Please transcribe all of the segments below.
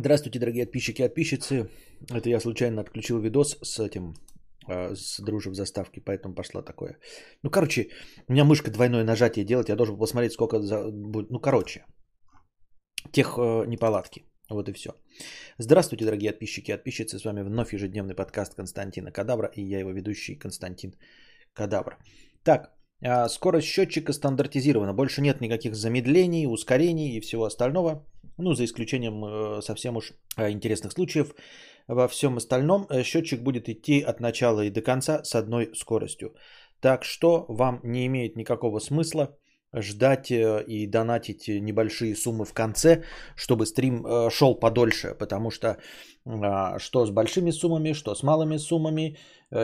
Здравствуйте, дорогие подписчики и подписчицы. Это я случайно отключил видос с этим, э, с дружев заставки, поэтому пошло такое. Ну, короче, у меня мышка двойное нажатие делать, я должен был посмотреть, сколько за... будет. Ну, короче, тех э, неполадки. Вот и все. Здравствуйте, дорогие подписчики и подписчицы. С вами вновь ежедневный подкаст Константина Кадавра и я его ведущий Константин Кадавр. Так, а, скорость счетчика стандартизирована. Больше нет никаких замедлений, ускорений и всего остального. Ну, за исключением э, совсем уж э, интересных случаев. Во всем остальном э, счетчик будет идти от начала и до конца с одной скоростью. Так что вам не имеет никакого смысла ждать и донатить небольшие суммы в конце, чтобы стрим шел подольше, потому что а, что с большими суммами, что с малыми суммами,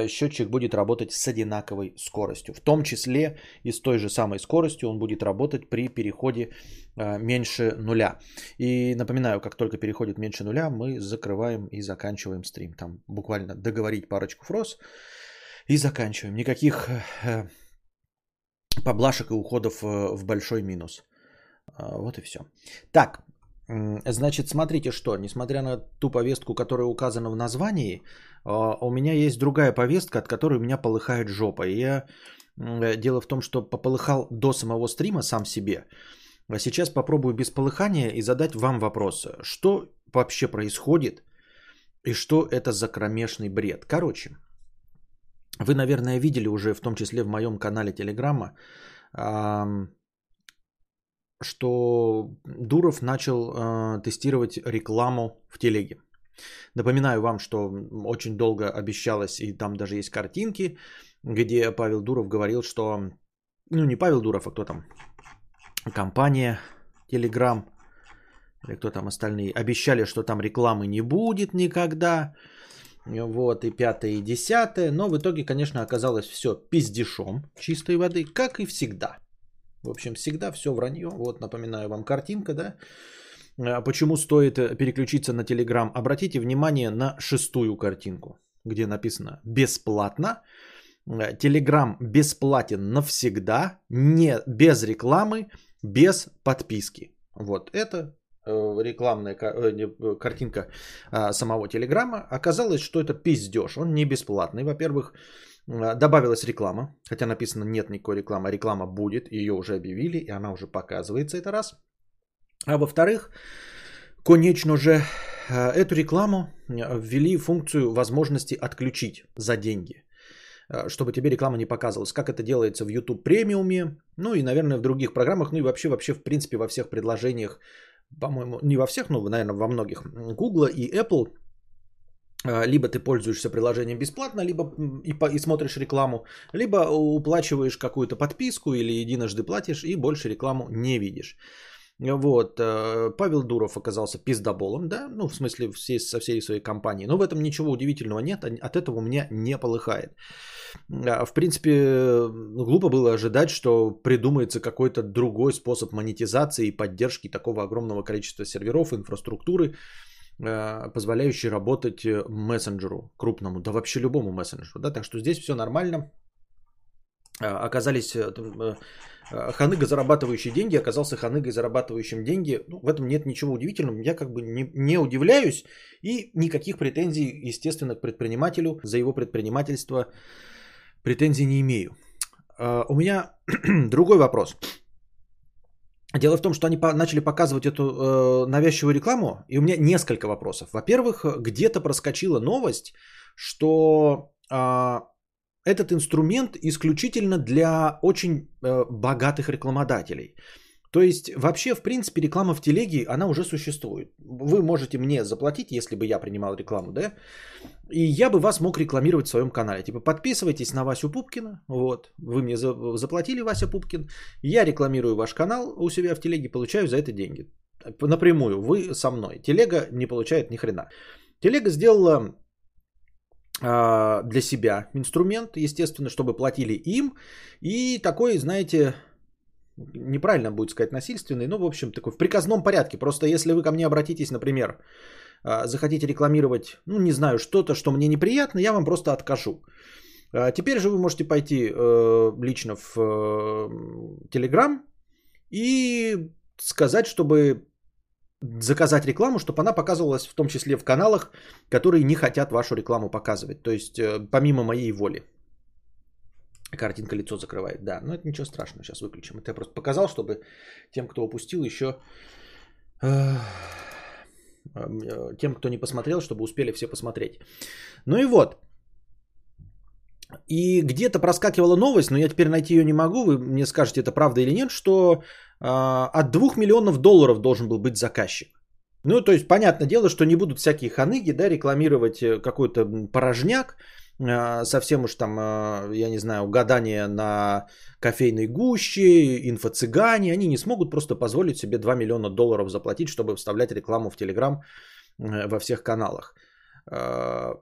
счетчик будет работать с одинаковой скоростью. В том числе и с той же самой скоростью он будет работать при переходе меньше нуля. И напоминаю, как только переходит меньше нуля, мы закрываем и заканчиваем стрим. Там буквально договорить парочку фроз и заканчиваем. Никаких э, поблажек и уходов э, в большой минус. А, вот и все. Так, значит, смотрите что. Несмотря на ту повестку, которая указана в названии, а, у меня есть другая повестка, от которой у меня полыхает жопа. И я... Дело в том, что пополыхал до самого стрима сам себе. А сейчас попробую без полыхания и задать вам вопрос. Что вообще происходит и что это за кромешный бред? Короче, вы, наверное, видели уже, в том числе в моем канале Телеграма, что Дуров начал э, тестировать рекламу в телеге. Напоминаю вам, что очень долго обещалось, и там даже есть картинки, где Павел Дуров говорил, что... Ну, не Павел Дуров, а кто там? компания Telegram или кто там остальные, обещали, что там рекламы не будет никогда. Вот, и пятое, и десятое. Но в итоге, конечно, оказалось все пиздешом чистой воды, как и всегда. В общем, всегда все вранье. Вот, напоминаю вам картинка, да. А почему стоит э, переключиться на Telegram? Обратите внимание на шестую картинку, где написано «бесплатно». Telegram бесплатен навсегда, не без рекламы, без подписки. Вот это э, рекламная э, э, картинка а, самого Телеграма. Оказалось, что это пиздеж. Он не бесплатный. Во-первых, добавилась реклама, хотя написано нет никакой рекламы, реклама будет, ее уже объявили, и она уже показывается, это раз. А во-вторых, конечно же, эту рекламу ввели функцию возможности отключить за деньги. Э, чтобы тебе реклама не показывалась. Как это делается в YouTube премиуме, ну и, наверное, в других программах, ну и вообще, вообще, в принципе, во всех предложениях, по-моему, не во всех, но, наверное, во многих, Google и Apple, э, либо ты пользуешься приложением бесплатно, либо и, по, и смотришь рекламу, либо уплачиваешь какую-то подписку или единожды платишь и больше рекламу не видишь. Вот, э, Павел Дуров оказался пиздоболом, да, ну, в смысле, всей, со всей своей компании. Но в этом ничего удивительного нет, от этого у меня не полыхает. А, в принципе, глупо было ожидать, что придумается какой-то другой способ монетизации и поддержки такого огромного количества серверов, инфраструктуры, э, позволяющей работать мессенджеру крупному, да вообще любому мессенджеру. Да? Так что здесь все нормально. А, оказались э, Э, ханыга, зарабатывающий деньги, оказался ханыгой, зарабатывающим деньги. Ну, в этом нет ничего удивительного. Я как бы не, не удивляюсь и никаких претензий, естественно, к предпринимателю за его предпринимательство претензий не имею. Uh, у меня другой вопрос. Дело в том, что они начали показывать эту э, навязчивую рекламу, и у меня несколько вопросов. Во-первых, где-то проскочила новость, что э, этот инструмент исключительно для очень э, богатых рекламодателей. То есть вообще, в принципе, реклама в телеге, она уже существует. Вы можете мне заплатить, если бы я принимал рекламу, да? И я бы вас мог рекламировать в своем канале. Типа подписывайтесь на Васю Пупкина, вот, вы мне заплатили Вася Пупкин, я рекламирую ваш канал у себя в телеге, получаю за это деньги. Напрямую, вы со мной. Телега не получает ни хрена. Телега сделала для себя инструмент, естественно, чтобы платили им. И такой, знаете, неправильно будет сказать насильственный, но, в общем, такой в приказном порядке. Просто если вы ко мне обратитесь, например, а, захотите рекламировать, ну, не знаю, что-то, что мне неприятно, я вам просто откажу. А, теперь же вы можете пойти э, лично в э, Telegram и сказать, чтобы заказать рекламу, чтобы она показывалась в том числе в каналах, которые не хотят вашу рекламу показывать. То есть э, помимо моей воли. Картинка лицо закрывает, да. Но это ничего страшного, сейчас выключим. Это я просто показал, чтобы тем, кто упустил, еще... Э, э, тем, кто не посмотрел, чтобы успели все посмотреть. Ну и вот. И где-то проскакивала новость, но я теперь найти ее не могу, вы мне скажете, это правда или нет, что от 2 миллионов долларов должен был быть заказчик. Ну, то есть, понятное дело, что не будут всякие ханыги, да, рекламировать э, какой-то порожняк, э, совсем уж там, э, я не знаю, гадание на кофейной гуще, инфо-цыгане, они не смогут просто позволить себе 2 миллиона долларов заплатить, чтобы вставлять рекламу в Телеграм во всех каналах.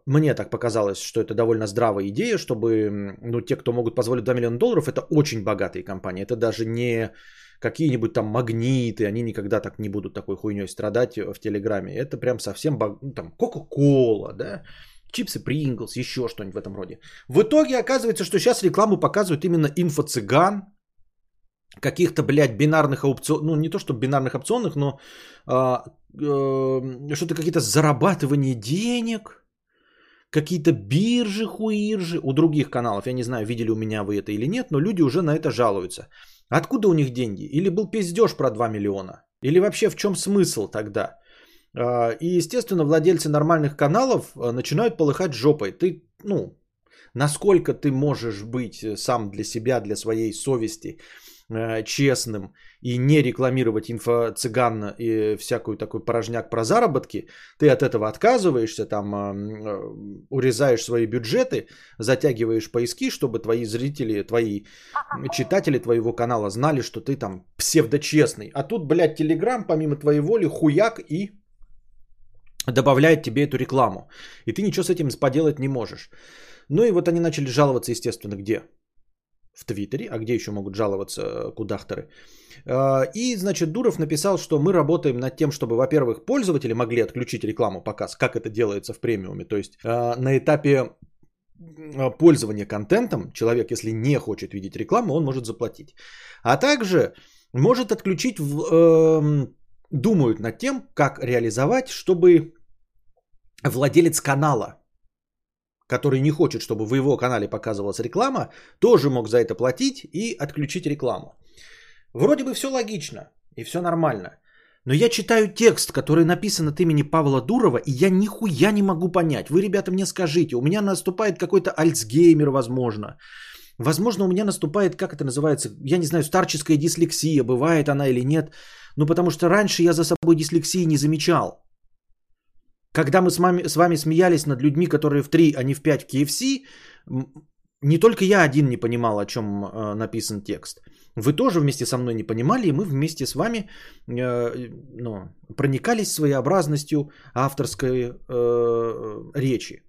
Мне так показалось, что это довольно здравая идея, чтобы ну, те, кто могут позволить 2 миллиона долларов, это очень богатые компании. Это даже не какие-нибудь там магниты, они никогда так не будут такой хуйней страдать в Телеграме. Это прям совсем ну, там Кока-Кола, да, чипсы Принглс, еще что-нибудь в этом роде. В итоге оказывается, что сейчас рекламу показывают именно инфо-цыган, каких-то, блядь, бинарных опционов, ну не то что бинарных опционных, но а, э, что-то какие-то зарабатывания денег, какие-то биржи, хуиржи у других каналов. Я не знаю, видели у меня вы это или нет, но люди уже на это жалуются. Откуда у них деньги? Или был пиздеж про 2 миллиона? Или вообще в чем смысл тогда? А, и, естественно, владельцы нормальных каналов а, начинают полыхать жопой. Ты, ну, насколько ты можешь быть э, сам для себя, для своей совести Э, честным и не рекламировать инфо-цыган и всякую такой порожняк про заработки, ты от этого отказываешься, там э, урезаешь свои бюджеты, затягиваешь поиски, чтобы твои зрители, твои читатели твоего канала знали, что ты там псевдочестный. А тут, блядь, Телеграм, помимо твоей воли, хуяк и добавляет тебе эту рекламу. И ты ничего с этим поделать не можешь. Ну и вот они начали жаловаться, естественно, где? В Твиттере, а где еще могут жаловаться э, кудахторы. Э, и, значит, Дуров написал, что мы работаем над тем, чтобы, во-первых, пользователи могли отключить рекламу показ, как это делается в премиуме. То есть э, на этапе пользования контентом человек, если не хочет видеть рекламу, он может заплатить. А также может отключить, э, думают над тем, как реализовать, чтобы владелец канала который не хочет, чтобы в его канале показывалась реклама, тоже мог за это платить и отключить рекламу. Вроде бы все логично и все нормально. Но я читаю текст, который написан от имени Павла Дурова, и я нихуя не могу понять. Вы, ребята, мне скажите, у меня наступает какой-то альцгеймер, возможно. Возможно, у меня наступает, как это называется, я не знаю, старческая дислексия, бывает она или нет. Ну, потому что раньше я за собой дислексии не замечал. Когда мы с вами, с вами смеялись над людьми, которые в 3, а не в 5 в KFC, не только я один не понимал, о чем э, написан текст. Вы тоже вместе со мной не понимали, и мы вместе с вами э, ну, проникались своеобразностью авторской э, речи.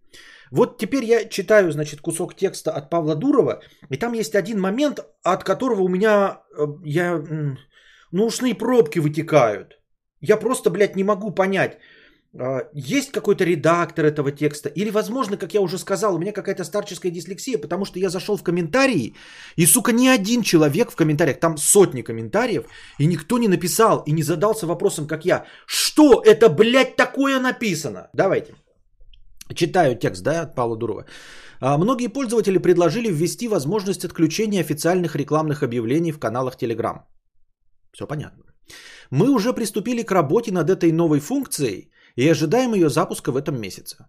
Вот теперь я читаю, значит, кусок текста от Павла Дурова, и там есть один момент, от которого у меня, э, я, ну, ушные пробки вытекают. Я просто, блядь, не могу понять, есть какой-то редактор этого текста, или, возможно, как я уже сказал, у меня какая-то старческая дислексия, потому что я зашел в комментарии, и, сука, ни один человек в комментариях, там сотни комментариев, и никто не написал и не задался вопросом, как я, что это, блядь, такое написано? Давайте. Читаю текст, да, от Павла Дурова. А, многие пользователи предложили ввести возможность отключения официальных рекламных объявлений в каналах Telegram. Все понятно. Мы уже приступили к работе над этой новой функцией – и ожидаем ее запуска в этом месяце.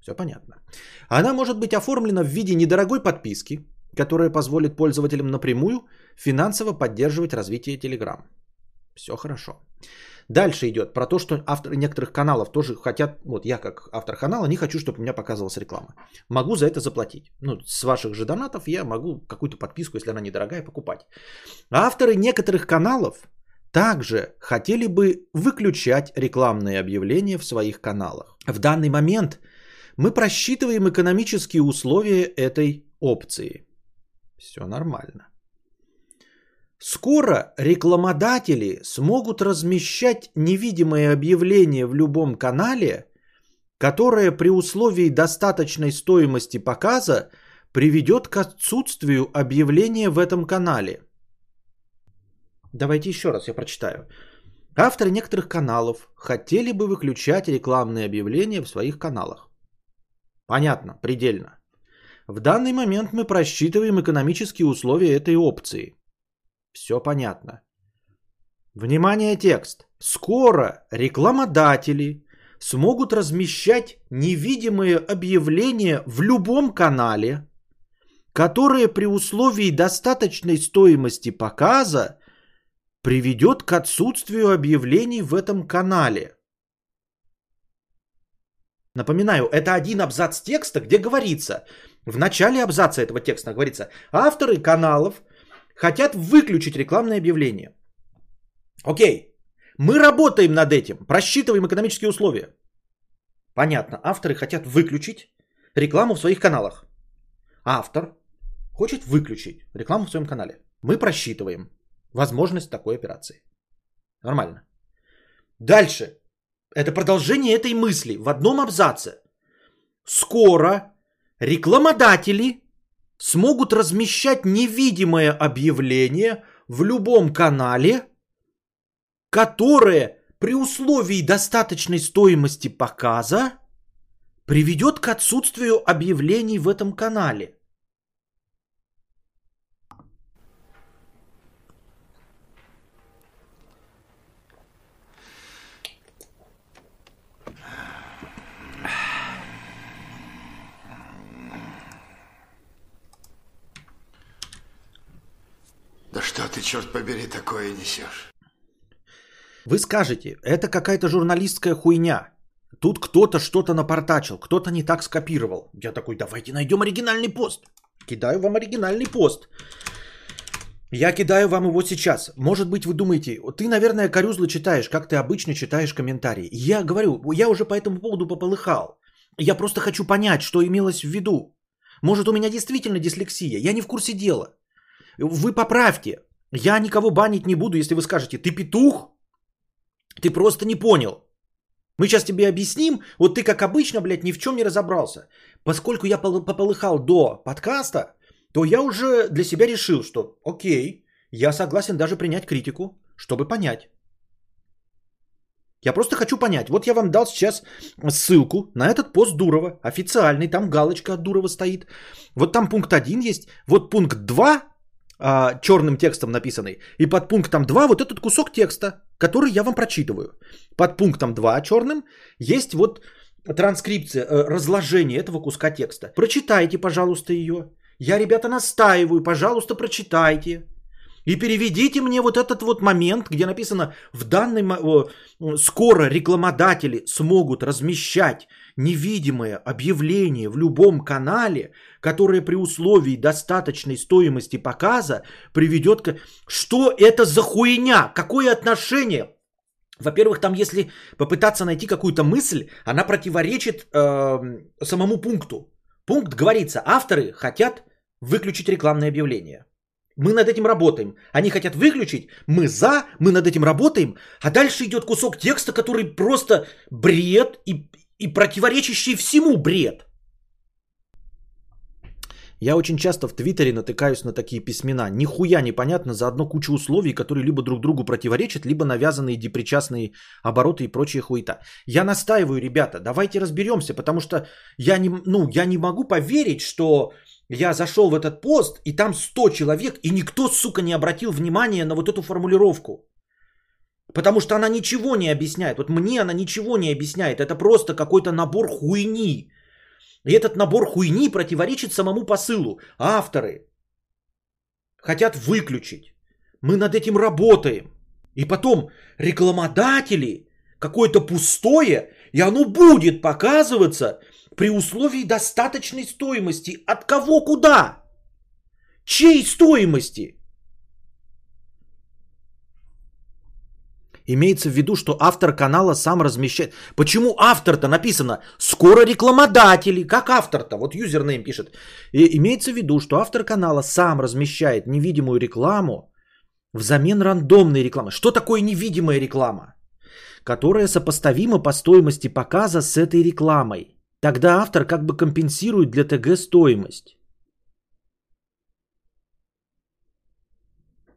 Все понятно. Она может быть оформлена в виде недорогой подписки, которая позволит пользователям напрямую финансово поддерживать развитие Telegram. Все хорошо. Дальше идет про то, что авторы некоторых каналов тоже хотят, вот я как автор канала не хочу, чтобы у меня показывалась реклама. Могу за это заплатить. Ну, с ваших же донатов я могу какую-то подписку, если она недорогая, покупать. Авторы некоторых каналов также хотели бы выключать рекламные объявления в своих каналах. В данный момент мы просчитываем экономические условия этой опции. Все нормально. Скоро рекламодатели смогут размещать невидимое объявление в любом канале, которое при условии достаточной стоимости показа приведет к отсутствию объявления в этом канале. Давайте еще раз я прочитаю. Авторы некоторых каналов хотели бы выключать рекламные объявления в своих каналах. Понятно, предельно. В данный момент мы просчитываем экономические условия этой опции. Все понятно. Внимание, текст. Скоро рекламодатели смогут размещать невидимые объявления в любом канале, которые при условии достаточной стоимости показа приведет к отсутствию объявлений в этом канале. Напоминаю, это один абзац текста, где говорится, в начале абзаца этого текста говорится, авторы каналов хотят выключить рекламное объявление. Окей, мы работаем над этим, просчитываем экономические условия. Понятно, авторы хотят выключить рекламу в своих каналах. Автор хочет выключить рекламу в своем канале. Мы просчитываем возможность такой операции. Нормально. Дальше. Это продолжение этой мысли в одном абзаце. Скоро рекламодатели смогут размещать невидимое объявление в любом канале, которое при условии достаточной стоимости показа приведет к отсутствию объявлений в этом канале. Да что ты, черт побери, такое несешь? Вы скажете, это какая-то журналистская хуйня. Тут кто-то что-то напортачил, кто-то не так скопировал. Я такой, давайте найдем оригинальный пост. Кидаю вам оригинальный пост. Я кидаю вам его сейчас. Может быть, вы думаете, ты, наверное, корюзлы читаешь, как ты обычно читаешь комментарии. Я говорю, я уже по этому поводу пополыхал. Я просто хочу понять, что имелось в виду. Может, у меня действительно дислексия. Я не в курсе дела. Вы поправьте. Я никого банить не буду, если вы скажете, ты петух, ты просто не понял. Мы сейчас тебе объясним, вот ты как обычно, блядь, ни в чем не разобрался. Поскольку я пополыхал до подкаста, то я уже для себя решил, что окей, я согласен даже принять критику, чтобы понять. Я просто хочу понять. Вот я вам дал сейчас ссылку на этот пост Дурова, официальный, там галочка от Дурова стоит. Вот там пункт 1 есть, вот пункт 2 а, черным текстом написанный. И под пунктом 2 вот этот кусок текста, который я вам прочитываю. Под пунктом 2 черным есть вот транскрипция, э, разложение этого куска текста. Прочитайте, пожалуйста, ее. Я, ребята, настаиваю, пожалуйста, прочитайте. И переведите мне вот этот вот момент, где написано в данный скоро рекламодатели смогут размещать невидимое объявление в любом канале, которое при условии достаточной стоимости показа приведет к... Что это за хуйня? Какое отношение? Во-первых, там если попытаться найти какую-то мысль, она противоречит э, самому пункту. Пункт говорится, авторы хотят выключить рекламное объявление. Мы над этим работаем. Они хотят выключить, мы за, мы над этим работаем, а дальше идет кусок текста, который просто бред и, и противоречащий всему бред. Я очень часто в Твиттере натыкаюсь на такие письмена. Нихуя непонятно за одну кучу условий, которые либо друг другу противоречат, либо навязанные депричастные обороты и прочая хуета. Я настаиваю, ребята, давайте разберемся, потому что я не, ну, я не могу поверить, что я зашел в этот пост, и там 100 человек, и никто, сука, не обратил внимания на вот эту формулировку. Потому что она ничего не объясняет. Вот мне она ничего не объясняет. Это просто какой-то набор хуйни. И этот набор хуйни противоречит самому посылу. Авторы хотят выключить. Мы над этим работаем. И потом рекламодатели какое-то пустое, и оно будет показываться при условии достаточной стоимости. От кого куда? Чьей стоимости? Имеется в виду, что автор канала сам размещает. Почему автор-то написано «скоро рекламодатели»? Как автор-то? Вот юзернейм пишет. И имеется в виду, что автор канала сам размещает невидимую рекламу взамен рандомной рекламы. Что такое невидимая реклама? Которая сопоставима по стоимости показа с этой рекламой. Тогда автор как бы компенсирует для ТГ стоимость.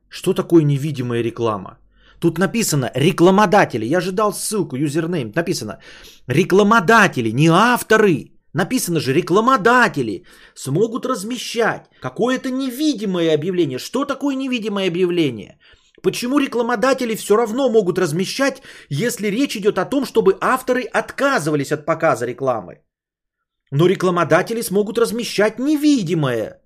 Что такое невидимая реклама? Тут написано рекламодатели. Я же дал ссылку, юзернейм. Написано рекламодатели, не авторы. Написано же, рекламодатели смогут размещать какое-то невидимое объявление. Что такое невидимое объявление? Почему рекламодатели все равно могут размещать, если речь идет о том, чтобы авторы отказывались от показа рекламы? Но рекламодатели смогут размещать невидимое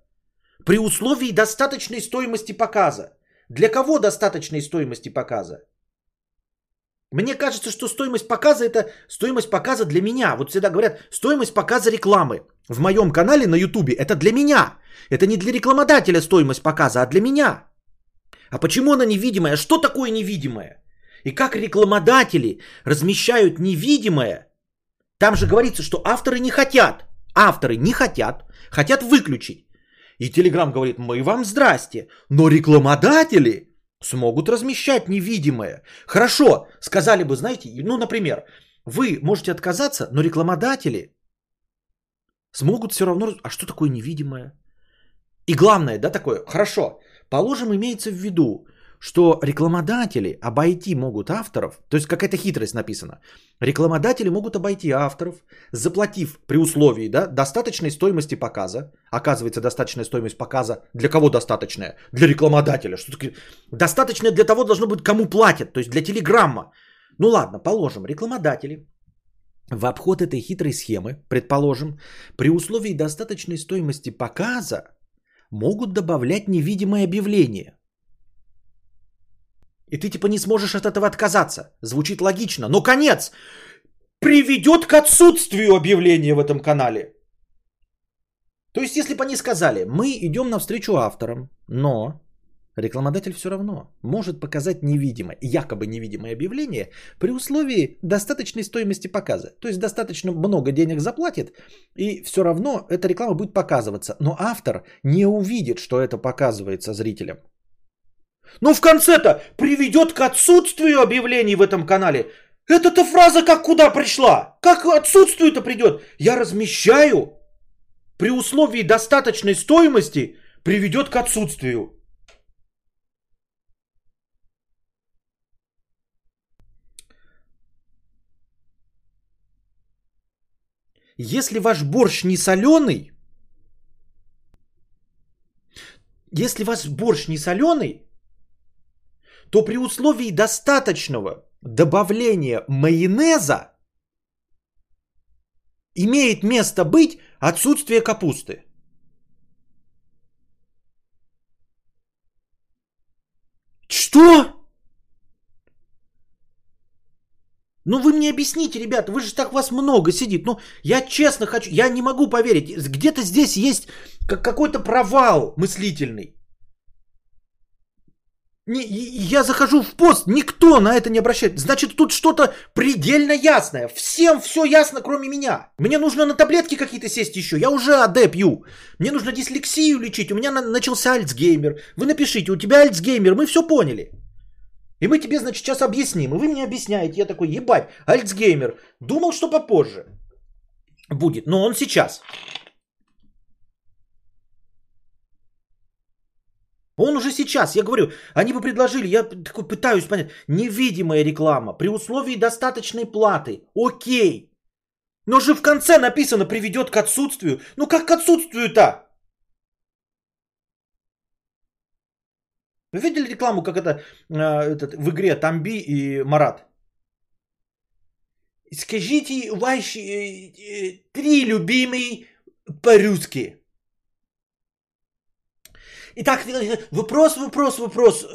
при условии достаточной стоимости показа. Для кого достаточной стоимости показа? Мне кажется, что стоимость показа это стоимость показа для меня. Вот всегда говорят, стоимость показа рекламы в моем канале на ютубе это для меня. Это не для рекламодателя стоимость показа, а для меня. А почему она невидимая? Что такое невидимое? И как рекламодатели размещают невидимое? Там же говорится, что авторы не хотят. Авторы не хотят, хотят выключить. И Телеграм говорит, мы вам здрасте, но рекламодатели смогут размещать невидимое. Хорошо, сказали бы, знаете, ну, например, вы можете отказаться, но рекламодатели смогут все равно... А что такое невидимое? И главное, да, такое, хорошо, положим, имеется в виду, что рекламодатели обойти могут авторов, то есть какая-то хитрость написана. Рекламодатели могут обойти авторов, заплатив при условии да, достаточной стоимости показа. Оказывается, достаточная стоимость показа для кого достаточная? Для рекламодателя. Что такое? Достаточная для того должно быть, кому платят, то есть для телеграмма. Ну ладно, положим, рекламодатели в обход этой хитрой схемы, предположим, при условии достаточной стоимости показа могут добавлять невидимое объявление – и ты типа не сможешь от этого отказаться. Звучит логично. Но конец приведет к отсутствию объявления в этом канале. То есть, если бы они сказали, мы идем навстречу авторам, но рекламодатель все равно может показать невидимое, якобы невидимое объявление при условии достаточной стоимости показа. То есть, достаточно много денег заплатит, и все равно эта реклама будет показываться. Но автор не увидит, что это показывается зрителям. Но в конце-то приведет к отсутствию объявлений в этом канале. Эта-то фраза как куда пришла? Как отсутствию-то придет? Я размещаю при условии достаточной стоимости приведет к отсутствию. Если ваш борщ не соленый, если ваш борщ не соленый, то при условии достаточного добавления майонеза имеет место быть отсутствие капусты. Что? Ну вы мне объясните, ребята, вы же так вас много сидит. Ну я честно хочу, я не могу поверить. Где-то здесь есть какой-то провал мыслительный. Не, я захожу в пост, никто на это не обращает. Значит, тут что-то предельно ясное. Всем все ясно, кроме меня. Мне нужно на таблетки какие-то сесть еще. Я уже АД пью. Мне нужно дислексию лечить. У меня на- начался альцгеймер. Вы напишите, у тебя альцгеймер. Мы все поняли. И мы тебе, значит, сейчас объясним. И вы мне объясняете. Я такой, ебать, альцгеймер. Думал, что попозже будет. Но он сейчас. Он уже сейчас, я говорю, они бы предложили, я такой пытаюсь понять, невидимая реклама при условии достаточной платы, окей. Но же в конце написано приведет к отсутствию. Ну как к отсутствию-то? Вы видели рекламу, как это, э, этот, в игре Тамби и Марат? Скажите ваши э, э, три любимые по-русски. Итак, вопрос, вопрос, вопрос.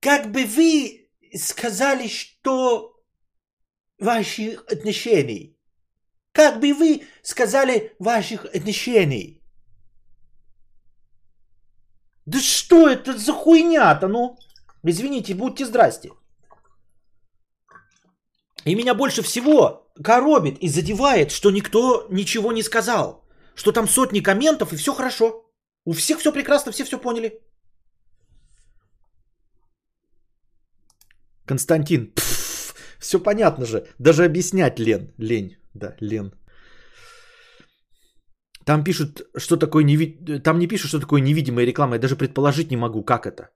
Как бы вы сказали, что ваших отношений? Как бы вы сказали ваших отношений? Да что это за хуйня-то, ну? Извините, будьте здрасте. И меня больше всего коробит и задевает, что никто ничего не сказал что там сотни комментов и все хорошо. У всех все прекрасно, все все поняли. Константин, пфф, все понятно же. Даже объяснять лен. Лень, да, лен. Там пишут, что такое неви... Там не пишут, что такое невидимая реклама. Я даже предположить не могу, как это.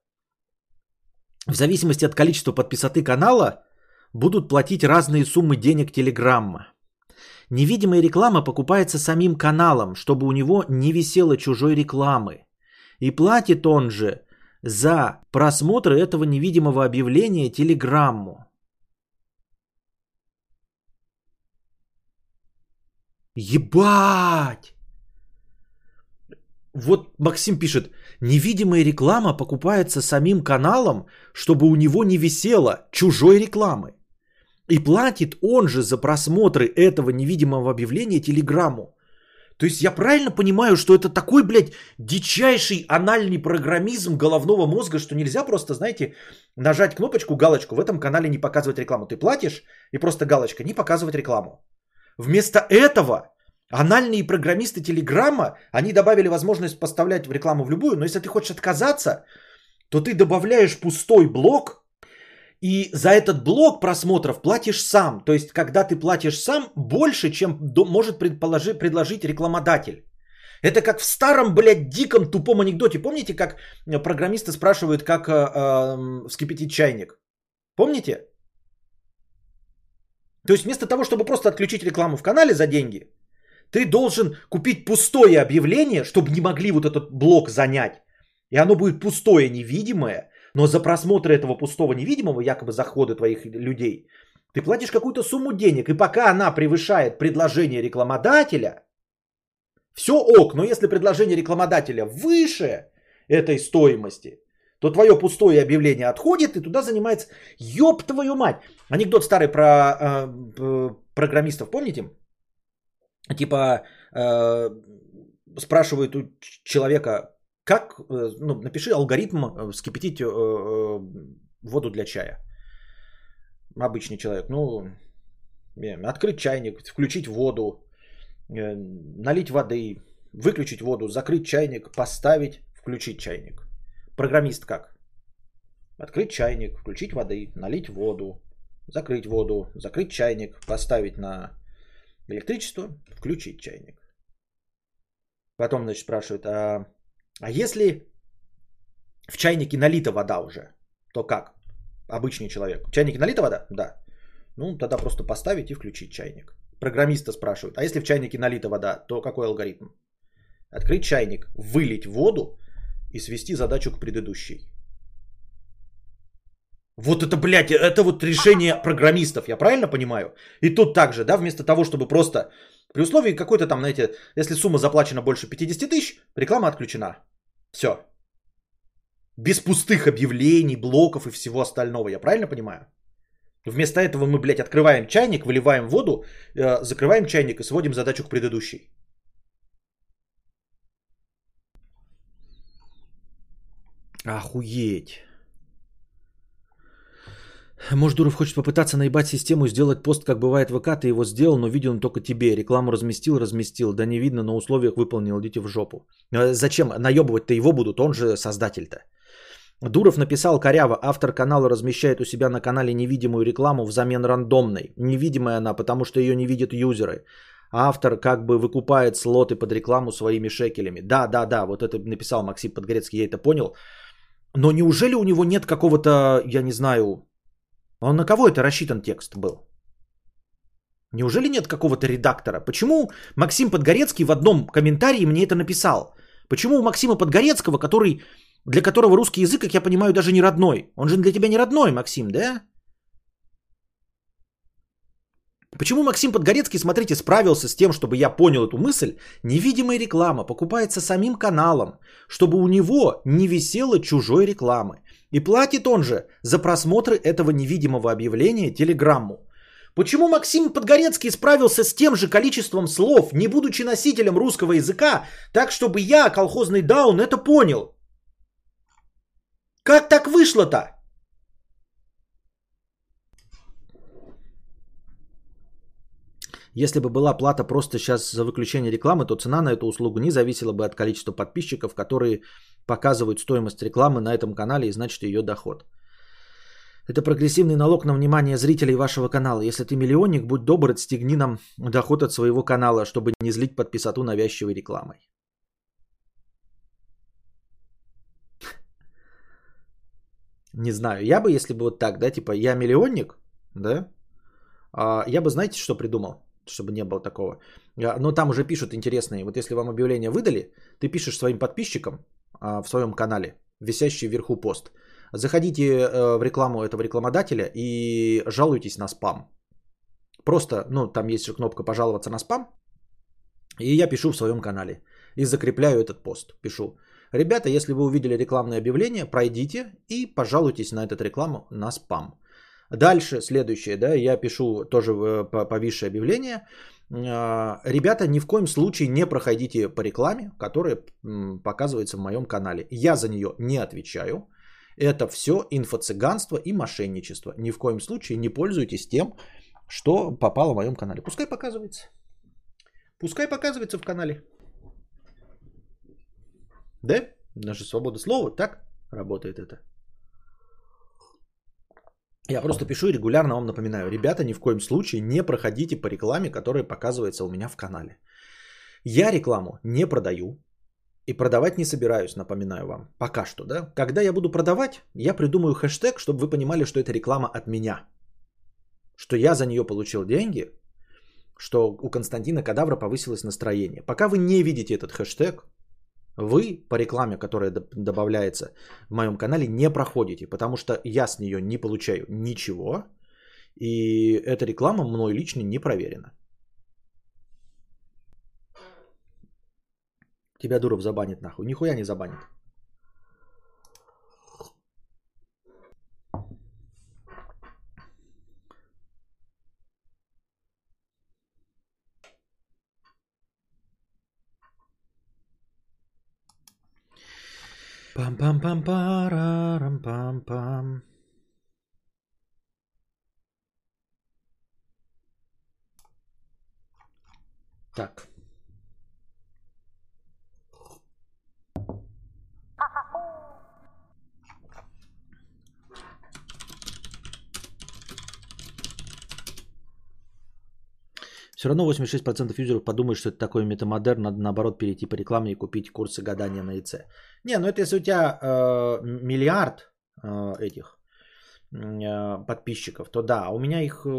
В зависимости от количества подписоты канала будут платить разные суммы денег Телеграмма. Невидимая реклама покупается самим каналом, чтобы у него не висело чужой рекламы. И платит он же за просмотр этого невидимого объявления Телеграмму. Ебать! Вот Максим пишет, невидимая реклама покупается самим каналом, чтобы у него не висело чужой рекламы. И платит он же за просмотры этого невидимого объявления телеграмму. То есть я правильно понимаю, что это такой, блядь, дичайший анальный программизм головного мозга, что нельзя просто, знаете, нажать кнопочку, галочку, в этом канале не показывать рекламу. Ты платишь, и просто галочка, не показывать рекламу. Вместо этого анальные программисты Телеграма, они добавили возможность поставлять рекламу в любую, но если ты хочешь отказаться, то ты добавляешь пустой блок, и за этот блок просмотров платишь сам. То есть, когда ты платишь сам, больше, чем может предположи, предложить рекламодатель. Это как в старом, блядь, диком тупом анекдоте. Помните, как программисты спрашивают, как э, э, вскипятить чайник? Помните? То есть вместо того, чтобы просто отключить рекламу в канале за деньги, ты должен купить пустое объявление, чтобы не могли вот этот блок занять. И оно будет пустое, невидимое, но за просмотр этого пустого невидимого, якобы захода твоих людей, ты платишь какую-то сумму денег. И пока она превышает предложение рекламодателя, все ок. Но если предложение рекламодателя выше этой стоимости, то твое пустое объявление отходит, и туда занимается... Ёб твою мать! Анекдот старый про э, программистов, помните? Типа э, спрашивают у человека, как, э, ну, напиши алгоритм э, вскипятить э, воду для чая. Обычный человек, ну, открыть чайник, включить воду, налить воды, выключить воду, закрыть чайник, поставить, включить чайник. Программист как? Открыть чайник, включить воды, налить воду, закрыть воду, закрыть чайник, поставить на электричество, включить чайник. Потом, значит, спрашивают, а, а если в чайнике налита вода уже, то как? Обычный человек. В чайнике налита вода? Да. Ну, тогда просто поставить и включить чайник. Программиста спрашивают, а если в чайнике налита вода, то какой алгоритм? Открыть чайник, вылить воду и свести задачу к предыдущей. Вот это, блядь, это вот решение программистов, я правильно понимаю? И тут также, да, вместо того, чтобы просто при условии какой-то там, знаете, если сумма заплачена больше 50 тысяч, реклама отключена. Все. Без пустых объявлений, блоков и всего остального, я правильно понимаю? Вместо этого мы, блядь, открываем чайник, выливаем воду, э, закрываем чайник и сводим задачу к предыдущей. Охуеть. Может, Дуров хочет попытаться наебать систему и сделать пост, как бывает в ВК, ты его сделал, но видел он только тебе. Рекламу разместил, разместил. Да не видно, на условиях выполнил, идите в жопу. Э, зачем? Наебывать-то его будут, он же создатель-то. Дуров написал коряво, автор канала размещает у себя на канале невидимую рекламу взамен рандомной. Невидимая она, потому что ее не видят юзеры. Автор как бы выкупает слоты под рекламу своими шекелями. Да, да, да, вот это написал Максим Подгорецкий, я это понял. Но неужели у него нет какого-то, я не знаю, он на кого это рассчитан текст был? Неужели нет какого-то редактора? Почему Максим Подгорецкий в одном комментарии мне это написал? Почему у Максима Подгорецкого, который, для которого русский язык, как я понимаю, даже не родной? Он же для тебя не родной, Максим, да? Почему Максим Подгорецкий, смотрите, справился с тем, чтобы я понял эту мысль? Невидимая реклама покупается самим каналом, чтобы у него не висело чужой рекламы. И платит он же за просмотры этого невидимого объявления телеграмму. Почему Максим Подгорецкий справился с тем же количеством слов, не будучи носителем русского языка, так чтобы я, колхозный даун, это понял? Как так вышло-то? Если бы была плата просто сейчас за выключение рекламы, то цена на эту услугу не зависела бы от количества подписчиков, которые показывают стоимость рекламы на этом канале и значит ее доход. Это прогрессивный налог на внимание зрителей вашего канала. Если ты миллионник, будь добр, отстегни нам доход от своего канала, чтобы не злить подписату навязчивой рекламой. Не знаю. Я бы, если бы вот так, да, типа я миллионник, да, а, я бы, знаете, что придумал, чтобы не было такого. А, но там уже пишут интересные. Вот если вам объявление выдали, ты пишешь своим подписчикам а, в своем канале, висящий вверху пост. Заходите э, в рекламу этого рекламодателя и жалуйтесь на спам. Просто, ну, там есть же кнопка пожаловаться на спам. И я пишу в своем канале. И закрепляю этот пост. Пишу. Ребята, если вы увидели рекламное объявление, пройдите и пожалуйтесь на эту рекламу на спам. Дальше, следующее, да, я пишу тоже повисшее объявление. А, ребята, ни в коем случае не проходите по рекламе, которая показывается в моем канале. Я за нее не отвечаю. Это все инфо-цыганство и мошенничество. Ни в коем случае не пользуйтесь тем, что попало в моем канале. Пускай показывается. Пускай показывается в канале. Да? Наша свобода слова, так работает это. Я просто пишу и регулярно вам напоминаю. Ребята, ни в коем случае не проходите по рекламе, которая показывается у меня в канале. Я рекламу не продаю и продавать не собираюсь, напоминаю вам. Пока что, да? Когда я буду продавать, я придумаю хэштег, чтобы вы понимали, что это реклама от меня. Что я за нее получил деньги, что у Константина Кадавра повысилось настроение. Пока вы не видите этот хэштег, вы по рекламе, которая добавляется в моем канале, не проходите, потому что я с нее не получаю ничего, и эта реклама мной лично не проверена. Тебя Дуров забанит нахуй. Нихуя не забанит. Пам-пам-пам-парам-пам-пам. Так. Все равно 86% юзеров подумают, что это такой метамодерн, надо наоборот перейти по рекламе и купить курсы гадания на ИЦ. Не, ну это если у тебя э, миллиард э, этих э, подписчиков, то да, у меня их, э,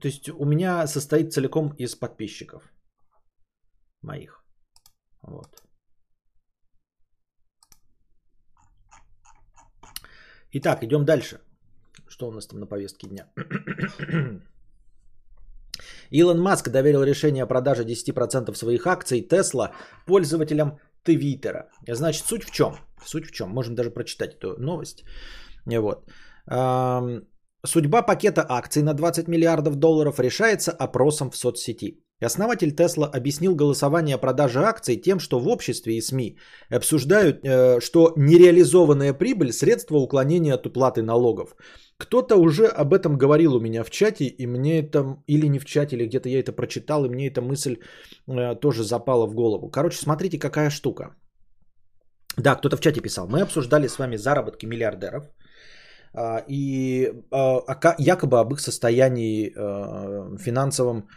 то есть у меня состоит целиком из подписчиков моих. Вот. Итак, идем дальше. Что у нас там на повестке дня? Илон Маск доверил решение о продаже 10% своих акций Тесла пользователям Твиттера. Значит, суть в чем? Суть в чем? Можем даже прочитать эту новость. Вот. Судьба пакета акций на 20 миллиардов долларов решается опросом в соцсети. Основатель Тесла объяснил голосование о продаже акций тем, что в обществе и СМИ обсуждают, э, что нереализованная прибыль – средство уклонения от уплаты налогов. Кто-то уже об этом говорил у меня в чате, и мне это, или не в чате, или где-то я это прочитал, и мне эта мысль э, тоже запала в голову. Короче, смотрите, какая штука. Да, кто-то в чате писал. Мы обсуждали с вами заработки миллиардеров э, и э, якобы об их состоянии э, финансовом.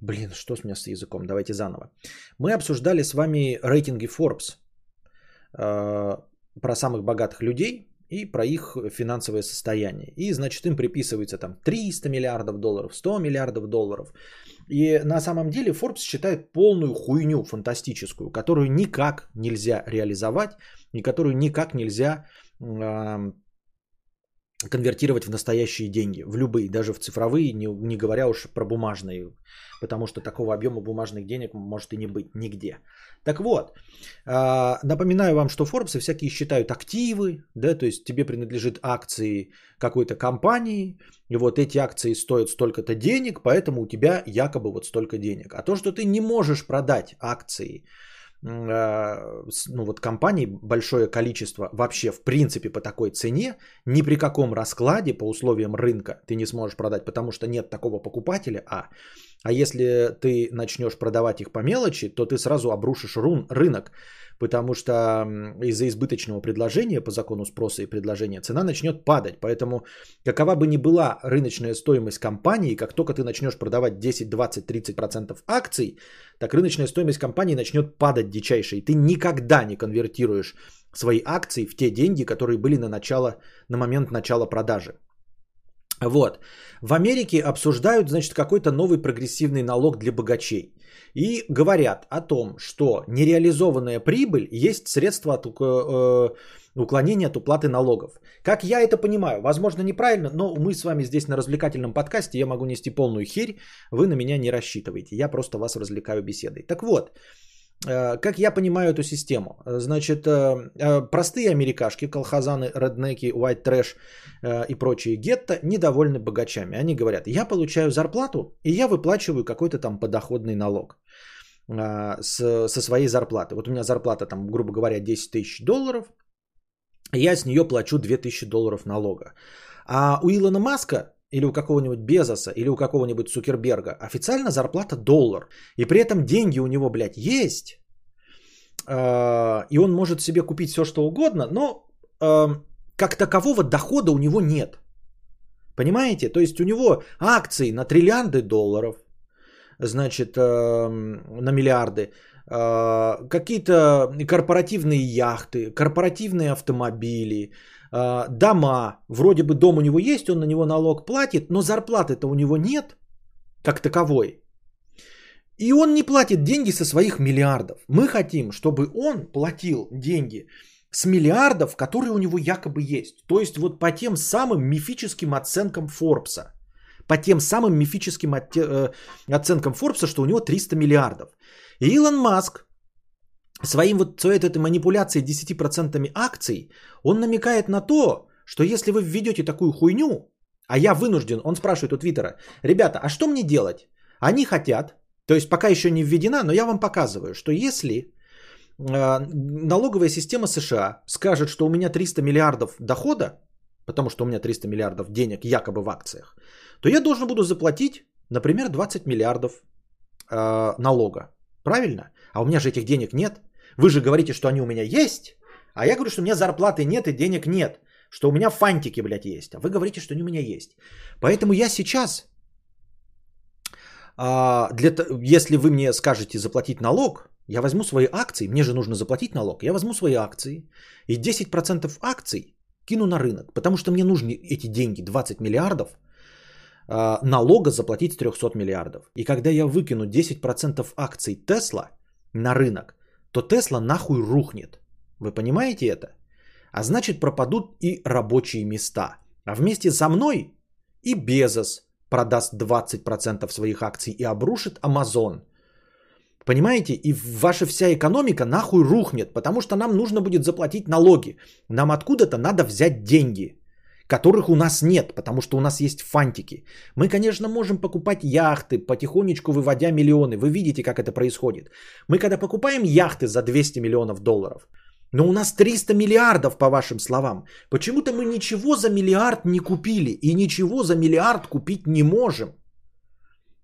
Блин, что с меня с языком? Давайте заново. Мы обсуждали с вами рейтинги Forbes э, про самых богатых людей и про их финансовое состояние. И, значит, им приписывается там 300 миллиардов долларов, 100 миллиардов долларов. И на самом деле Forbes считает полную хуйню фантастическую, которую никак нельзя реализовать и которую никак нельзя конвертировать в настоящие деньги, в любые, даже в цифровые, не, не говоря уж про бумажные, потому что такого объема бумажных денег может и не быть нигде. Так вот, а, напоминаю вам, что Forbes всякие считают активы, да, то есть тебе принадлежит акции какой-то компании, и вот эти акции стоят столько-то денег, поэтому у тебя якобы вот столько денег. А то, что ты не можешь продать акции, ну вот компаний большое количество вообще в принципе по такой цене, ни при каком раскладе по условиям рынка ты не сможешь продать, потому что нет такого покупателя, а А если ты начнешь продавать их по мелочи, то ты сразу обрушишь рун, рынок, потому что из-за избыточного предложения по закону спроса и предложения цена начнет падать. Поэтому какова бы ни была рыночная стоимость компании, как только ты начнешь продавать 10, 20, 30% акций, так рыночная стоимость компании начнет падать дичайше. И ты никогда не конвертируешь свои акции в те деньги, которые были на, начало, на момент начала продажи. Вот. В Америке обсуждают, значит, какой-то новый прогрессивный налог для богачей. И говорят о том, что нереализованная прибыль есть средство от э, уклонения от уплаты налогов. Как я это понимаю, возможно неправильно, но мы с вами здесь на развлекательном подкасте, я могу нести полную херь, вы на меня не рассчитываете, я просто вас развлекаю беседой. Так вот, как я понимаю эту систему? Значит, э, э, простые америкашки, колхозаны, реднеки, white trash и прочие гетто недовольны богачами. Они говорят, я получаю зарплату, и я выплачиваю какой-то там подоходный налог со своей зарплаты. Вот у меня зарплата там, грубо говоря, 10 тысяч долларов, я с нее плачу 2000 долларов налога. А у Илона Маска или у какого-нибудь Безоса, или у какого-нибудь Цукерберга официально зарплата доллар. И при этом деньги у него, блядь, есть. А, и он может себе купить все, что угодно, но а, как такового дохода у него нет. Понимаете? То есть у него акции на триллиарды долларов, значит, а, на миллиарды, какие-то корпоративные яхты, корпоративные автомобили, а, дома, вроде бы дом у него есть, он на него налог платит, но зарплаты-то у него нет, как таковой. И он не платит деньги со своих миллиардов. Мы хотим, чтобы он платил деньги с миллиардов, которые у него якобы есть. То есть вот по тем самым мифическим оценкам Форбса. По тем самым мифическим э, оценкам Форбса, что у него 300 миллиардов. И Илон Маск своим вот своей этой манипуляцией 10% акций, он намекает на то, что если вы введете такую хуйню, а я вынужден, он спрашивает у Твиттера, ребята, а что мне делать? Они хотят, то есть пока еще не введена, но я вам показываю, что если э, налоговая система США скажет, что у меня 300 миллиардов дохода, потому что у меня 300 миллиардов денег якобы в акциях, то я должен буду заплатить, например, 20 миллиардов э, налога. Правильно? А у меня же этих денег нет. Вы же говорите, что они у меня есть, а я говорю, что у меня зарплаты нет и денег нет. Что у меня фантики, блядь, есть. А вы говорите, что они у меня есть. Поэтому я сейчас, а, для, если вы мне скажете заплатить налог, я возьму свои акции, мне же нужно заплатить налог, я возьму свои акции и 10% акций кину на рынок, потому что мне нужны эти деньги, 20 миллиардов, а, налога заплатить с 300 миллиардов. И когда я выкину 10% акций Тесла на рынок, то Тесла нахуй рухнет. Вы понимаете это? А значит пропадут и рабочие места. А вместе со мной и Безос продаст 20% своих акций и обрушит Амазон. Понимаете? И ваша вся экономика нахуй рухнет, потому что нам нужно будет заплатить налоги. Нам откуда-то надо взять деньги, которых у нас нет, потому что у нас есть фантики. Мы, конечно, можем покупать яхты, потихонечку выводя миллионы. Вы видите, как это происходит. Мы когда покупаем яхты за 200 миллионов долларов, но у нас 300 миллиардов, по вашим словам. Почему-то мы ничего за миллиард не купили и ничего за миллиард купить не можем.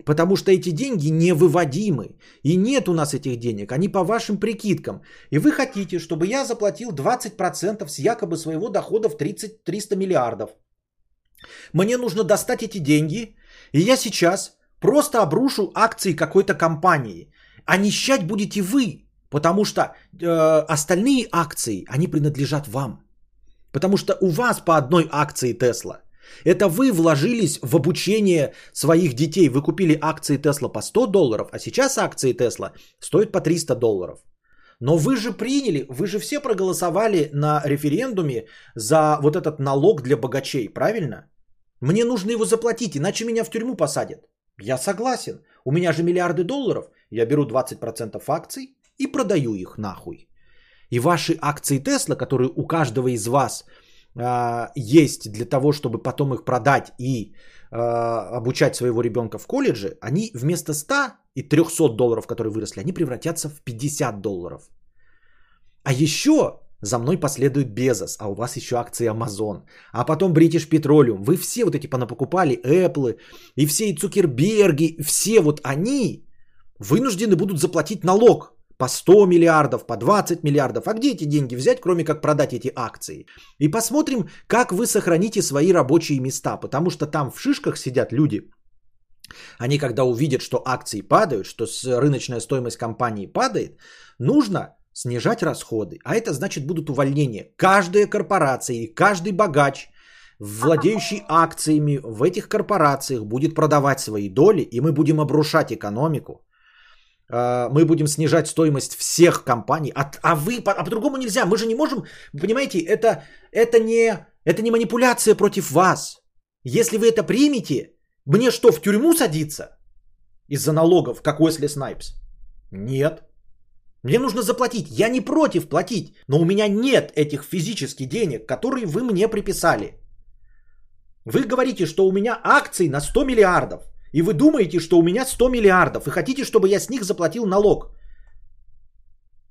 Потому что эти деньги невыводимы. И нет у нас этих денег. Они по вашим прикидкам. И вы хотите, чтобы я заплатил 20% с якобы своего дохода в 30, 300 миллиардов. Мне нужно достать эти деньги. И я сейчас просто обрушу акции какой-то компании. А нищать будете вы. Потому что э, остальные акции, они принадлежат вам. Потому что у вас по одной акции Тесла. Это вы вложились в обучение своих детей. Вы купили акции Тесла по 100 долларов, а сейчас акции Тесла стоят по 300 долларов. Но вы же приняли, вы же все проголосовали на референдуме за вот этот налог для богачей, правильно? Мне нужно его заплатить, иначе меня в тюрьму посадят. Я согласен. У меня же миллиарды долларов. Я беру 20% акций и продаю их нахуй. И ваши акции Тесла, которые у каждого из вас а, есть для того, чтобы потом их продать и а, обучать своего ребенка в колледже, они вместо 100 и 300 долларов, которые выросли, они превратятся в 50 долларов. А еще за мной последует Безос, а у вас еще акции Amazon, а потом British Petroleum. Вы все вот эти понапокупали, Apple, и все и Цукерберги, все вот они вынуждены будут заплатить налог по 100 миллиардов, по 20 миллиардов. А где эти деньги взять, кроме как продать эти акции? И посмотрим, как вы сохраните свои рабочие места, потому что там в шишках сидят люди. Они когда увидят, что акции падают, что рыночная стоимость компании падает, нужно снижать расходы. А это значит будут увольнения. Каждая корпорация и каждый богач, владеющий акциями в этих корпорациях, будет продавать свои доли, и мы будем обрушать экономику. А, мы будем снижать стоимость всех компаний. А, а вы, а по-другому нельзя. Мы же не можем, понимаете, это, это, не, это не манипуляция против вас. Если вы это примете, мне что, в тюрьму садиться? Из-за налогов, как Уэсли Снайпс? Нет. Мне нужно заплатить. Я не против платить, но у меня нет этих физических денег, которые вы мне приписали. Вы говорите, что у меня акции на 100 миллиардов. И вы думаете, что у меня 100 миллиардов. И хотите, чтобы я с них заплатил налог.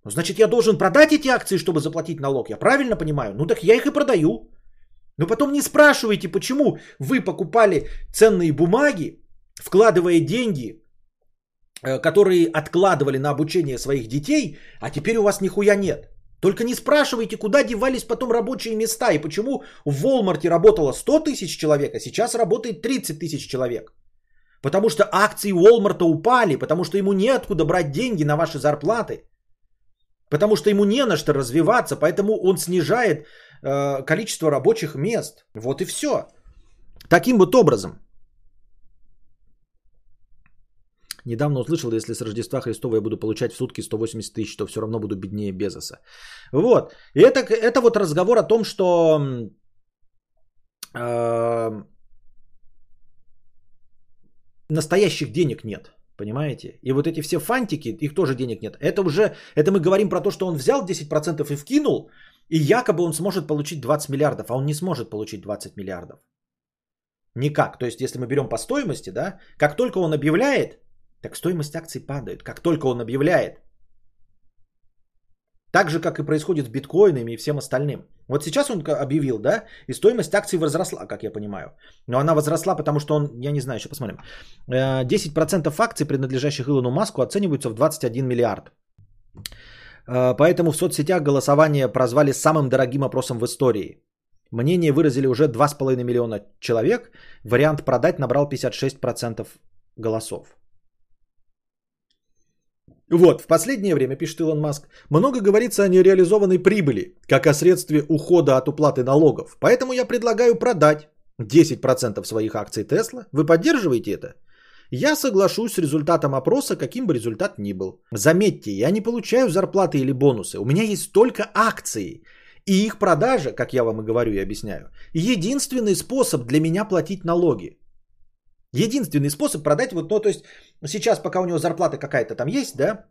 Значит, я должен продать эти акции, чтобы заплатить налог. Я правильно понимаю? Ну так я их и продаю. Но потом не спрашивайте, почему вы покупали ценные бумаги, вкладывая деньги Э, которые откладывали на обучение своих детей, а теперь у вас нихуя нет. Только не спрашивайте, куда девались потом рабочие места и почему в Walmart работало 100 тысяч человек, а сейчас работает 30 тысяч человек. Потому что акции Walmart упали, потому что ему неоткуда брать деньги на ваши зарплаты. Потому что ему не на что развиваться, поэтому он снижает э, количество рабочих мест. Вот и все. Таким вот образом – Недавно услышал, если с Рождества Христова я буду получать в сутки 180 тысяч, то все равно буду беднее Безоса. Вот. И это, это вот разговор о том, что э, настоящих денег нет. Понимаете? И вот эти все фантики, их тоже денег нет. Это уже, это мы говорим про то, что он взял 10% и вкинул, и якобы он сможет получить 20 миллиардов, а он не сможет получить 20 миллиардов. Никак. То есть, если мы берем по стоимости, да, как только он объявляет, так стоимость акций падает, как только он объявляет. Так же, как и происходит с биткоинами и всем остальным. Вот сейчас он объявил, да, и стоимость акций возросла, как я понимаю. Но она возросла, потому что он, я не знаю, еще посмотрим. 10% э, акций, принадлежащих Илону Маску, оцениваются в 21 миллиард. Э, поэтому в соцсетях голосование прозвали самым дорогим опросом в истории. Мнение выразили уже 2,5 миллиона человек. Вариант продать набрал 56% голосов. Вот, в последнее время, пишет Илон Маск, много говорится о нереализованной прибыли, как о средстве ухода от уплаты налогов. Поэтому я предлагаю продать 10% своих акций Тесла. Вы поддерживаете это? Я соглашусь с результатом опроса, каким бы результат ни был. Заметьте, я не получаю зарплаты или бонусы. У меня есть только акции. И их продажа, как я вам и говорю и объясняю, единственный способ для меня платить налоги. Единственный способ продать, вот, ну, то есть сейчас, пока у него зарплата какая-то там есть, да,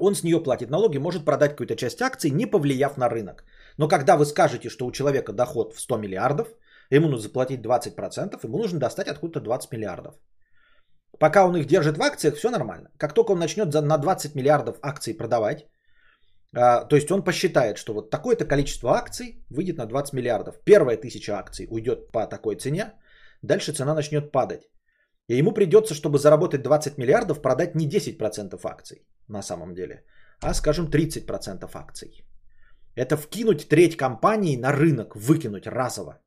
он с нее платит налоги, может продать какую-то часть акций, не повлияв на рынок. Но когда вы скажете, что у человека доход в 100 миллиардов, ему нужно заплатить 20%, ему нужно достать откуда-то 20 миллиардов. Пока он их держит в акциях, все нормально. Как только он начнет на 20 миллиардов акций продавать, а, то есть он посчитает, что вот такое-то количество акций выйдет на 20 миллиардов. Первая тысяча акций уйдет по такой цене, дальше цена начнет падать. И ему придется, чтобы заработать 20 миллиардов, продать не 10% акций на самом деле, а скажем 30% акций. Это вкинуть треть компании на рынок, выкинуть разово.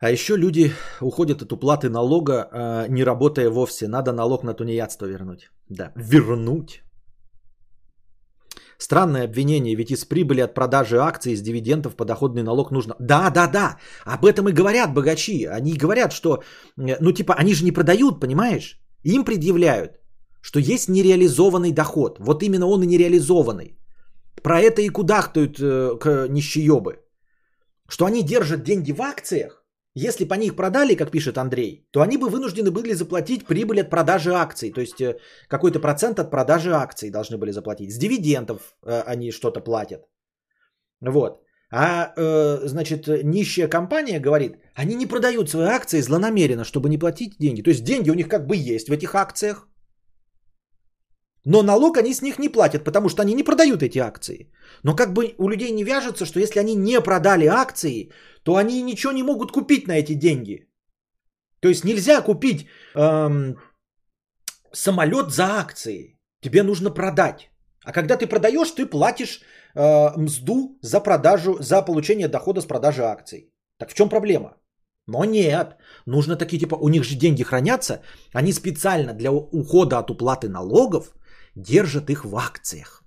А еще люди уходят от уплаты налога, а, не работая вовсе. Надо налог на тунеядство вернуть. Да, вернуть. Странное обвинение, ведь из прибыли от продажи акций, из дивидендов подоходный налог нужно. Да, да, да, об этом и говорят богачи. Они говорят, что, ну типа, они же не продают, понимаешь? Им предъявляют, что есть нереализованный доход. Вот именно он и нереализованный. Про это и кудахтают э, к нищеебы. Что они держат деньги в акциях, если бы они их продали, как пишет Андрей, то они бы вынуждены были заплатить прибыль от продажи акций. То есть э, какой-то процент от продажи акций должны были заплатить. С дивидендов э, они что-то платят. Вот. А, э, значит, нищая компания говорит, они не продают свои акции злонамеренно, чтобы не платить деньги. То есть деньги у них как бы есть в этих акциях, Но налог они с них не платят, потому что они не продают эти акции. Но как бы у людей не вяжется, что если они не продали акции, то они ничего не могут купить на эти деньги. То есть нельзя купить эм, самолет за акции. Тебе нужно продать. А когда ты продаешь, ты платишь э, мзду за продажу, за получение дохода с продажи акций. Так в чем проблема? Но нет, нужно такие типа, у них же деньги хранятся, они специально для ухода от уплаты налогов держат их в акциях.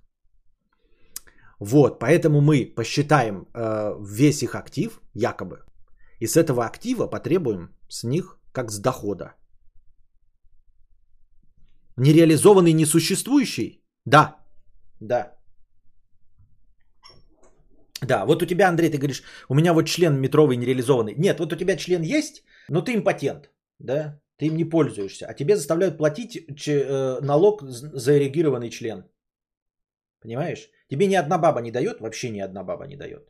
Вот, поэтому мы посчитаем э, весь их актив, якобы, и с этого актива потребуем с них как с дохода. Нереализованный, несуществующий? Да, да. Да, вот у тебя, Андрей, ты говоришь, у меня вот член метровый нереализованный. Нет, вот у тебя член есть, но ты импотент, да, ты им не пользуешься, а тебе заставляют платить э, налог за эрегированный член. Понимаешь? Тебе ни одна баба не дает, вообще ни одна баба не дает.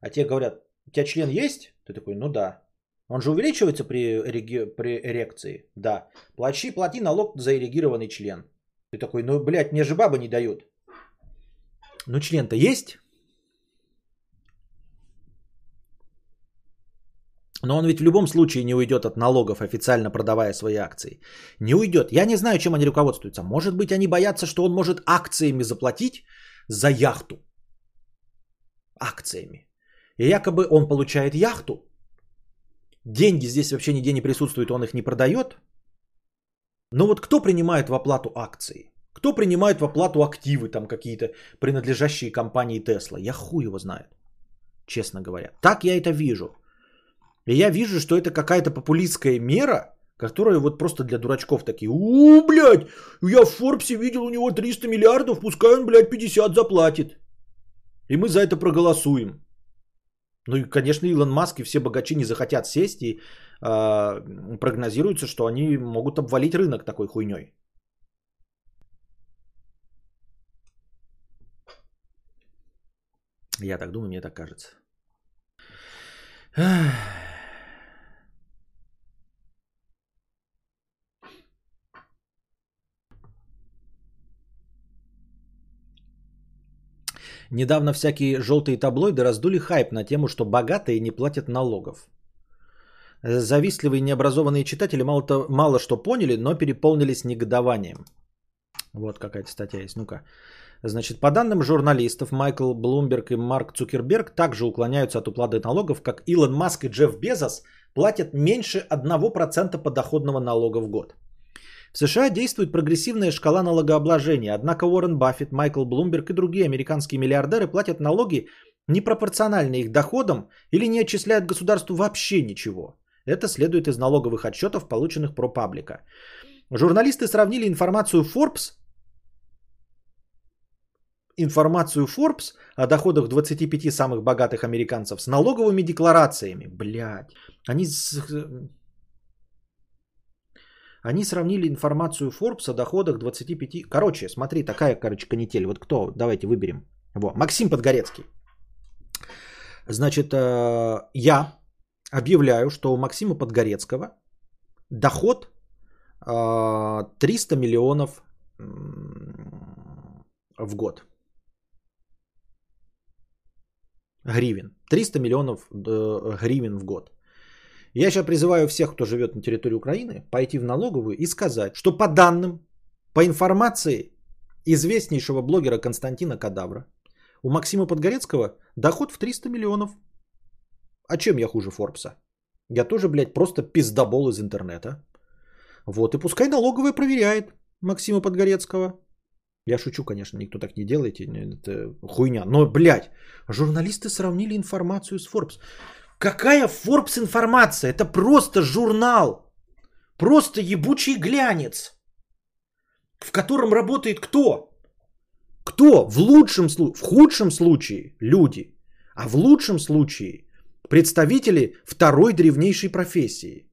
А тебе говорят, у тебя член есть? Ты такой, ну да. Он же увеличивается при, эреги... при эрекции? Да. Плати, плати налог за эрегированный член. Ты такой, ну, блядь, мне же баба не дают. Ну, член-то есть? Но он ведь в любом случае не уйдет от налогов, официально продавая свои акции. Не уйдет. Я не знаю, чем они руководствуются. Может быть, они боятся, что он может акциями заплатить за яхту. Акциями. И якобы он получает яхту. Деньги здесь вообще нигде не присутствуют, он их не продает. Но вот кто принимает в оплату акции? Кто принимает в оплату активы там какие-то, принадлежащие компании Тесла? Я хуй его знает, честно говоря. Так я это вижу. И я вижу, что это какая-то популистская мера, которая вот просто для дурачков такие. У, блядь, я в Форбсе видел у него 300 миллиардов, пускай он, блядь, 50 заплатит. И мы за это проголосуем. Ну и, конечно, Илон Маск и все богачи не захотят сесть и э, прогнозируется, что они могут обвалить рынок такой хуйней. Я так думаю, мне так кажется. Недавно всякие желтые таблоиды раздули хайп на тему, что богатые не платят налогов. Завистливые необразованные читатели мало, то, мало что поняли, но переполнились негодованием. Вот какая-то статья есть. Ну-ка. Значит, по данным журналистов, Майкл Блумберг и Марк Цукерберг также уклоняются от уплаты налогов, как Илон Маск и Джефф Безос платят меньше 1% подоходного налога в год. В США действует прогрессивная шкала налогообложения, однако Уоррен Баффет, Майкл Блумберг и другие американские миллиардеры платят налоги непропорционально их доходам или не отчисляют государству вообще ничего. Это следует из налоговых отчетов, полученных про паблика. Журналисты сравнили информацию Forbes информацию Forbes о доходах 25 самых богатых американцев с налоговыми декларациями. Блядь. Они они сравнили информацию Forbes о доходах 25... Короче, смотри, такая, короче, канитель. Вот кто? Давайте выберем. Во, Максим Подгорецкий. Значит, э, я объявляю, что у Максима Подгорецкого доход 300 э, миллионов в год. Гривен. 300 миллионов э, гривен в год. Я сейчас призываю всех, кто живет на территории Украины, пойти в налоговую и сказать, что по данным, по информации известнейшего блогера Константина Кадавра, у Максима Подгорецкого доход в 300 миллионов. А чем я хуже Форбса? Я тоже, блядь, просто пиздобол из интернета. Вот, и пускай налоговая проверяет Максима Подгорецкого. Я шучу, конечно, никто так не делает, это хуйня. Но, блядь, журналисты сравнили информацию с Forbes. Какая Forbes информация? Это просто журнал. Просто ебучий глянец. В котором работает кто? Кто? В лучшем случае, в худшем случае люди. А в лучшем случае представители второй древнейшей профессии.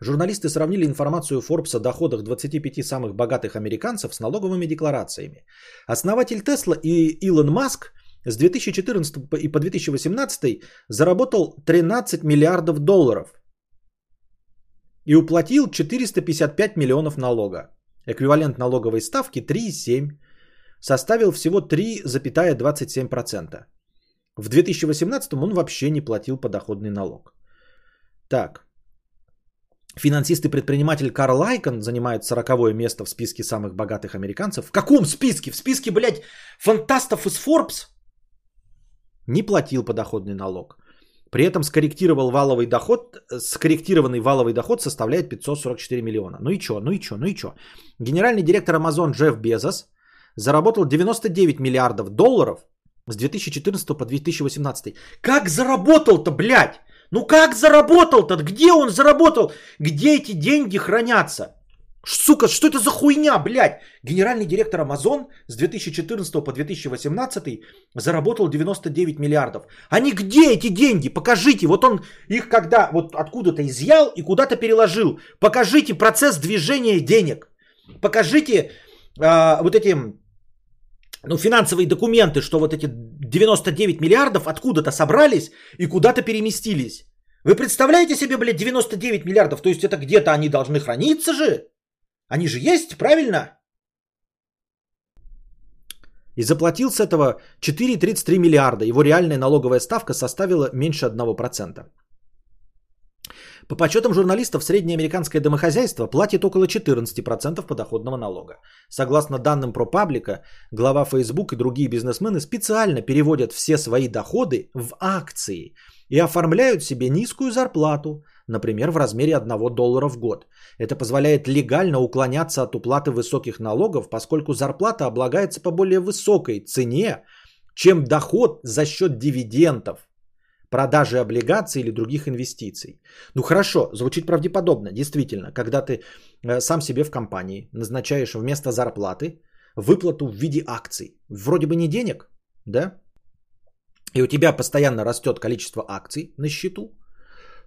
Журналисты сравнили информацию Forbes о доходах 25 самых богатых американцев с налоговыми декларациями. Основатель Тесла и Илон Маск с 2014 и по 2018 заработал 13 миллиардов долларов. и уплатил 455 миллионов налога. Эквивалент налоговой ставки 3,7 составил всего 3,27%. В 2018 он вообще не платил подоходный налог. Так. Финансист и предприниматель Карл Айкон занимает 40 место в списке самых богатых американцев. В каком списке? В списке, блядь, фантастов из Forbes? Не платил подоходный налог. При этом скорректировал валовый доход, скорректированный валовый доход составляет 544 миллиона. Ну и чё, ну и чё, ну и чё. Генеральный директор Amazon Джефф Безос заработал 99 миллиардов долларов с 2014 по 2018. Как заработал-то, блядь? Ну как заработал-то? Где он заработал? Где эти деньги хранятся? Сука, что это за хуйня, блядь? Генеральный директор Amazon с 2014 по 2018 заработал 99 миллиардов. Они где эти деньги? Покажите. Вот он их когда вот откуда-то изъял и куда-то переложил. Покажите процесс движения денег. Покажите э, вот эти ну, финансовые документы, что вот эти 99 миллиардов откуда-то собрались и куда-то переместились. Вы представляете себе, блядь, 99 миллиардов? То есть это где-то они должны храниться же? Они же есть, правильно? И заплатил с этого 4,33 миллиарда. Его реальная налоговая ставка составила меньше 1%. По подсчетам журналистов, среднее американское домохозяйство платит около 14% подоходного налога. Согласно данным ProPublica, глава Facebook и другие бизнесмены специально переводят все свои доходы в акции и оформляют себе низкую зарплату, например, в размере 1 доллара в год. Это позволяет легально уклоняться от уплаты высоких налогов, поскольку зарплата облагается по более высокой цене, чем доход за счет дивидендов продажи облигаций или других инвестиций. Ну хорошо, звучит правдеподобно, действительно, когда ты э, сам себе в компании назначаешь вместо зарплаты выплату в виде акций. Вроде бы не денег, да? И у тебя постоянно растет количество акций на счету,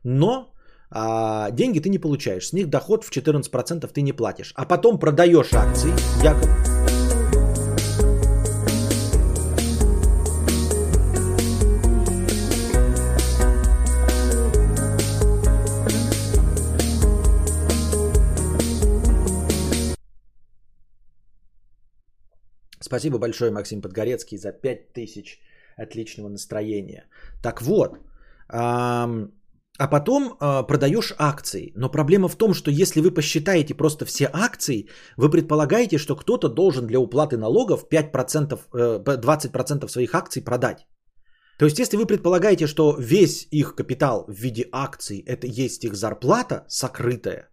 но а, деньги ты не получаешь. С них доход в 14% ты не платишь. А потом продаешь акции, якобы Спасибо большое, Максим Подгорецкий, за 5000 отличного настроения. Так вот, а потом э, продаешь акции. Но проблема в том, что если вы посчитаете просто все акции, вы предполагаете, что кто-то должен для уплаты налогов 5%, э, 20% своих акций продать. То есть, если вы предполагаете, что весь их капитал в виде акций это есть их зарплата сокрытая,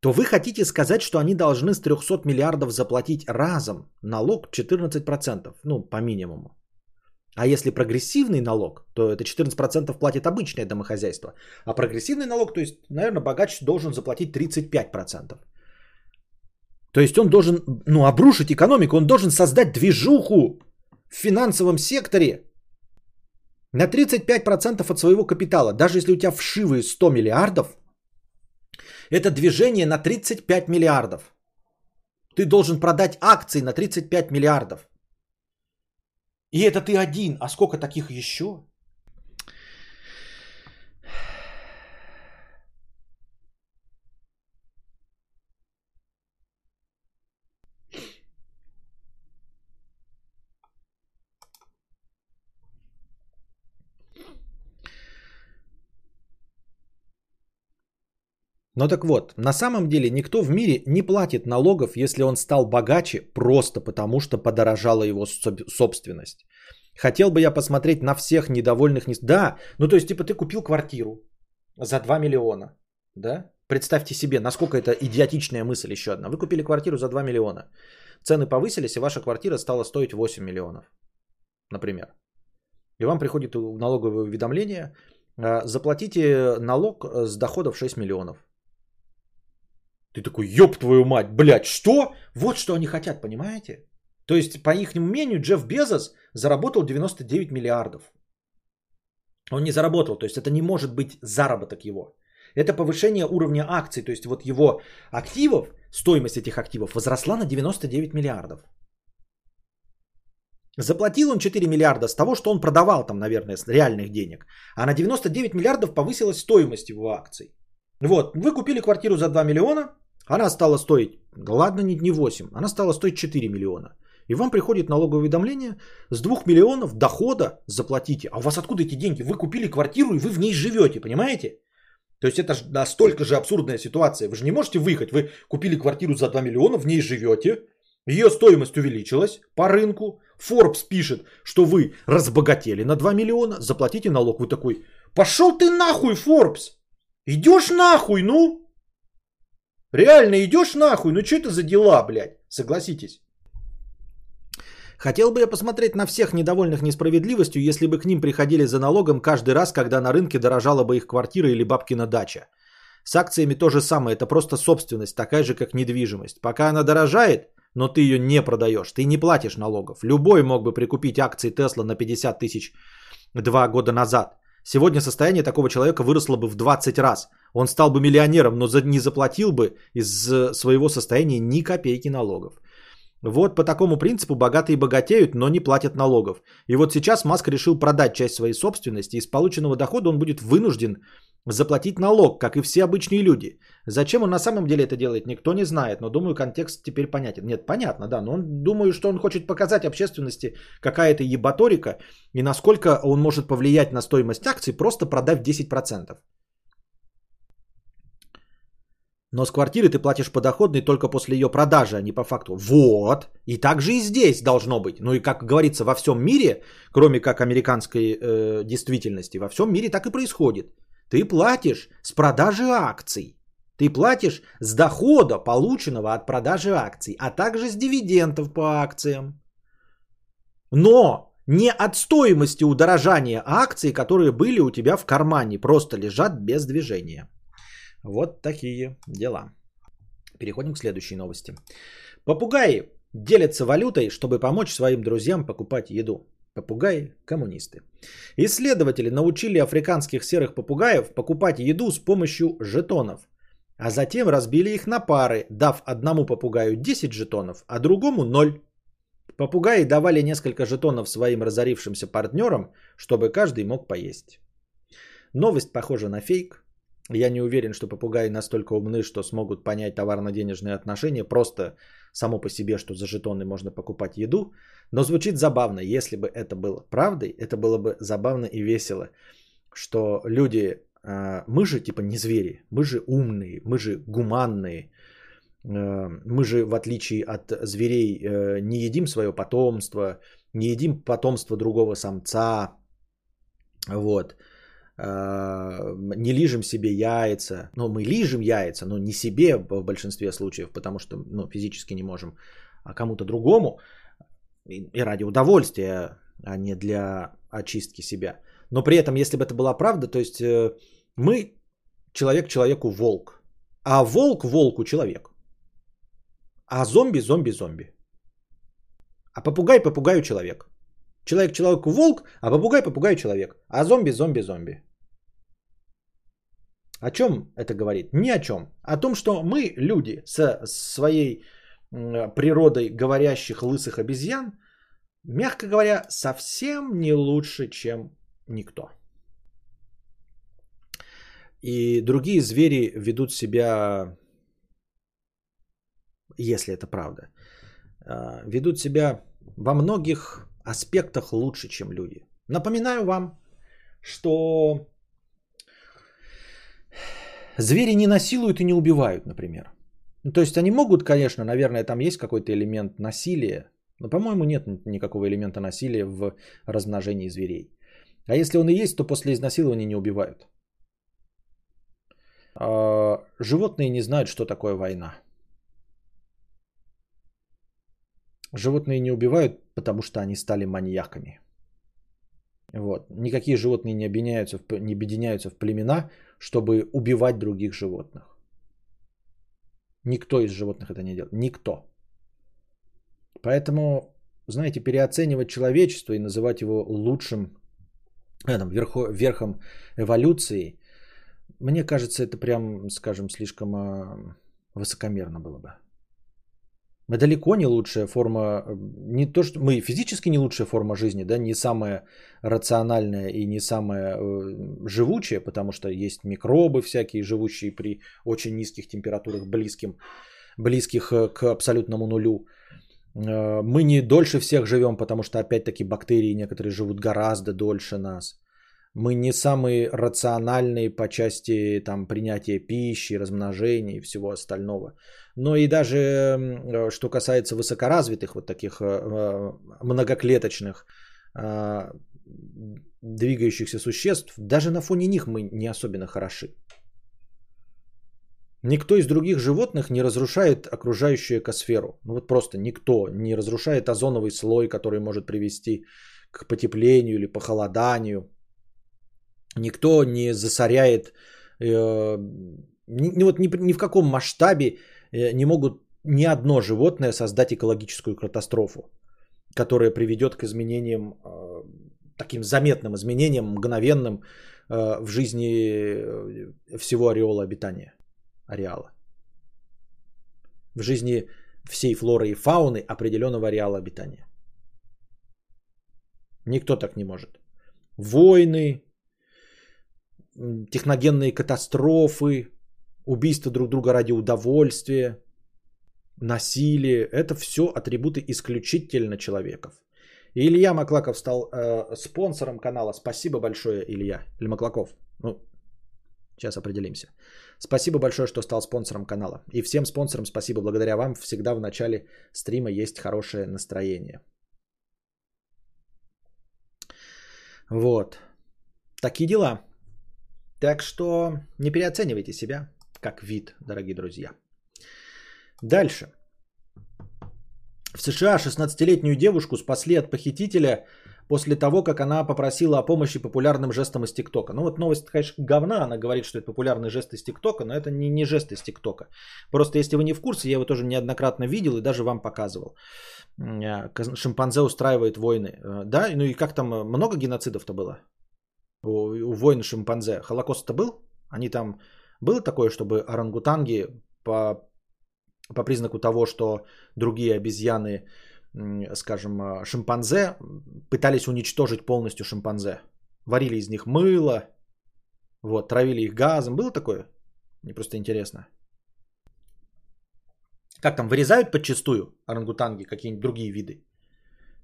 то вы хотите сказать, что они должны с 300 миллиардов заплатить разом налог 14%, ну, по минимуму. А если прогрессивный налог, то это 14% платит обычное домохозяйство. А прогрессивный налог, то есть, наверное, богач должен заплатить 35%. То есть он должен ну, обрушить экономику, он должен создать движуху в финансовом секторе на 35% от своего капитала. Даже если у тебя вшивые 100 миллиардов, это движение на 35 миллиардов. Ты должен продать акции на 35 миллиардов. И это ты один, а сколько таких еще? Но так вот, на самом деле никто в мире не платит налогов, если он стал богаче просто потому, что подорожала его собственность. Хотел бы я посмотреть на всех недовольных... Да, ну то есть типа ты купил квартиру за 2 миллиона, да? Представьте себе, насколько это идиотичная мысль еще одна. Вы купили квартиру за 2 миллиона. Цены повысились, и ваша квартира стала стоить 8 миллионов, например. И вам приходит налоговое уведомление, а, заплатите налог с доходов 6 миллионов. Ты такой, ёб твою мать, блядь, что? Вот что они хотят, понимаете? То есть, по их мнению, Джефф Безос заработал 99 миллиардов. Он не заработал, то есть это не может быть заработок его. Это повышение уровня акций, то есть вот его активов, стоимость этих активов возросла на 99 миллиардов. Заплатил он 4 миллиарда с того, что он продавал там, наверное, с реальных денег. А на 99 миллиардов повысилась стоимость его акций. Вот, вы купили квартиру за 2 миллиона, она стала стоить, ладно, не, не 8, она стала стоить 4 миллиона. И вам приходит налоговое уведомление, с 2 миллионов дохода заплатите. А у вас откуда эти деньги? Вы купили квартиру и вы в ней живете, понимаете? То есть это настолько же абсурдная ситуация. Вы же не можете выехать. Вы купили квартиру за 2 миллиона, в ней живете. Ее стоимость увеличилась по рынку. Forbes пишет, что вы разбогатели на 2 миллиона, заплатите налог. Вы такой, пошел ты нахуй, Forbes. Идешь нахуй, ну. Реально идешь нахуй. Ну что это за дела, блядь? Согласитесь. Хотел бы я посмотреть на всех недовольных несправедливостью, если бы к ним приходили за налогом каждый раз, когда на рынке дорожала бы их квартира или бабкина дача. С акциями то же самое, это просто собственность, такая же, как недвижимость. Пока она дорожает, но ты ее не продаешь, ты не платишь налогов. Любой мог бы прикупить акции Тесла на 50 тысяч два года назад. Сегодня состояние такого человека выросло бы в 20 раз. Он стал бы миллионером, но не заплатил бы из своего состояния ни копейки налогов. Вот по такому принципу богатые богатеют, но не платят налогов. И вот сейчас Маск решил продать часть своей собственности, и с полученного дохода он будет вынужден заплатить налог, как и все обычные люди. Зачем он на самом деле это делает, никто не знает, но думаю, контекст теперь понятен. Нет, понятно, да, но он думаю, что он хочет показать общественности какая-то ебаторика и насколько он может повлиять на стоимость акций, просто продав 10%. Но с квартиры ты платишь подоходный только после ее продажи, а не по факту. Вот. И так же и здесь должно быть. Ну и как говорится, во всем мире, кроме как американской э, действительности, во всем мире так и происходит. Ты платишь с продажи акций. Ты платишь с дохода, полученного от продажи акций, а также с дивидендов по акциям. Но не от стоимости удорожания акций, которые были у тебя в кармане, просто лежат без движения. Вот такие дела. Переходим к следующей новости. Попугаи делятся валютой, чтобы помочь своим друзьям покупать еду. Попугаи – коммунисты. Исследователи научили африканских серых попугаев покупать еду с помощью жетонов, а затем разбили их на пары, дав одному попугаю 10 жетонов, а другому 0. Попугаи давали несколько жетонов своим разорившимся партнерам, чтобы каждый мог поесть. Новость похожа на фейк, я не уверен, что попугаи настолько умны, что смогут понять товарно-денежные отношения просто само по себе, что за жетоны можно покупать еду. Но звучит забавно. Если бы это было правдой, это было бы забавно и весело, что люди, а, мы же типа не звери, мы же умные, мы же гуманные, а, мы же в отличие от зверей э, не едим свое потомство, не едим потомство другого самца, вот. А, не лижем себе яйца. Ну, мы лижем яйца, но не себе в большинстве случаев, потому что ну, физически не можем, а кому-то другому. И ради удовольствия, а не для очистки себя. Но при этом, если бы это была правда, то есть э, мы человек человеку волк, а волк волку человек, а зомби зомби зомби, а попугай попугаю человек. Человек человеку волк, а попугай попугаю человек, а зомби зомби зомби. О чем это говорит? Ни о чем. О том, что мы, люди, со своей природой говорящих лысых обезьян, мягко говоря, совсем не лучше, чем никто. И другие звери ведут себя, если это правда, а, ведут себя во многих аспектах лучше, чем люди. Напоминаю вам, что Звери не насилуют и не убивают, например. Ну, то есть они могут, конечно, наверное, там есть какой-то элемент насилия, но, по-моему, нет никакого элемента насилия в размножении зверей. А если он и есть, то после изнасилования не убивают. А, животные не знают, что такое война. Животные не убивают, потому что они стали маньяками. Вот. Никакие животные не объединяются, в, не объединяются в племена, чтобы убивать других животных. Никто из животных это не делает. Никто. Поэтому, знаете, переоценивать человечество и называть его лучшим, э, там, верхо, верхом эволюции, мне кажется, это прям, скажем, слишком э, высокомерно было бы. Далеко не лучшая форма, не то, что мы физически не лучшая форма жизни, да, не самая рациональная и не самая э, живучая, потому что есть микробы всякие, живущие при очень низких температурах, близким, близких э, к абсолютному нулю. Э, мы не дольше всех живем, потому что опять-таки бактерии некоторые живут гораздо дольше нас. Мы не самые рациональные по части там, принятия пищи, размножения и всего остального. Но и даже э, что касается высокоразвитых, вот таких э, многоклеточных двигающихся существ, даже на фоне них мы не особенно хороши. Никто из других животных не разрушает окружающую экосферу. Ну вот просто никто не разрушает озоновый слой, который может привести к потеплению или похолоданию. Никто не засоряет, э, ни, вот ни, ни в каком масштабе э, не могут ни одно животное создать экологическую катастрофу, которая приведет к изменениям, э, таким заметным изменениям, мгновенным э, в жизни э, всего ореола обитания ареала. В жизни всей флоры и фауны определенного ареала обитания. Никто так не может. Войны, техногенные катастрофы, убийство друг друга ради удовольствия, насилие – это все атрибуты исключительно человеков. И Илья Маклаков стал э, спонсором канала. Спасибо большое, Илья. Или Маклаков. Ну, сейчас определимся. Спасибо большое, что стал спонсором канала. И всем спонсорам спасибо. Благодаря вам всегда в начале стрима есть хорошее настроение. Вот. Такие дела. Так что не переоценивайте себя как вид, дорогие друзья. Дальше. В США 16-летнюю девушку спасли от похитителя после того, как она попросила о помощи популярным жестом из ТикТока. Ну вот новость, конечно, говна, она говорит, что это популярный жест из ТикТока, но это не, не жест из ТикТока. Просто если вы не в курсе, я его тоже неоднократно видел и даже вам показывал. Э, шимпанзе устраивает войны. Э, да, ну и как там, э, много геноцидов-то было? У, у шимпанзе. Холокост-то был? Они там... Было такое, чтобы орангутанги по, по признаку того, что другие обезьяны скажем, а, шимпанзе, пытались уничтожить полностью шимпанзе. Варили из них мыло, вот, травили их газом. Было такое? Мне просто интересно. Как там, вырезают подчастую орангутанги, какие-нибудь другие виды?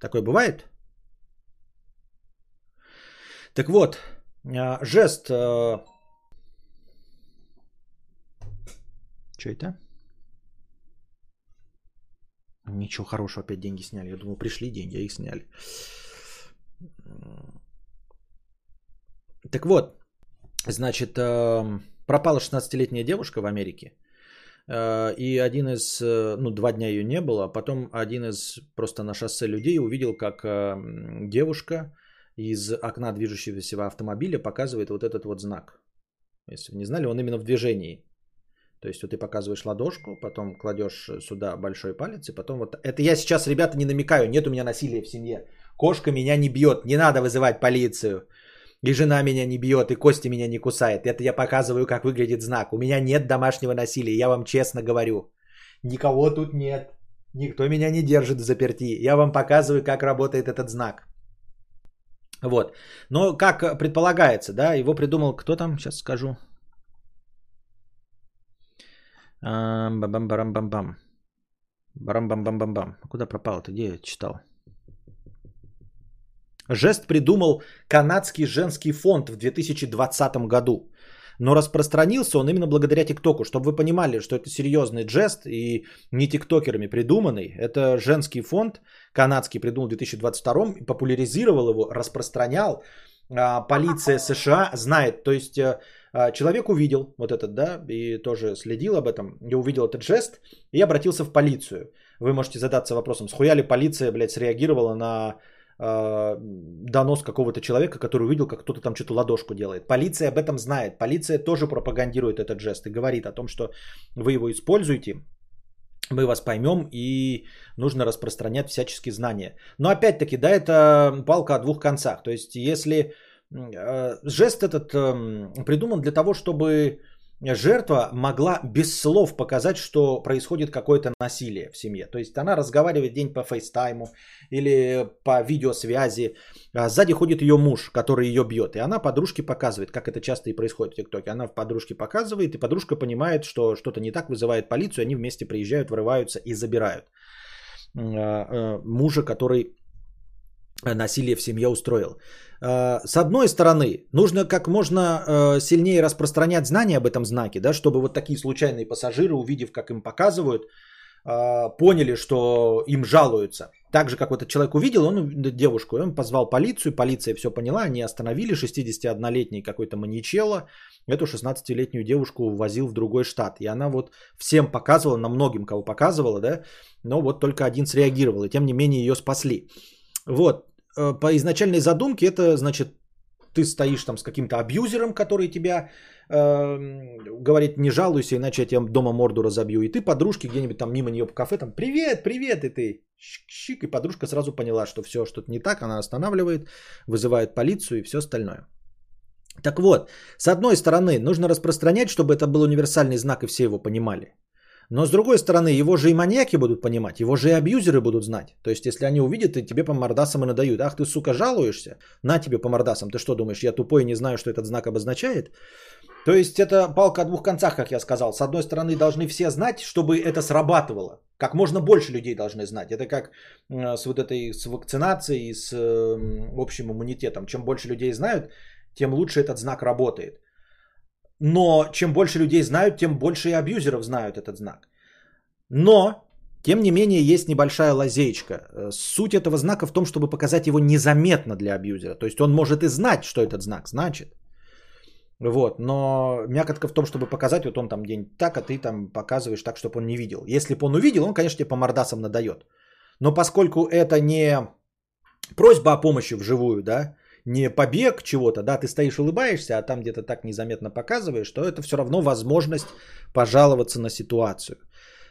Такое бывает? Так вот, а, жест... А, Что это? Ничего хорошего, опять деньги сняли. Я думал, пришли деньги, а их сняли. Так вот, значит, эм, пропала 16-летняя девушка в Америке. Э, и один из, э, ну, два дня ее не было, а потом один из просто на шоссе людей увидел, как девушка из окна движущегося автомобиля показывает вот этот вот знак. Если вы не знали, он именно в движении. То есть вот ты показываешь ладошку, потом кладешь сюда большой палец, и потом вот... Это я сейчас, ребята, не намекаю, нет у меня насилия в семье. Кошка меня не бьет, не надо вызывать полицию. И жена меня не бьет, и Кости меня не кусает. Это я показываю, как выглядит знак. У меня нет домашнего насилия, я вам честно говорю. Никого тут нет. Никто меня не держит в заперти. Я вам показываю, как работает этот знак. Вот. Но как предполагается, да, его придумал кто там, сейчас скажу. Бам-бам-барам-бам-бам. Барам-бам-бам-бам-бам. Куда пропал это? Где я читал? Жест придумал канадский женский фонд в 2020 году. Но распространился он именно благодаря ТикТоку. Чтобы вы понимали, что это серьезный жест и не тиктокерами придуманный. Это женский фонд канадский придумал в 2022 и популяризировал его, распространял. А, полиция США знает. То есть э, а, человек увидел вот этот, да, и тоже следил об этом, и увидел этот жест, и обратился в полицию. Вы можете задаться вопросом, схуя ли полиция, блядь, среагировала на э, донос какого-то человека, который увидел, как кто-то там что-то ладошку делает. Полиция об этом знает. Полиция тоже пропагандирует этот жест и говорит о том, что вы его используете, мы вас поймем и нужно распространять всяческие знания. Но опять-таки, да, это палка о двух концах. То есть, если Э, жест этот эм, придуман для того, чтобы жертва могла без слов показать, что происходит какое-то насилие в семье. То есть она разговаривает день по фейстайму или по видеосвязи. А сзади ходит ее муж, который ее бьет. И она подружке показывает, как это часто и происходит в ТикТоке. Она в подружке показывает, и подружка понимает, что что-то не так, вызывает полицию. Они вместе приезжают, врываются и забирают а, а, мужа, который насилие в семье устроил. Э, с одной стороны, нужно как можно э, сильнее распространять знания об этом знаке, да, чтобы вот такие случайные пассажиры, увидев, как им показывают, э, поняли, что им жалуются. Так же, как вот этот человек увидел, он девушку, он позвал полицию, полиция все поняла, они остановили 61-летний какой-то маньячелло, эту 16-летнюю девушку возил в другой штат. И она вот всем показывала, на многим кого показывала, да, но вот только один среагировал, и тем не менее ее спасли. Вот, Э, по изначальной задумке это значит, ты стоишь там с каким-то абьюзером, который тебя э, говорит, не жалуйся, иначе я тебе дома морду разобью. И ты подружки где-нибудь там мимо нее по кафе, там, привет, привет, и ты щик, и подружка сразу поняла, что все что-то не так, она останавливает, вызывает полицию и все остальное. Так вот, с одной стороны, нужно распространять, чтобы это был универсальный знак и все его понимали. Но с другой стороны, его же и маньяки будут понимать, его же и абьюзеры будут знать. То есть, если они увидят, и тебе по мордасам и надают. Ах, ты, сука, жалуешься? На тебе по мордасам. Ты что думаешь, я тупой не знаю, что этот знак обозначает? То есть, это палка о двух концах, как я сказал. С одной стороны, должны все знать, чтобы это срабатывало. Как можно больше людей должны знать. Это как с вот этой с вакцинацией, с э, общим иммунитетом. Чем больше людей знают, тем лучше этот знак работает. Но чем больше людей знают, тем больше и абьюзеров знают этот знак. Но, тем не менее, есть небольшая лазейка. Э, суть этого знака в том, чтобы показать его незаметно для абьюзера. То есть он может и знать, что этот знак значит. Вот, но мякотка в том, чтобы показать, вот он там день так, а ты там показываешь так, чтобы он не видел. Если бы он увидел, он, конечно, тебе по мордасам надает. Но поскольку это не просьба о помощи вживую, да, не побег чего-то, да, ты стоишь улыбаешься, а там где-то так незаметно показываешь, то это все равно возможность пожаловаться на ситуацию.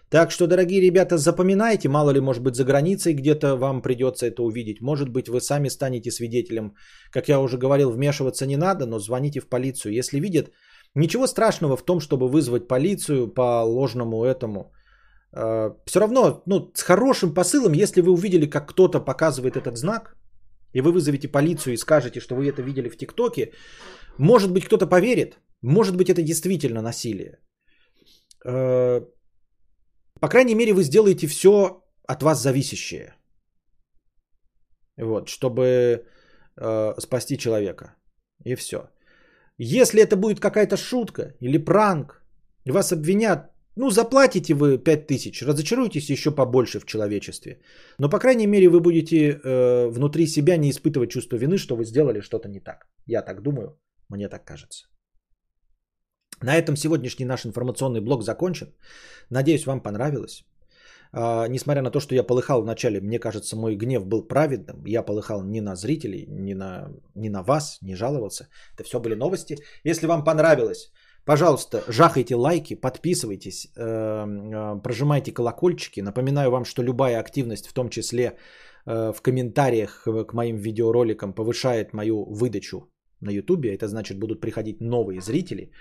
Так что, дорогие ребята, запоминайте, мало ли, может быть, за границей где-то вам придется это увидеть. Может быть, вы сами станете свидетелем. Как я уже говорил, вмешиваться не надо, но звоните в полицию. Если видят, ничего страшного в том, чтобы вызвать полицию по ложному этому. Э, все равно, ну, с хорошим посылом, если вы увидели, как кто-то показывает этот знак, и вы вызовете полицию и скажете, что вы это видели в ТикТоке, может быть, кто-то поверит, может быть, это действительно насилие. Э, по крайней мере, вы сделаете все от вас зависящее. Вот, чтобы э, спасти человека. И все. Если это будет какая-то шутка или пранк, и вас обвинят, ну, заплатите вы 5000, разочаруйтесь еще побольше в человечестве. Но, по крайней мере, вы будете э, внутри себя не испытывать чувство вины, что вы сделали что-то не так. Я так думаю, мне так кажется. На этом сегодняшний наш информационный блок закончен. Надеюсь, вам понравилось. А, несмотря на то, что я полыхал в начале, мне кажется, мой гнев был праведным. Я полыхал не на зрителей, не на, не на вас, не жаловался. Это все были новости. Если вам понравилось, Пожалуйста, жахайте лайки, подписывайтесь, э, э, прожимайте колокольчики. Напоминаю вам, что любая активность, в том числе э, в комментариях к моим видеороликам, повышает мою выдачу на YouTube. Это значит, будут приходить новые зрители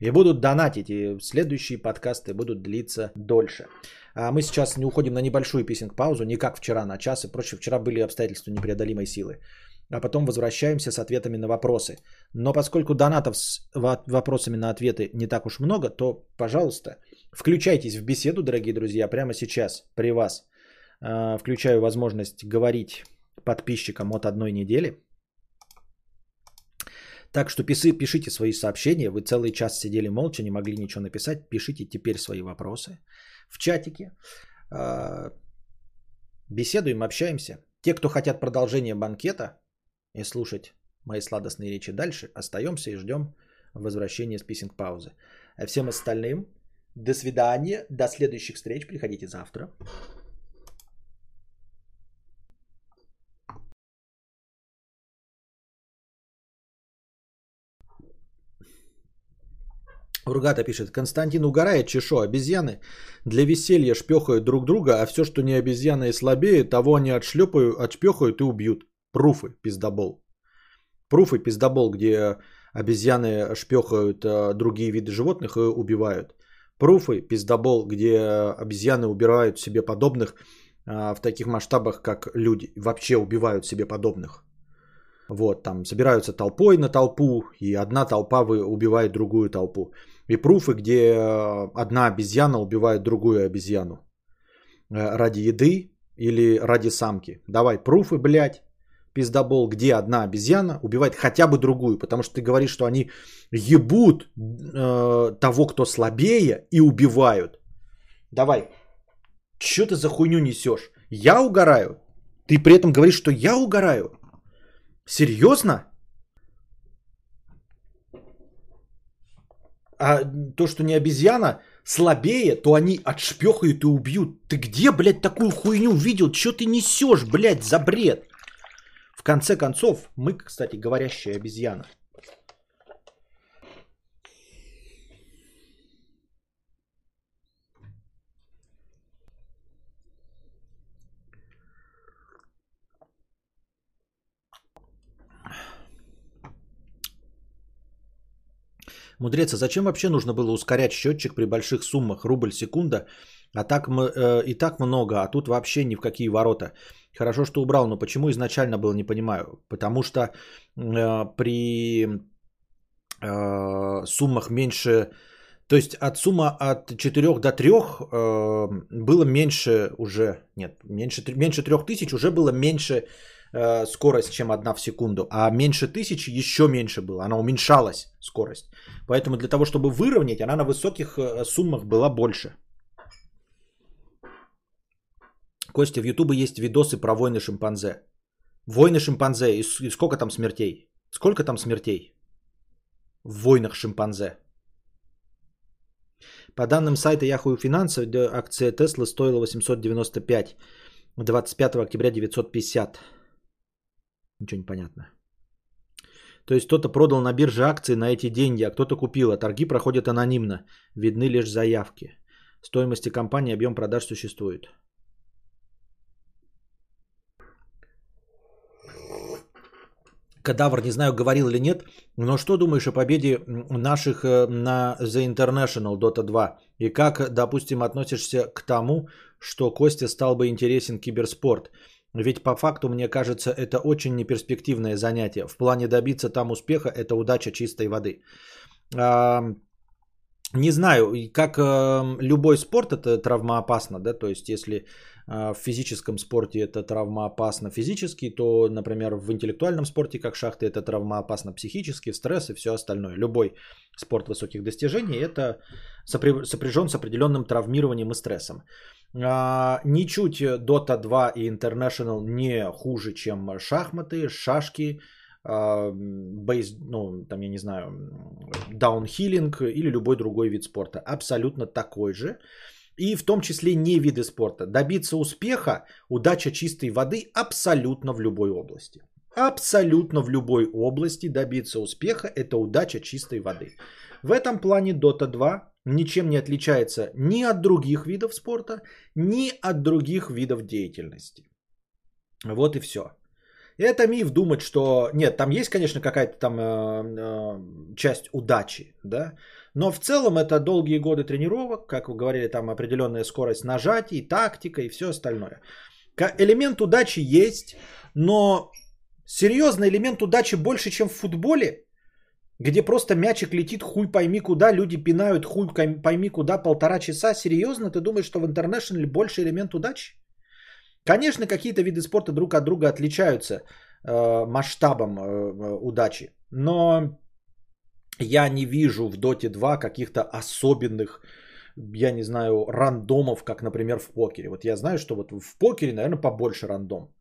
и будут донатить, и следующие подкасты будут длиться дольше. А мы сейчас не уходим на небольшую писинг-паузу, не как вчера на час и прочее. Вчера были обстоятельства непреодолимой силы а потом возвращаемся с ответами на вопросы. Но поскольку донатов с вопросами на ответы не так уж много, то, пожалуйста, включайтесь в беседу, дорогие друзья, прямо сейчас при вас. А, включаю возможность говорить подписчикам от одной недели. Так что пиши, пишите свои сообщения. Вы целый час сидели молча, не могли ничего написать. Пишите теперь свои вопросы в чатике. А, беседуем, общаемся. Те, кто хотят продолжения банкета, и слушать мои сладостные речи дальше, остаемся и ждем возвращения с писинг-паузы. А всем остальным до свидания, до следующих встреч, приходите завтра. Ургата пишет, Константин угорает, чешо, обезьяны для веселья шпехают друг друга, а все, что не обезьяна и слабее, того они отшлепают, отшпехают и убьют. Пруфы, пиздобол. Пруфы, пиздобол, где обезьяны шпехают э, другие виды животных и убивают. Пруфы, пиздобол, где обезьяны убирают себе подобных э, в таких масштабах, как люди. Вообще убивают себе подобных. Вот, там собираются толпой на толпу, и одна толпа убивает другую толпу. И пруфы, где э, одна обезьяна убивает другую обезьяну ради еды или ради самки. Давай, пруфы, блядь, пиздобол, где одна обезьяна убивает хотя бы другую, потому что ты говоришь, что они ебут э, того, кто слабее, и убивают. Давай, что ты за хуйню несешь? Я угораю? Ты при этом говоришь, что я угораю? Серьезно? А то, что не обезьяна, слабее, то они отшпехают и убьют. Ты где, блядь, такую хуйню видел? Че ты несешь, блядь, за бред? Конце концов, мы, кстати, говорящая обезьяна. Мудрец, а зачем вообще нужно было ускорять счетчик при больших суммах, рубль секунда, а так э, и так много, а тут вообще ни в какие ворота. Хорошо, что убрал, но почему изначально было, не понимаю. Потому что э, при э, суммах меньше, то есть от сумма от 4 до 3 э, было меньше уже, нет, меньше, меньше 3000 уже было меньше э, скорость, чем одна в секунду, а меньше тысячи еще меньше было, она уменьшалась скорость. Поэтому для того, чтобы выровнять, она на высоких э, суммах была больше. Костя, в Ютубе есть видосы про войны шимпанзе. Войны шимпанзе. И, сколько там смертей? Сколько там смертей? В войнах шимпанзе. По данным сайта Yahoo Finance, акция Tesla стоила 895. 25 октября 950. Ничего не понятно. То есть кто-то продал на бирже акции на эти деньги, а кто-то купил, а торги проходят анонимно. Видны лишь заявки. Стоимости компании, объем продаж существует. Кадавр, не знаю, говорил или нет, но что думаешь о победе наших э, на The International Dota 2? И как, допустим, относишься к тому, что Костя стал бы интересен киберспорт? Ведь по факту, мне кажется, это очень неперспективное занятие. В плане добиться там успеха – это удача чистой воды. Не знаю, как э, любой спорт это травмоопасно, да, то есть если в физическом спорте это травмоопасно физически, то, например, в интеллектуальном спорте, как шахты, это травмоопасно психически, стресс и все остальное. Любой спорт высоких достижений это сопряжен с определенным травмированием и стрессом. А, ничуть Dota 2 и International не хуже, чем шахматы, шашки, а, бейс, ну, там, я не знаю, даунхиллинг или любой другой вид спорта. Абсолютно такой же. И в том числе не виды спорта. Добиться успеха, удача чистой воды абсолютно в любой области. Абсолютно в любой области добиться успеха – это удача чистой воды. В этом плане Dota 2 ничем не отличается ни от других видов спорта, ни от других видов деятельности. Вот и все. Это миф думать, что... Нет, там есть, конечно, какая-то там э, э, часть удачи, да, но в целом это долгие годы тренировок, как вы говорили, там определенная скорость нажатий, тактика и все остальное. Элемент удачи есть, но серьезно, элемент удачи больше, чем в футболе, где просто мячик летит хуй пойми куда, люди пинают хуй пойми куда полтора часа. Серьезно, ты думаешь, что в интернешнале больше элемент удачи? Конечно, какие-то виды спорта друг от друга отличаются э, масштабом э, удачи, но я не вижу в Dota 2 каких-то особенных, я не знаю, рандомов, как, например, в покере. Вот я знаю, что вот в покере, наверное, побольше рандом.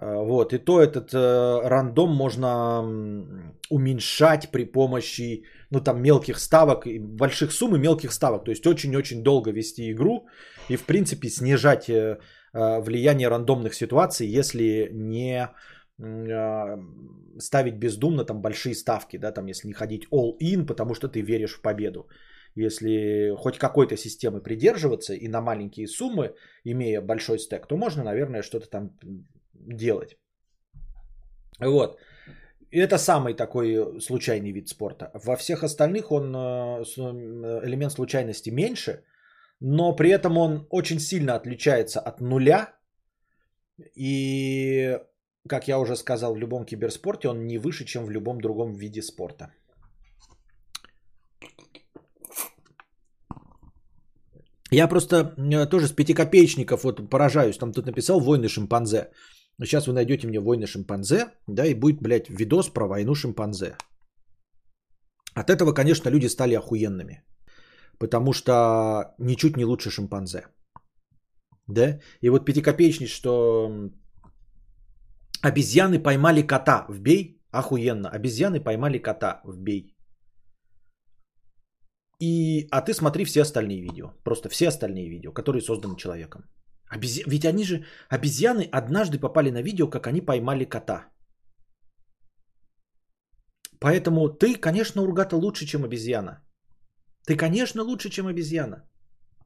Э, вот, и то этот э, рандом можно уменьшать при помощи, ну, там, мелких ставок, больших сумм и мелких ставок. То есть очень-очень долго вести игру и, в принципе, снижать э, э влияние рандомных ситуаций, если не ставить бездумно там большие ставки, да, там, если не ходить all-in, потому что ты веришь в победу. Если хоть какой-то системы придерживаться и на маленькие суммы, имея большой стек, то можно, наверное, что-то там делать. Вот. это самый такой случайный вид спорта. Во всех остальных он э, э, элемент случайности меньше, но при этом он очень сильно отличается от нуля. И, как я уже сказал, в любом киберспорте он не выше, чем в любом другом виде спорта. Я просто э, тоже с пятикопеечников вот поражаюсь. Там тут написал «Войны шимпанзе». Сейчас вы найдете мне «Войны шимпанзе», да, и будет, блядь, видос про войну шимпанзе. От этого, конечно, люди стали охуенными. Потому что ничуть не лучше шимпанзе. Да? И вот пятикопеечник, что обезьяны поймали кота, вбей, охуенно. Обезьяны поймали кота, вбей. И, а ты смотри все остальные видео. Просто все остальные видео, которые созданы человеком. Обези... Ведь они же, обезьяны однажды попали на видео, как они поймали кота. Поэтому ты, конечно, Ургата лучше, чем обезьяна. Ты, конечно, лучше, чем обезьяна.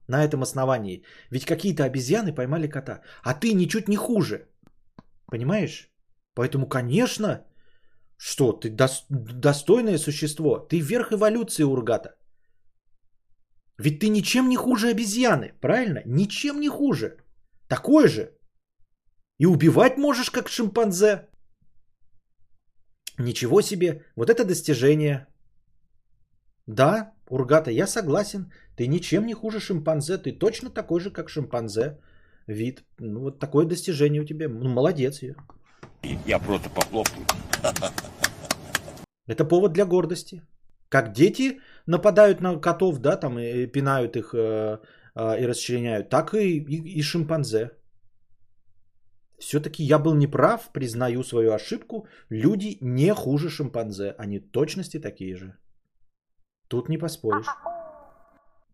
На этом основании. Ведь какие-то обезьяны поймали кота. А ты ничуть не хуже. Понимаешь? Поэтому, конечно, что ты достойное существо. Ты верх эволюции Ургата. Ведь ты ничем не хуже обезьяны, правильно? Ничем не хуже. Такой же. И убивать можешь, как шимпанзе. Ничего себе. Вот это достижение. Да, Ургата, я согласен. Ты ничем не хуже шимпанзе. Ты точно такой же, как шимпанзе. Вид. Ну, вот такое достижение у тебя. Ну, молодец я. Я просто похлопаю. Это повод для гордости. Как дети нападают на котов, да, там и пинают их э, э, и расчленяют, так и, и, и шимпанзе. Все-таки я был неправ, признаю свою ошибку. Люди не хуже шимпанзе, они точности такие же. Тут не поспоришь.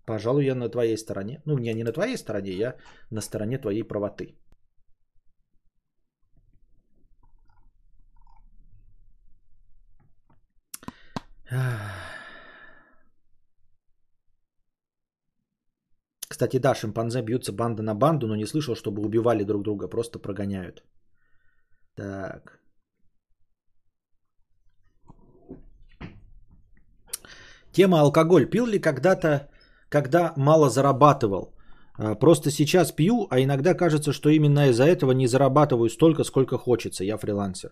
Пожалуй, я на твоей стороне. Ну, не, не на твоей стороне, я на стороне твоей правоты. Кстати, да, шимпанзе бьются банда на банду, но не слышал, чтобы убивали друг друга, просто прогоняют. Так. Тема алкоголь. Пил ли когда-то, когда мало зарабатывал? А, просто сейчас пью, а иногда кажется, что именно из-за этого не зарабатываю столько, сколько хочется. Я фрилансер.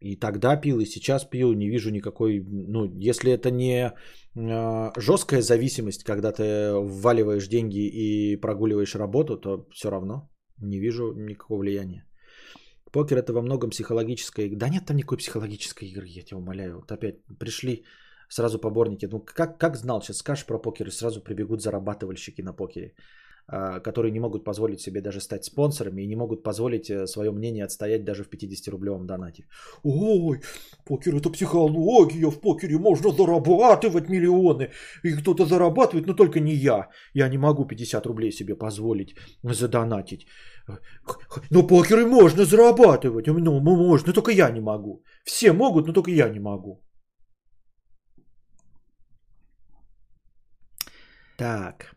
И тогда пил, и сейчас пью, не вижу никакой, ну, если это не э, жесткая зависимость, когда ты вваливаешь деньги и прогуливаешь работу, то все равно не вижу никакого влияния. Покер это во многом психологическая игра. Да нет там никакой психологической игры, я тебя умоляю. Вот опять пришли сразу поборники. Ну как, как знал, сейчас скажешь про покер и сразу прибегут зарабатывальщики на покере. А, которые не могут позволить себе даже стать спонсорами и не могут позволить э, свое мнение отстоять даже в 50-рублевом донате. Ой, покер это психология, в покере можно зарабатывать миллионы. И кто-то зарабатывает, но только не я. Я не могу 50 рублей себе позволить задонатить. Но покеры можно зарабатывать, ну можно, только я не могу. Все могут, но только я не могу. Так.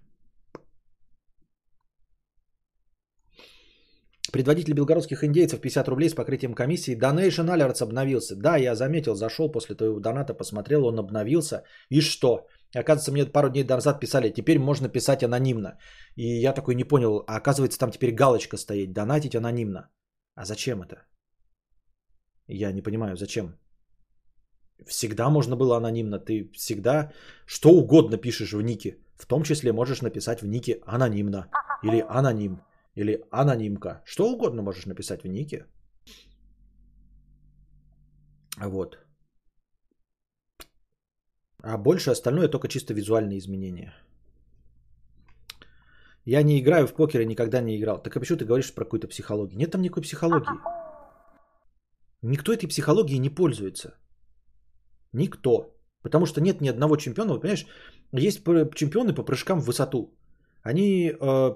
Предводитель белгородских индейцев 50 рублей с покрытием комиссии. Donation Alerts обновился. Да, я заметил, зашел после твоего доната, посмотрел, он обновился. И что? Оказывается, мне пару дней назад писали, теперь можно писать анонимно. И я такой не понял, а оказывается, там теперь галочка стоит, донатить анонимно. А зачем это? Я не понимаю, зачем? Всегда можно было анонимно. Ты всегда что угодно пишешь в нике. В том числе можешь написать в нике анонимно или аноним. Или анонимка. Что угодно можешь написать в нике. Вот. А больше остальное только чисто визуальные изменения. Я не играю в покер и никогда не играл. Так а почему ты говоришь про какую-то психологию? Нет там никакой психологии. Никто этой психологией не пользуется. Никто. Потому что нет ни одного чемпиона. Понимаешь, есть чемпионы по прыжкам в высоту. Они э,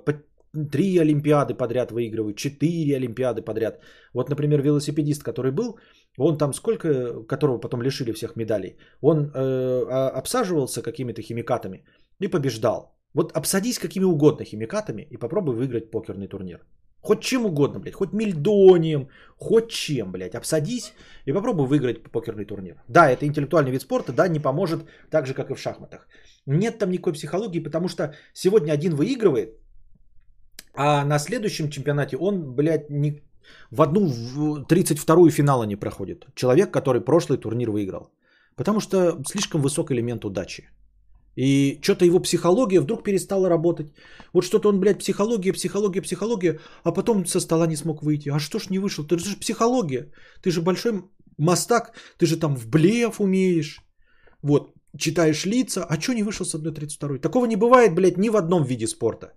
три Олимпиады подряд выигрывают, четыре Олимпиады подряд. Вот, например, велосипедист, который был, он там сколько, которого потом лишили всех медалей, он э, а, обсаживался какими-то химикатами и побеждал. Вот обсадись какими угодно химикатами и попробуй выиграть покерный турнир. Хоть чем угодно, блядь, хоть мельдонием, хоть чем, блядь, обсадись и попробуй выиграть покерный турнир. Да, это интеллектуальный вид спорта, да, не поможет так же, как и в шахматах. Нет там никакой психологии, потому что сегодня один выигрывает, а на следующем чемпионате он, блядь, не, в одну в 32-ю финала не проходит. Человек, который прошлый турнир выиграл. Потому что слишком высок элемент удачи. И что-то его психология вдруг перестала работать. Вот что-то он, блядь, психология, психология, психология, а потом со стола не смог выйти. А что ж не вышел? Ты же психология. Ты же большой мастак, ты же там в блеф умеешь. Вот, читаешь лица, а что не вышел с 1.32? Такого не бывает, блядь, ни в одном виде спорта.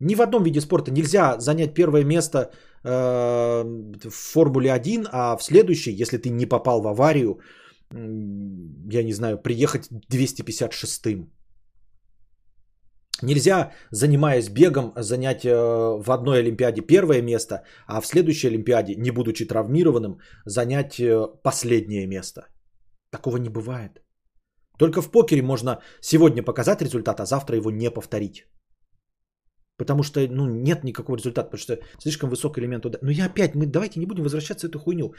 Ни в одном виде спорта нельзя занять первое место э, в Формуле 1, а в следующей, если ты не попал в аварию, я не знаю, приехать 256-м. Нельзя, занимаясь бегом, занять э, в одной Олимпиаде первое место, а в следующей Олимпиаде, не будучи травмированным, занять э, последнее место. Такого не бывает. Только в покере можно сегодня показать результат, а завтра его не повторить. Потому что ну, нет никакого результата, потому что слишком высокий элемент удара. Но я опять, мы давайте не будем возвращаться в эту хуйню.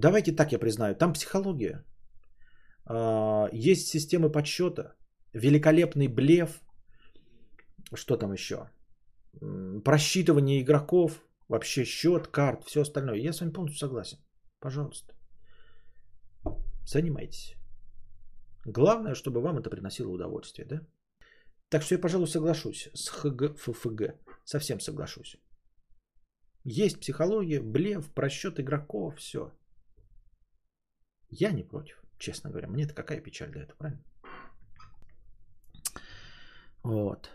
Давайте так я признаю, там психология. А, есть системы подсчета, великолепный блеф, что там еще? Просчитывание игроков, вообще счет, карт, все остальное. Я с вами полностью согласен. Пожалуйста. Занимайтесь. Главное, чтобы вам это приносило удовольствие, да? Так что я, пожалуй, соглашусь с ХГ, ФФГ. Совсем соглашусь. Есть психология, блеф, просчет игроков, все. Я не против, честно говоря. Мне-то какая печаль для этого, правильно? Вот.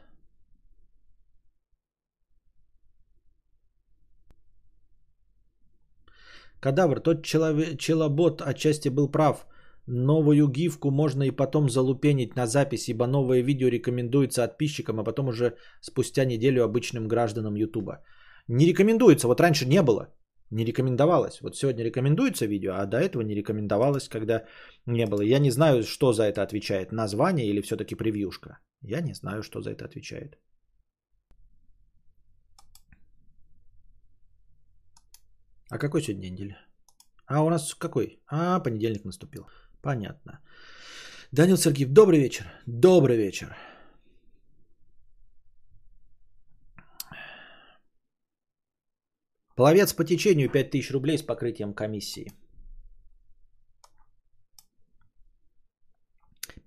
Кадавр, тот человек, челобот отчасти был прав – Новую гифку можно и потом залупенить на запись, ибо новое видео рекомендуется подписчикам, а потом уже спустя неделю обычным гражданам Ютуба. Не рекомендуется, вот раньше не было, не рекомендовалось. Вот сегодня рекомендуется видео, а до этого не рекомендовалось, когда не было. Я не знаю, что за это отвечает, название или все-таки превьюшка. Я не знаю, что за это отвечает. А какой сегодня неделя? А у нас какой? А, понедельник наступил. Понятно. Данил Сергеев, добрый вечер. Добрый вечер. Пловец по течению 5000 рублей с покрытием комиссии.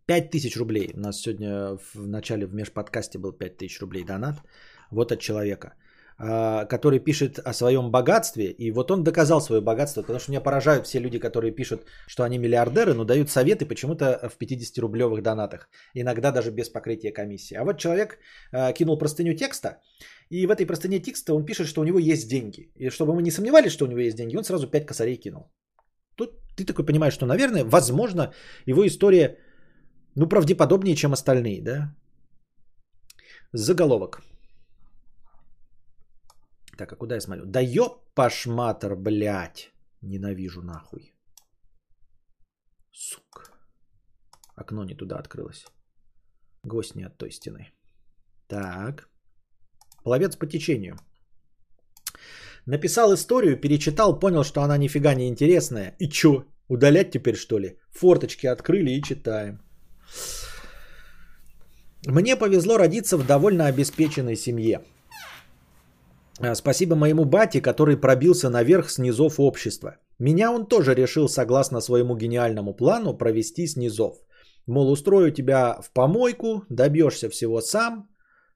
5000 рублей. У нас сегодня в начале в межподкасте был 5000 рублей донат. Вот от человека. А, который пишет о своем богатстве, и вот он доказал свое богатство, потому что меня поражают все люди, которые пишут, что они миллиардеры, но дают советы почему-то в 50-рублевых донатах, иногда даже без покрытия комиссии. А вот человек а, кинул простыню текста, и в этой простыне текста он пишет, что у него есть деньги. И чтобы мы не сомневались, что у него есть деньги, он сразу 5 косарей кинул. Тут ты такой понимаешь, что, наверное, возможно, его история, ну, правдеподобнее, чем остальные, да? Заголовок. Так, а куда я смотрю? Да ёб пашматор, блядь. Ненавижу нахуй. Сука. Окно не туда открылось. Гвоздь не от той стены. Так. Пловец по течению. Написал историю, перечитал, понял, что она нифига не интересная. И чё? Удалять теперь что ли? Форточки открыли и читаем. Мне повезло родиться в довольно обеспеченной семье. Э, спасибо моему бате, который пробился наверх с низов общества. Меня он тоже решил, согласно своему гениальному плану, провести с низов. Мол, устрою тебя в помойку, добьешься всего сам.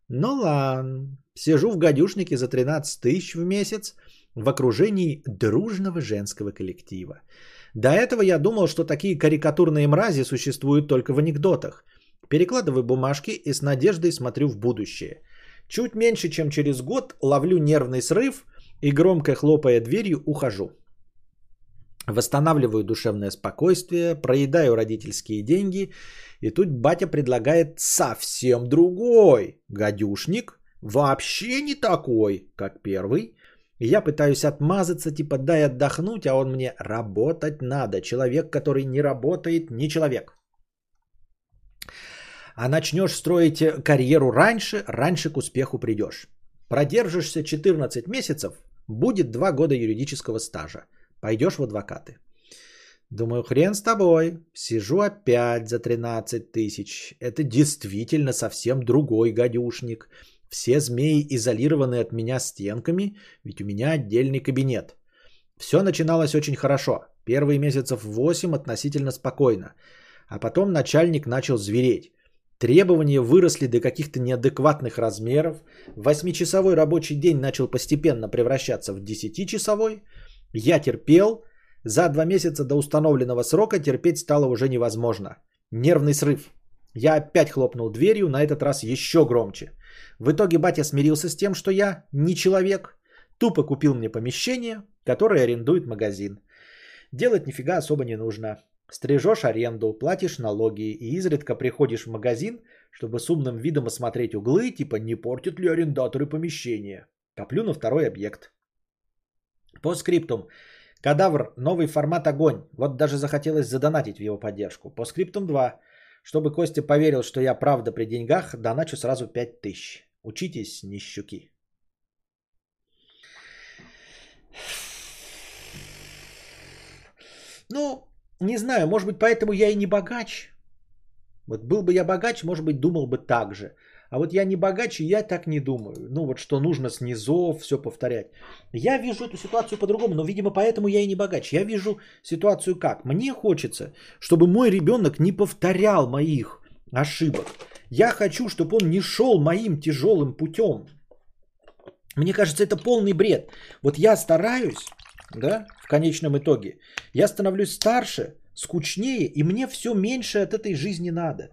Ну ладно, сижу в гадюшнике за 13 тысяч в месяц в окружении дружного женского коллектива. До этого я думал, что такие карикатурные мрази существуют только в анекдотах. Перекладываю бумажки и с надеждой смотрю в будущее – Чуть меньше, чем через год ловлю нервный срыв и громко хлопая дверью ухожу. Восстанавливаю душевное спокойствие, проедаю родительские деньги, и тут батя предлагает совсем другой гадюшник, вообще не такой, как первый. я пытаюсь отмазаться, типа дай отдохнуть, а он мне работать надо. Человек, который не работает, не человек. А начнешь строить карьеру раньше, раньше к успеху придешь. Продержишься 14 месяцев, будет 2 года юридического стажа. Пойдешь в адвокаты. Думаю, хрен с тобой. Сижу опять за 13 тысяч. Это действительно совсем другой гадюшник. Все змеи изолированы от меня стенками, ведь у меня отдельный кабинет. Все начиналось очень хорошо. Первые месяцев 8 относительно спокойно. А потом начальник начал звереть. Требования выросли до каких-то неадекватных размеров. Восьмичасовой рабочий день начал постепенно превращаться в десятичасовой. Я терпел. За два месяца до установленного срока терпеть стало уже невозможно. Нервный срыв. Я опять хлопнул дверью, на этот раз еще громче. В итоге батя смирился с тем, что я не человек. Тупо купил мне помещение, которое арендует магазин. Делать нифига особо не нужно. Стрижешь аренду, платишь налоги и изредка приходишь в магазин, чтобы с умным видом осмотреть углы, типа не портят ли арендаторы помещение. Коплю на второй объект. По скриптум. Кадавр, новый формат огонь. Вот даже захотелось задонатить в его поддержку. По скриптум 2. Чтобы Костя поверил, что я правда при деньгах, доначу сразу 5000. Учитесь, нищуки. Ну, не знаю, может быть, поэтому я и не богач. Вот был бы я богач, может быть, думал бы так же. А вот я не богач, и я так не думаю. Ну вот что нужно с низов все повторять. Я вижу эту ситуацию по-другому, но, видимо, поэтому я и не богач. Я вижу ситуацию как? Мне хочется, чтобы мой ребенок не повторял моих ошибок. Я хочу, чтобы он не шел моим тяжелым путем. Мне кажется, это полный бред. Вот я стараюсь, да, в конечном итоге. Я становлюсь старше, скучнее, и мне все меньше от этой жизни надо.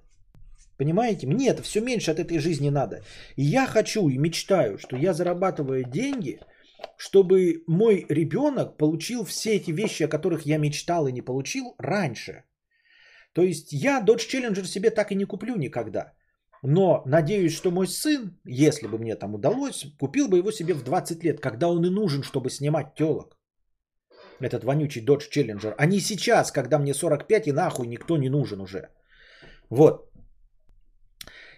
Понимаете? Мне это все меньше от этой жизни надо. И я хочу и мечтаю, что я зарабатываю деньги, чтобы мой ребенок получил все эти вещи, о которых я мечтал и не получил раньше. То есть я Dodge Challenger себе так и не куплю никогда. Но надеюсь, что мой сын, если бы мне там удалось, купил бы его себе в 20 лет, когда он и нужен, чтобы снимать телок. Этот вонючий Dodge Challenger. А не сейчас, когда мне 45 и нахуй никто не нужен уже. Вот.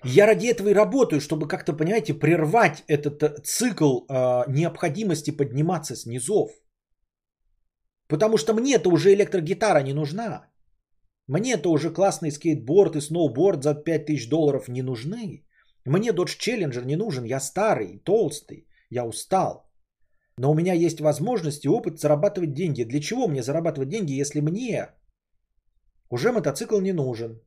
Я ради этого и работаю, чтобы как-то, понимаете, прервать этот э, цикл э, необходимости подниматься с низов. Потому что мне-то уже электрогитара не нужна. Мне-то уже классный скейтборд и сноуборд за 5000 долларов не нужны. Мне Dodge Challenger не нужен, я старый, толстый, я устал. Но у меня есть возможность и опыт зарабатывать деньги. Для чего мне зарабатывать деньги, если мне уже мотоцикл не нужен?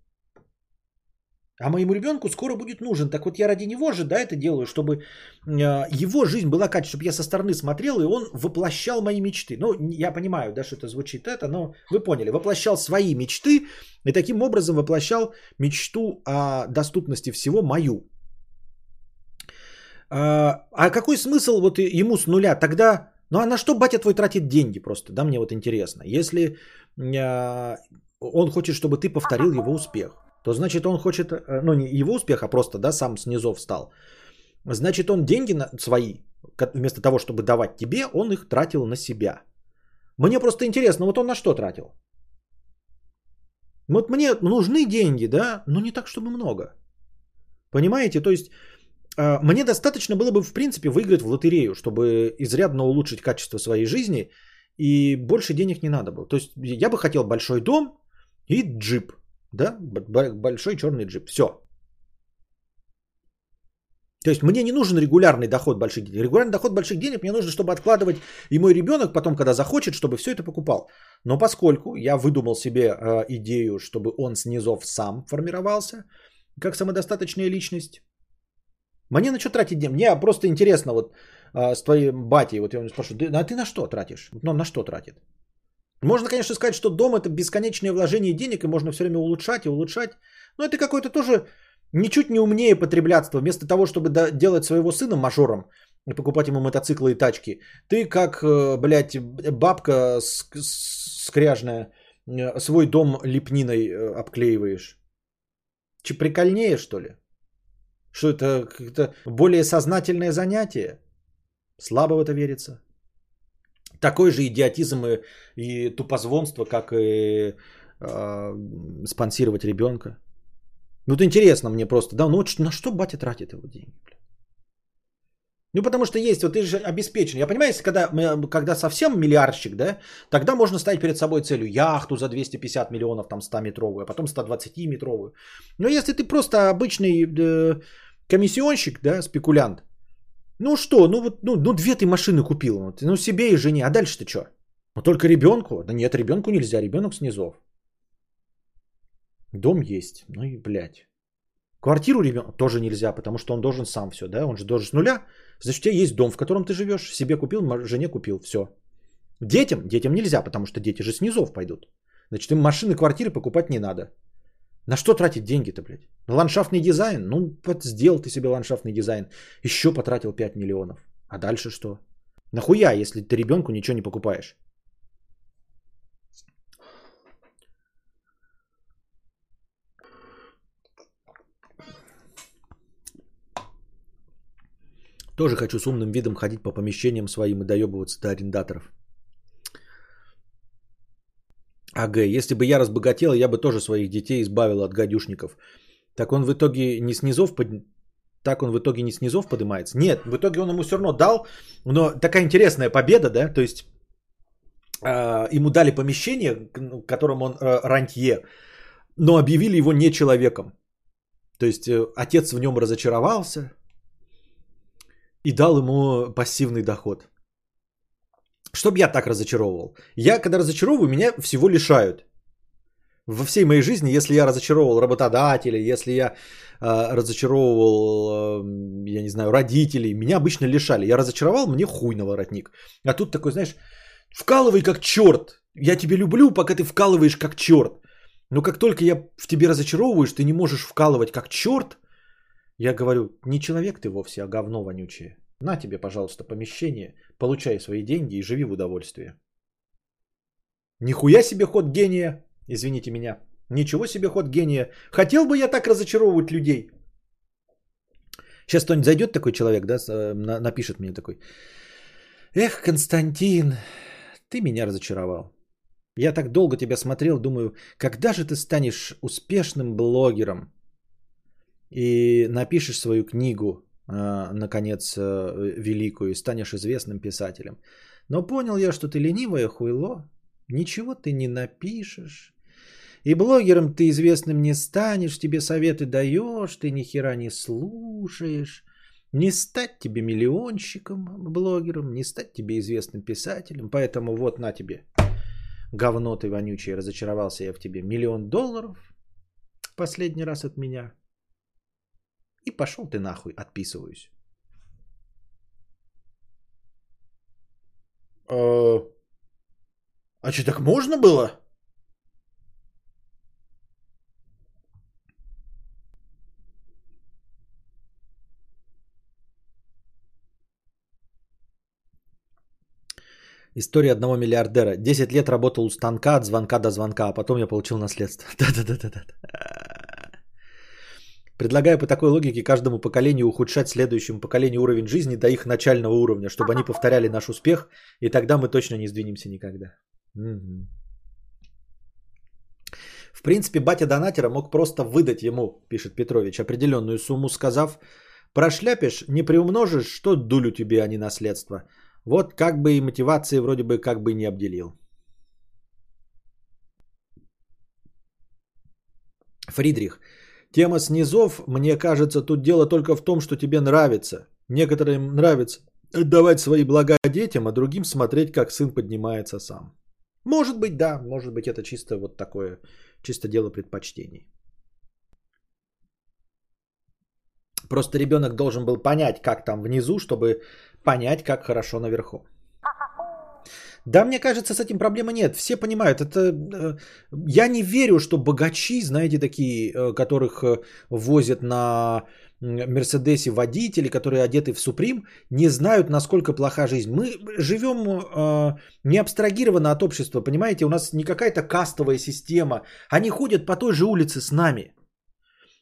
А моему ребенку скоро будет нужен. Так вот я ради него же, да, это делаю, чтобы э, его жизнь была качественной, чтобы я со стороны смотрел, и он воплощал мои мечты. Ну, я понимаю, да, что это звучит это, но вы поняли. Воплощал свои мечты и таким образом воплощал мечту о доступности всего мою. А, а какой смысл вот ему с нуля? Тогда, ну а на что батя твой тратит деньги просто, да, мне вот интересно. Если э, он хочет, чтобы ты повторил его успех то значит он хочет, э, ну не его успех, а просто, да, сам снизов стал. Значит он деньги свои, вместо того, чтобы давать тебе, он их тратил на себя. Мне просто интересно, вот он на что тратил? Вот мне нужны деньги, да, но не так, чтобы много. Понимаете? То есть мне достаточно было бы, в принципе, выиграть в лотерею, чтобы изрядно улучшить качество своей жизни, и больше денег не надо было. То есть я бы хотел большой дом и джип. Да, большой черный джип. Все. То есть мне не нужен регулярный доход больших денег. Регулярный доход больших денег мне нужно, чтобы откладывать и мой ребенок потом, когда захочет, чтобы все это покупал. Но поскольку я выдумал себе э, идею, чтобы он снизов сам формировался, как самодостаточная личность, мне на что тратить деньги? Мне просто интересно вот э, с твоим батей, вот я его спрашиваю, а ты на что тратишь? Ну, на что тратит? Можно, конечно, сказать, что дом это бесконечное вложение денег, и можно все время улучшать и улучшать. Но это какое-то тоже ничуть не умнее потреблятство. Вместо того, чтобы делать своего сына мажором и покупать ему мотоциклы и тачки, ты как, э, блядь, бабка скряжная э, свой дом лепниной э, обклеиваешь. Че, прикольнее, что ли? Что это как-то более сознательное занятие? Слабо в это верится. Такой же идиотизм и, и тупозвонство, как и э, спонсировать ребенка. Ну, вот интересно мне просто, да, ну на что батя тратит его деньги? Бля? Ну, потому что есть, вот ты же обеспечен. Я понимаю, если когда, когда совсем миллиардщик, да, тогда можно ставить перед собой целью яхту за 250 миллионов, там 100-метровую, а потом 120-метровую. Но если ты просто обычный э, комиссионщик, да, спекулянт, ну что, ну вот, ну, ну две ты машины купил, ну себе и жене, а дальше ты что? Ну только ребенку? Да нет, ребенку нельзя, ребенок снизов. Дом есть, ну и блядь. Квартиру ребенку тоже нельзя, потому что он должен сам все, да, он же должен с нуля. Значит, у тебя есть дом, в котором ты живешь, себе купил, жене купил, все. Детям, детям нельзя, потому что дети же снизов пойдут. Значит, им машины, квартиры покупать не надо. На что тратить деньги-то, блядь? На ландшафтный дизайн? Ну, вот сделал ты себе ландшафтный дизайн. Еще потратил 5 миллионов. А дальше что? Нахуя, если ты ребенку ничего не покупаешь? Тоже хочу с умным видом ходить по помещениям своим и доебываться до арендаторов. Ага, если бы я разбогател, я бы тоже своих детей избавил от гадюшников. Так он в итоге не снизов под... Так он в итоге не снизов поднимается? Нет, в итоге он ему все равно дал, но такая интересная победа, да, то есть э, ему дали помещение, в котором он э, рантье, но объявили его не человеком. То есть э, отец в нем разочаровался и дал ему пассивный доход. Чтоб я так разочаровывал. Я, когда разочаровываю, меня всего лишают. Во всей моей жизни, если я разочаровывал работодателя, если я э, разочаровывал, э, я не знаю, родителей, меня обычно лишали. Я разочаровал, мне хуй на воротник. А тут такой, знаешь, вкалывай как черт. Я тебя люблю, пока ты вкалываешь как черт. Но как только я в тебе разочаровываюсь, ты не можешь вкалывать как черт, я говорю, не человек ты вовсе, а говно вонючее. На тебе, пожалуйста, помещение, получай свои деньги и живи в удовольствие. Нихуя себе ход гения, извините меня. Ничего себе ход гения. Хотел бы я так разочаровывать людей. Сейчас кто-нибудь зайдет такой человек, да, э, напишет мне такой. Эх, Константин, ты меня разочаровал. Я так долго тебя смотрел, думаю, когда же ты станешь успешным блогером и напишешь свою книгу наконец, э, великую и станешь известным писателем. Но понял я, что ты ленивое хуйло, ничего ты не напишешь. И блогером ты известным не станешь, тебе советы даешь, ты ни хера не слушаешь. Не стать тебе миллионщиком, блогером, не стать тебе известным писателем. Поэтому вот на тебе, говно ты вонючий, разочаровался я в тебе. Миллион долларов последний раз от меня. И пошел ты нахуй, отписываюсь. А, а что, так можно было? История одного миллиардера. 10 лет работал у станка от звонка до звонка, а потом я получил наследство. Да-да-да-да. Предлагаю по такой логике каждому поколению ухудшать следующему поколению уровень жизни до их начального уровня, чтобы они повторяли наш успех, и тогда мы точно не сдвинемся никогда. Угу. В принципе, батя донатера мог просто выдать ему, пишет Петрович, определенную сумму, сказав, прошляпишь, не приумножишь, что дулю тебе, а не наследство. Вот как бы и мотивации вроде бы как бы не обделил. Фридрих. Тема снизов, мне кажется, тут дело только в том, что тебе нравится. Некоторым нравится давать свои блага детям, а другим смотреть, как сын поднимается сам. Может быть, да, может быть, это чисто вот такое, чисто дело предпочтений. Просто ребенок должен был понять, как там внизу, чтобы понять, как хорошо наверху. Да, мне кажется, с этим проблемы нет. Все понимают. Это э, я не верю, что богачи, знаете, такие, э, которых э, возят на Мерседесе водители, которые одеты в Суприм, не знают, насколько плоха жизнь. Мы живем э, не абстрагированно от общества, понимаете? У нас не какая-то кастовая система. Они ходят по той же улице с нами.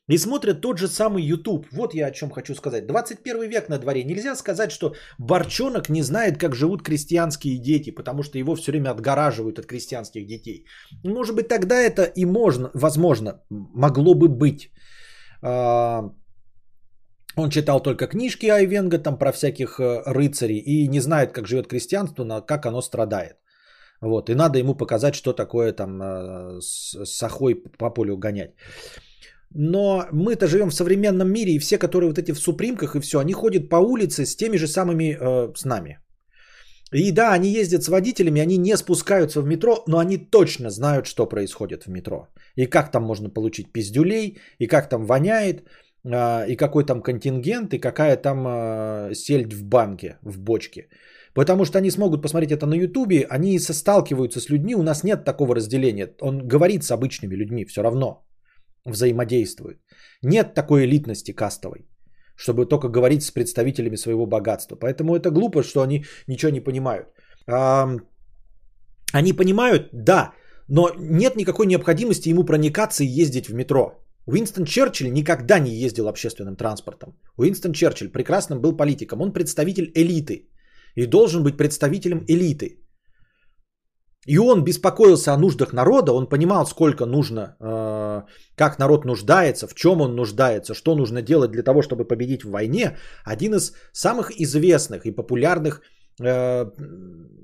И смотрят тот же самый YouTube. Вот я о чем хочу сказать. 21 век на дворе. Нельзя сказать, что Борчонок не знает, как живут крестьянские дети, потому что его все время отгораживают от крестьянских детей. Может быть, тогда это и можно, возможно, могло бы быть. А, Он читал только книжки Айвенга там про всяких э, рыцарей и не знает, как живет крестьянство, как оно страдает. Вот, и надо ему показать, что такое там э, с сахой по полю гонять. Но мы-то живем в современном мире, и все, которые вот эти в супримках и все, они ходят по улице с теми же самыми э, с нами. И да, они ездят с водителями, они не спускаются в метро, но они точно знают, что происходит в метро. И как там можно получить пиздюлей, и как там воняет, э, и какой там контингент, и какая там э, сельдь в банке, в бочке. Потому что они смогут посмотреть это на Ютубе, они сталкиваются с людьми, у нас нет такого разделения. Он говорит с обычными людьми все равно взаимодействует. Нет такой элитности кастовой, чтобы только говорить с представителями своего богатства. Поэтому это глупо, что они ничего не понимают. Они понимают, да, но нет никакой необходимости ему проникаться и ездить в метро. Уинстон Черчилль никогда не ездил общественным транспортом. Уинстон Черчилль прекрасным был политиком. Он представитель элиты. И должен быть представителем элиты. И он беспокоился о нуждах народа, он понимал, сколько нужно, э, как народ нуждается, в чем он нуждается, что нужно делать для того, чтобы победить в войне. Один из самых известных и популярных э,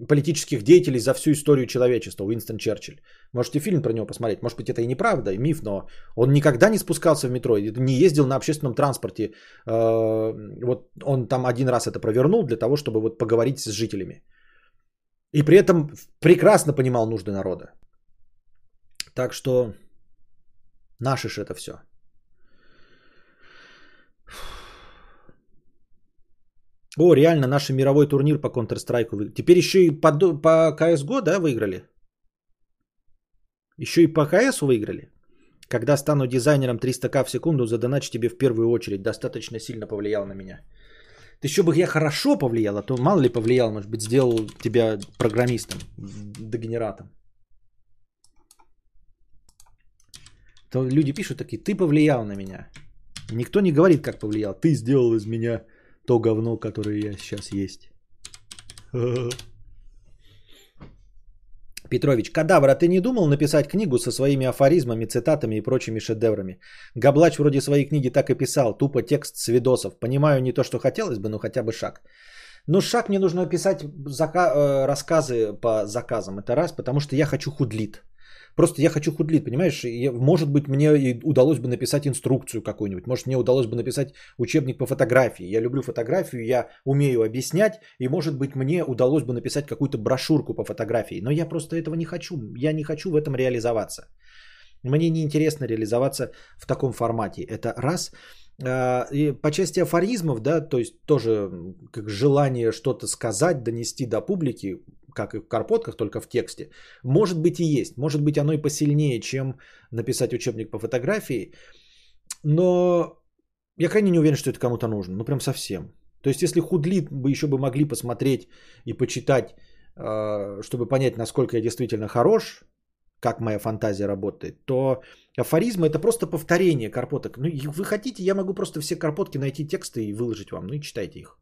политических деятелей за всю историю человечества, Уинстон Черчилль. Можете фильм про него посмотреть. Может быть, это и неправда, и миф, но он никогда не спускался в метро, не ездил на общественном транспорте. Э, вот он там один раз это провернул для того, чтобы вот поговорить с жителями. И при этом прекрасно понимал нужды народа. Так что наши ж это все. О, реально, наш мировой турнир по Counter-Strike. Теперь еще и по, по CSGO, да, выиграли? Еще и по CS выиграли? Когда стану дизайнером 300к в секунду, задоначу тебе в первую очередь. Достаточно сильно повлиял на меня. Ты еще бы я хорошо повлиял, а то мало ли повлиял, может быть, сделал тебя программистом, дегенератом. То люди пишут такие, ты повлиял на меня. Никто не говорит, как повлиял. Ты сделал из меня то говно, которое я сейчас есть. Петрович, кадавр, а ты не думал написать книгу со своими афоризмами, цитатами и прочими шедеврами? Габлач вроде свои книги так и писал, тупо текст с видосов. Понимаю не то, что хотелось бы, но хотя бы шаг. Ну, шаг мне нужно писать зака- э, рассказы по заказам. Это раз, потому что я хочу худлит. Просто я хочу худлит, понимаешь? Может быть, мне и удалось бы написать инструкцию какую-нибудь. Может, мне удалось бы написать учебник по фотографии. Я люблю фотографию, я умею объяснять. И, может быть, мне удалось бы написать какую-то брошюрку по фотографии. Но я просто этого не хочу. Я не хочу в этом реализоваться. Мне не интересно реализоваться в таком формате. Это раз. А, и по части афоризмов, да, то есть тоже как желание что-то сказать, донести до публики, как и в карпотках, только в тексте, может быть и есть. Может быть оно и посильнее, чем написать учебник по фотографии. Но я крайне не уверен, что это кому-то нужно. Ну прям совсем. То есть если худлит бы еще бы могли посмотреть и почитать, а, чтобы понять, насколько я действительно хорош, как моя фантазия работает, то афоризмы это просто повторение карпоток. Ну, вы хотите, я могу просто все карпотки найти тексты и выложить вам. Ну и читайте их.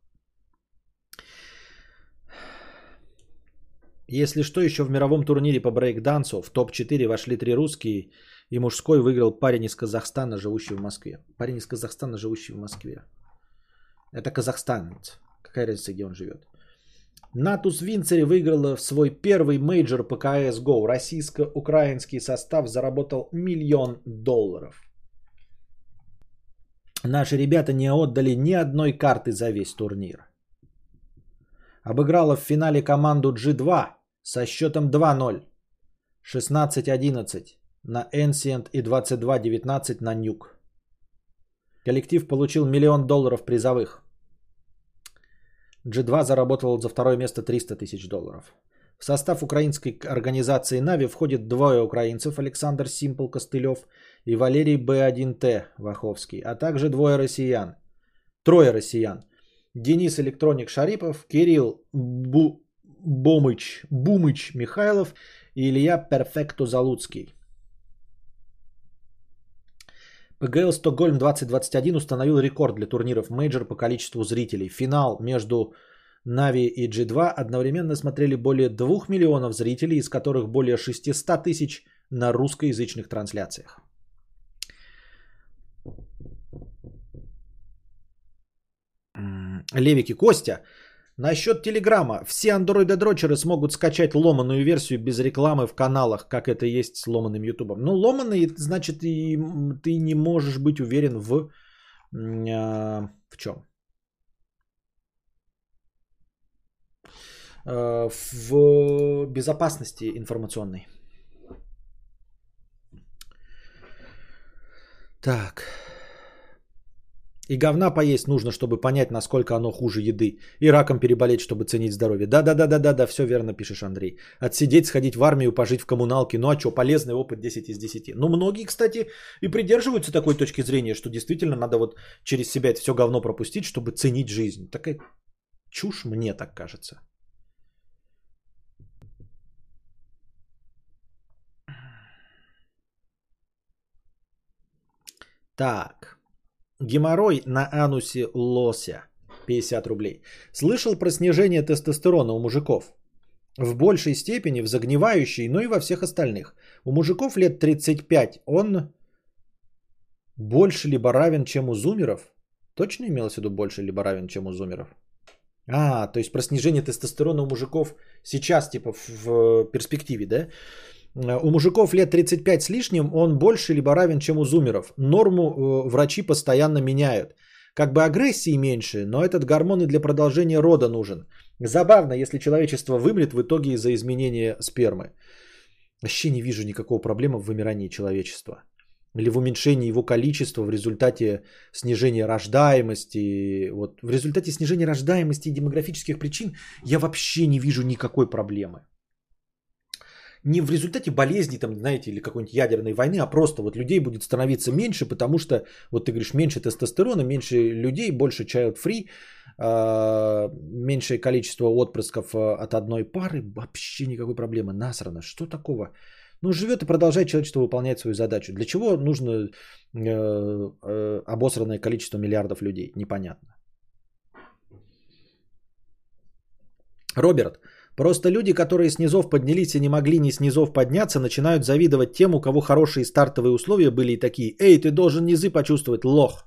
Если что, еще в мировом турнире по брейкдансу в топ-4 вошли три русские, и мужской выиграл парень из Казахстана, живущий в Москве. Парень из Казахстана, живущий в Москве. Это казахстанец. Какая разница, где он живет? Natus Vincere выиграла в свой первый мейджор по CSGO. Российско-украинский состав заработал миллион долларов. Наши ребята не отдали ни одной карты за весь турнир. Обыграла в финале команду G2 со счетом 2-0. 16-11 на Ancient и 22-19 на Nuke. Коллектив получил миллион долларов призовых. G2 заработал за второе место 300 тысяч долларов. В состав украинской организации Нави входит двое украинцев Александр Симпл Костылев и Валерий Б1Т Ваховский, а также двое россиян. Трое россиян. Денис Электроник Шарипов, Кирилл Бу... Бомыч, Бумыч Михайлов и Илья Перфекто Залуцкий. PGL Стокгольм 2021 установил рекорд для турниров мейджор по количеству зрителей. Финал между NAVI и G2 одновременно смотрели более 2 миллионов зрителей, из которых более 600 тысяч на русскоязычных трансляциях. Левик и Костя. Насчет Телеграма. Все андроиды-дрочеры смогут скачать ломаную версию без рекламы в каналах, как это есть с ломаным ютубом. Ну, ломаный, значит, и ты не можешь быть уверен в... а, В чем? Э, В безопасности информационной. Так. И говна поесть нужно, чтобы понять, насколько оно хуже еды. И раком переболеть, чтобы ценить здоровье. Да-да-да-да-да, все верно пишешь, Андрей. Отсидеть, сходить в армию, пожить в коммуналке. Ну а что, полезный опыт 10 из 10. Ну многие, кстати, и придерживаются такой точки зрения, что действительно надо вот через себя это все говно пропустить, чтобы ценить жизнь. Такая чушь, мне так кажется. Так. Геморрой на анусе лося. 50 рублей. Слышал про снижение тестостерона у мужиков. В большей степени в загнивающей, но и во всех остальных. У мужиков лет 35 он больше либо равен, чем у зумеров. Точно имелось в виду больше либо равен, чем у зумеров? А, то есть про снижение тестостерона у мужиков сейчас, типа в перспективе, да? У мужиков лет 35 с лишним он больше либо равен, чем у зумеров. Норму э, врачи постоянно меняют. Как бы агрессии меньше, но этот гормон и для продолжения рода нужен. Забавно, если человечество вымрет в итоге из-за изменения спермы. Вообще не вижу никакого проблемы в вымирании человечества. Или в уменьшении его количества в результате снижения рождаемости. Вот в результате снижения рождаемости и демографических причин я вообще не вижу никакой проблемы не в результате болезни, там, знаете, или какой-нибудь ядерной войны, а просто вот людей будет становиться меньше, потому что, вот ты говоришь, меньше тестостерона, меньше людей, больше child free, а, меньшее количество отпрысков а, от одной пары, вообще никакой проблемы, насрано, что такого? Ну, живет и продолжает человечество выполнять свою задачу. Для чего нужно э, э, обосранное количество миллиардов людей? Непонятно. Роберт, Просто люди, которые с низов поднялись и не могли ни с низов подняться, начинают завидовать тем, у кого хорошие стартовые условия были и такие. Эй, ты должен низы почувствовать, лох.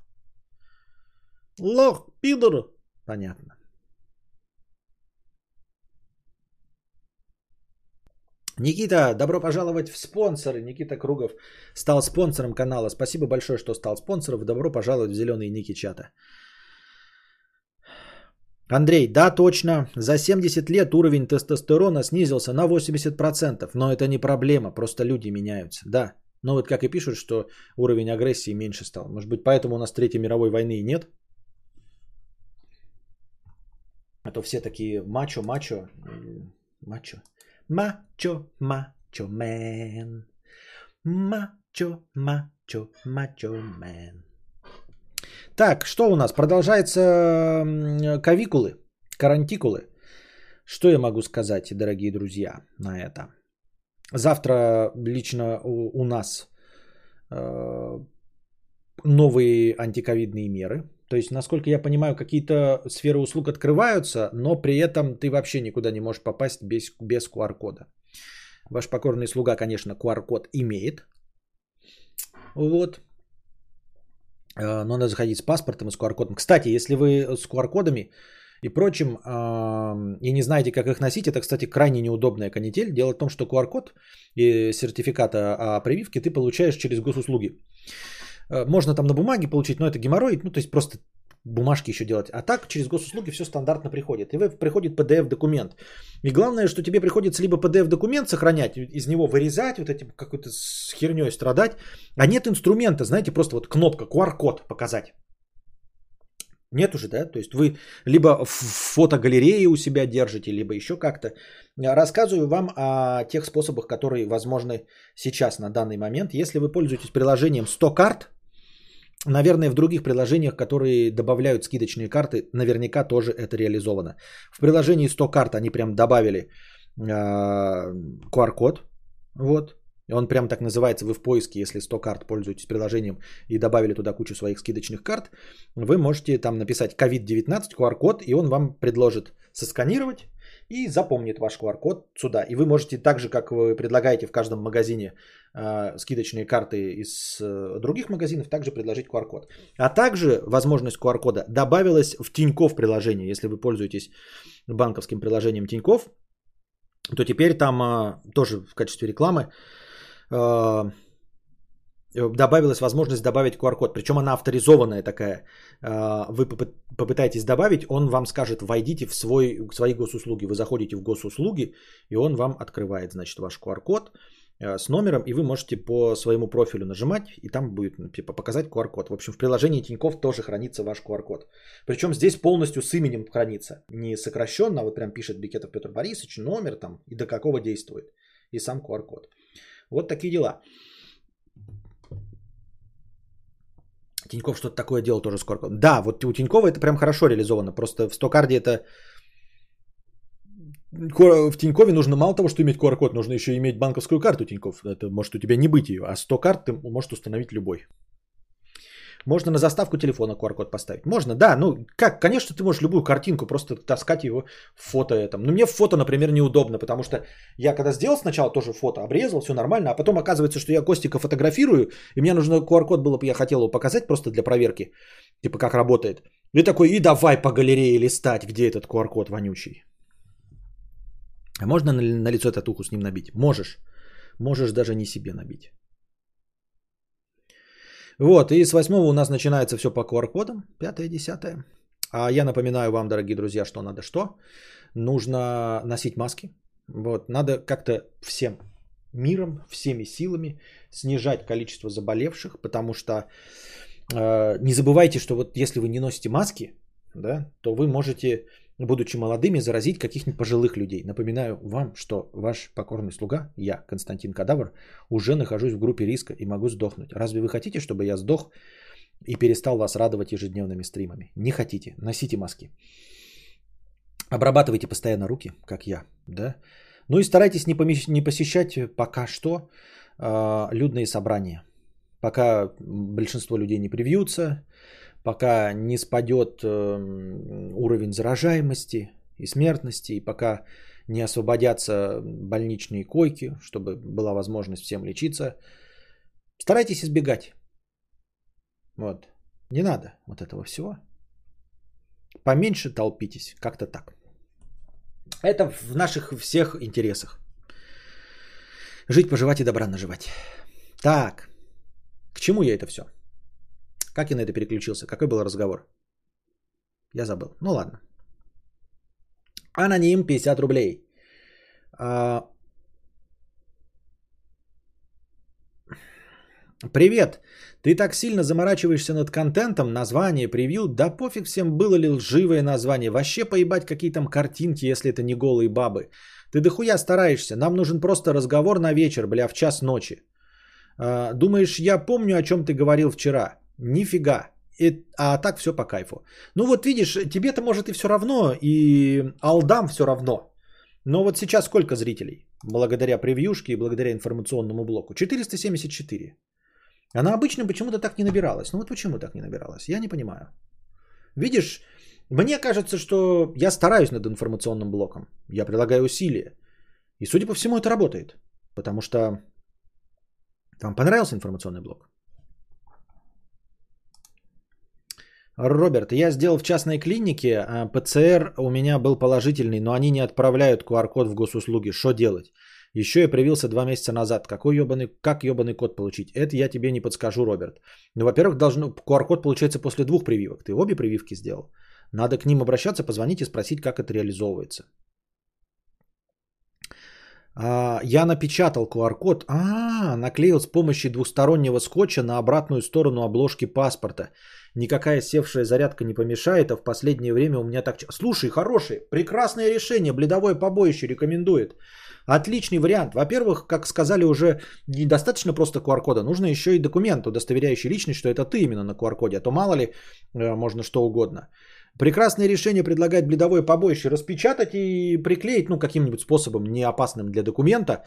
Лох, пидор. Понятно. Никита, добро пожаловать в спонсоры. Никита Кругов стал спонсором канала. Спасибо большое, что стал спонсором. Добро пожаловать в зеленые ники чата. Андрей, да, точно. За 70 лет уровень тестостерона снизился на 80%. Но это не проблема, просто люди меняются. Да. Но вот как и пишут, что уровень агрессии меньше стал. Может быть, поэтому у нас Третьей мировой войны и нет? А то все такие мачо, мачо, мачо, мачо, мачо, мен, мачо, мачо, мачо, мен. Так, что у нас? Продолжается кавикулы, карантикулы. Что я могу сказать, дорогие друзья, на это? Завтра лично у, у нас э, новые антиковидные меры. То есть, насколько я понимаю, какие-то сферы услуг открываются, но при этом ты вообще никуда не можешь попасть без, без QR-кода. Ваш покорный слуга, конечно, QR-код имеет. Вот. Э, но надо заходить с паспортом и с QR-кодом. Кстати, если вы с QR-кодами и прочим и не знаете, как их носить, это, кстати, крайне неудобная канитель. Дело в том, что QR-код и сертификата о прививке ты получаешь через госуслуги. Э, можно там на бумаге получить, но это геморрой, ну то есть просто бумажки еще делать. А так через госуслуги все стандартно приходит. И приходит PDF документ. И главное, что тебе приходится либо PDF документ сохранять, из него вырезать, вот этим какой-то херней страдать. А нет инструмента, знаете, просто вот кнопка, QR-код показать. Нет уже, да? То есть вы либо в фотогалерее у себя держите, либо еще как-то. Рассказываю вам о тех способах, которые возможны сейчас на данный момент. Если вы пользуетесь приложением 100 карт, Наверное, в других приложениях, которые добавляют скидочные карты, наверняка тоже это реализовано. В приложении 100 карт они прям добавили э, QR-код. Вот. Он прям так называется, вы в поиске, если 100 карт пользуетесь приложением и добавили туда кучу своих скидочных карт, вы можете там написать COVID-19 QR-код, и он вам предложит сосканировать и запомнит ваш QR-код сюда. И вы можете так же, как вы предлагаете в каждом магазине э, скидочные карты из э, других магазинов, также предложить QR-код. А также возможность QR-кода добавилась в Тиньков приложение. Если вы пользуетесь банковским приложением Тиньков, то теперь там э, тоже в качестве рекламы э, добавилась возможность добавить QR-код. Причем она авторизованная такая. А, вы попытаетесь добавить, он вам скажет, войдите в свой, свои госуслуги. Вы заходите в госуслуги, и он вам открывает, значит, ваш QR-код а, с номером, и вы можете по своему профилю нажимать, и там будет ну, типа, показать QR-код. В общем, в приложении Тиньков тоже хранится ваш QR-код. Причем здесь полностью с именем хранится. Не сокращенно, а вот прям пишет Бикетов Петр Борисович, номер там и до какого действует. И сам QR-код. Вот такие дела. Тиньков что-то такое делал тоже с Корком. Да, вот у Тинькова это прям хорошо реализовано. Просто в Стокарде это... В Тинькове нужно мало того, что иметь QR-код, нужно еще иметь банковскую карту Тиньков. Это может у тебя не быть ее, а 100 карт ты можешь установить любой. Можно на заставку телефона QR-код поставить. Можно, да. Ну, как, конечно, ты можешь любую картинку просто таскать его в фото этом. Но мне фото, например, неудобно, потому что я когда сделал сначала тоже фото, обрезал, все нормально, а потом оказывается, что я Костика фотографирую, и мне нужно QR-код было бы, я хотел его показать просто для проверки, типа как работает. И такой, и давай по галерее листать, где этот QR-код вонючий. А можно на лицо татуху с ним набить? Можешь. Можешь даже не себе набить. Вот, и с 8 у нас начинается все по QR-кодам, 5 10 А я напоминаю вам, дорогие друзья, что надо что? Нужно носить маски. Вот, надо как-то всем миром, всеми силами снижать количество заболевших, потому что э, не забывайте, что вот если вы не носите маски, да, то вы можете будучи молодыми, заразить каких-нибудь пожилых людей. Напоминаю вам, что ваш покорный слуга, я, Константин Кадавр, уже нахожусь в группе риска и могу сдохнуть. Разве вы хотите, чтобы я сдох и перестал вас радовать ежедневными стримами? Не хотите. Носите маски. Обрабатывайте постоянно руки, как я, да. Ну и старайтесь не, помещ... не посещать пока что э, людные собрания. Пока большинство людей не привьются, пока не спадет эм, уровень заражаемости и смертности, и пока не освободятся больничные койки, чтобы была возможность всем лечиться, старайтесь избегать. Вот. Не надо вот этого всего. Поменьше толпитесь, как-то так. Это в наших всех интересах. Жить, поживать и добра наживать. Так, к чему я это все? Как я на это переключился? Какой был разговор? Я забыл. Ну ладно. Аноним 50 рублей. А... Привет. Ты так сильно заморачиваешься над контентом, название, превью, да пофиг всем было ли лживое название. Вообще поебать какие там картинки, если это не голые бабы. Ты дохуя стараешься, нам нужен просто разговор на вечер, бля, в час ночи. А, думаешь, я помню, о чем ты говорил вчера? Нифига. И, а так все по кайфу. Ну вот видишь, тебе-то может и все равно, и алдам все равно. Но вот сейчас сколько зрителей? Благодаря превьюшке и благодаря информационному блоку. 474. Она обычно почему-то так не набиралась. Ну вот почему так не набиралась? Я не понимаю. Видишь, мне кажется, что я стараюсь над информационным блоком. Я прилагаю усилия. И судя по всему это работает. Потому что вам понравился информационный блок? Роберт, я сделал в частной клинике, а ПЦР у меня был положительный, но они не отправляют QR-код в госуслуги. Что делать? Еще я привился два месяца назад. Какой ебаный, как ебаный код получить? Это я тебе не подскажу, Роберт. Ну, во-первых, должно, QR-код получается после двух прививок. Ты обе прививки сделал. Надо к ним обращаться, позвонить и спросить, как это реализовывается. А, я напечатал QR-код. А, наклеил с помощью двустороннего скотча на обратную сторону обложки паспорта никакая севшая зарядка не помешает, а в последнее время у меня так... Слушай, хороший, прекрасное решение, бледовое побоище рекомендует. Отличный вариант. Во-первых, как сказали уже, недостаточно просто QR-кода, нужно еще и документ, удостоверяющий личность, что это ты именно на QR-коде, а то мало ли, э, можно что угодно. Прекрасное решение предлагает бледовое побоище распечатать и приклеить, ну, каким-нибудь способом, не опасным для документа,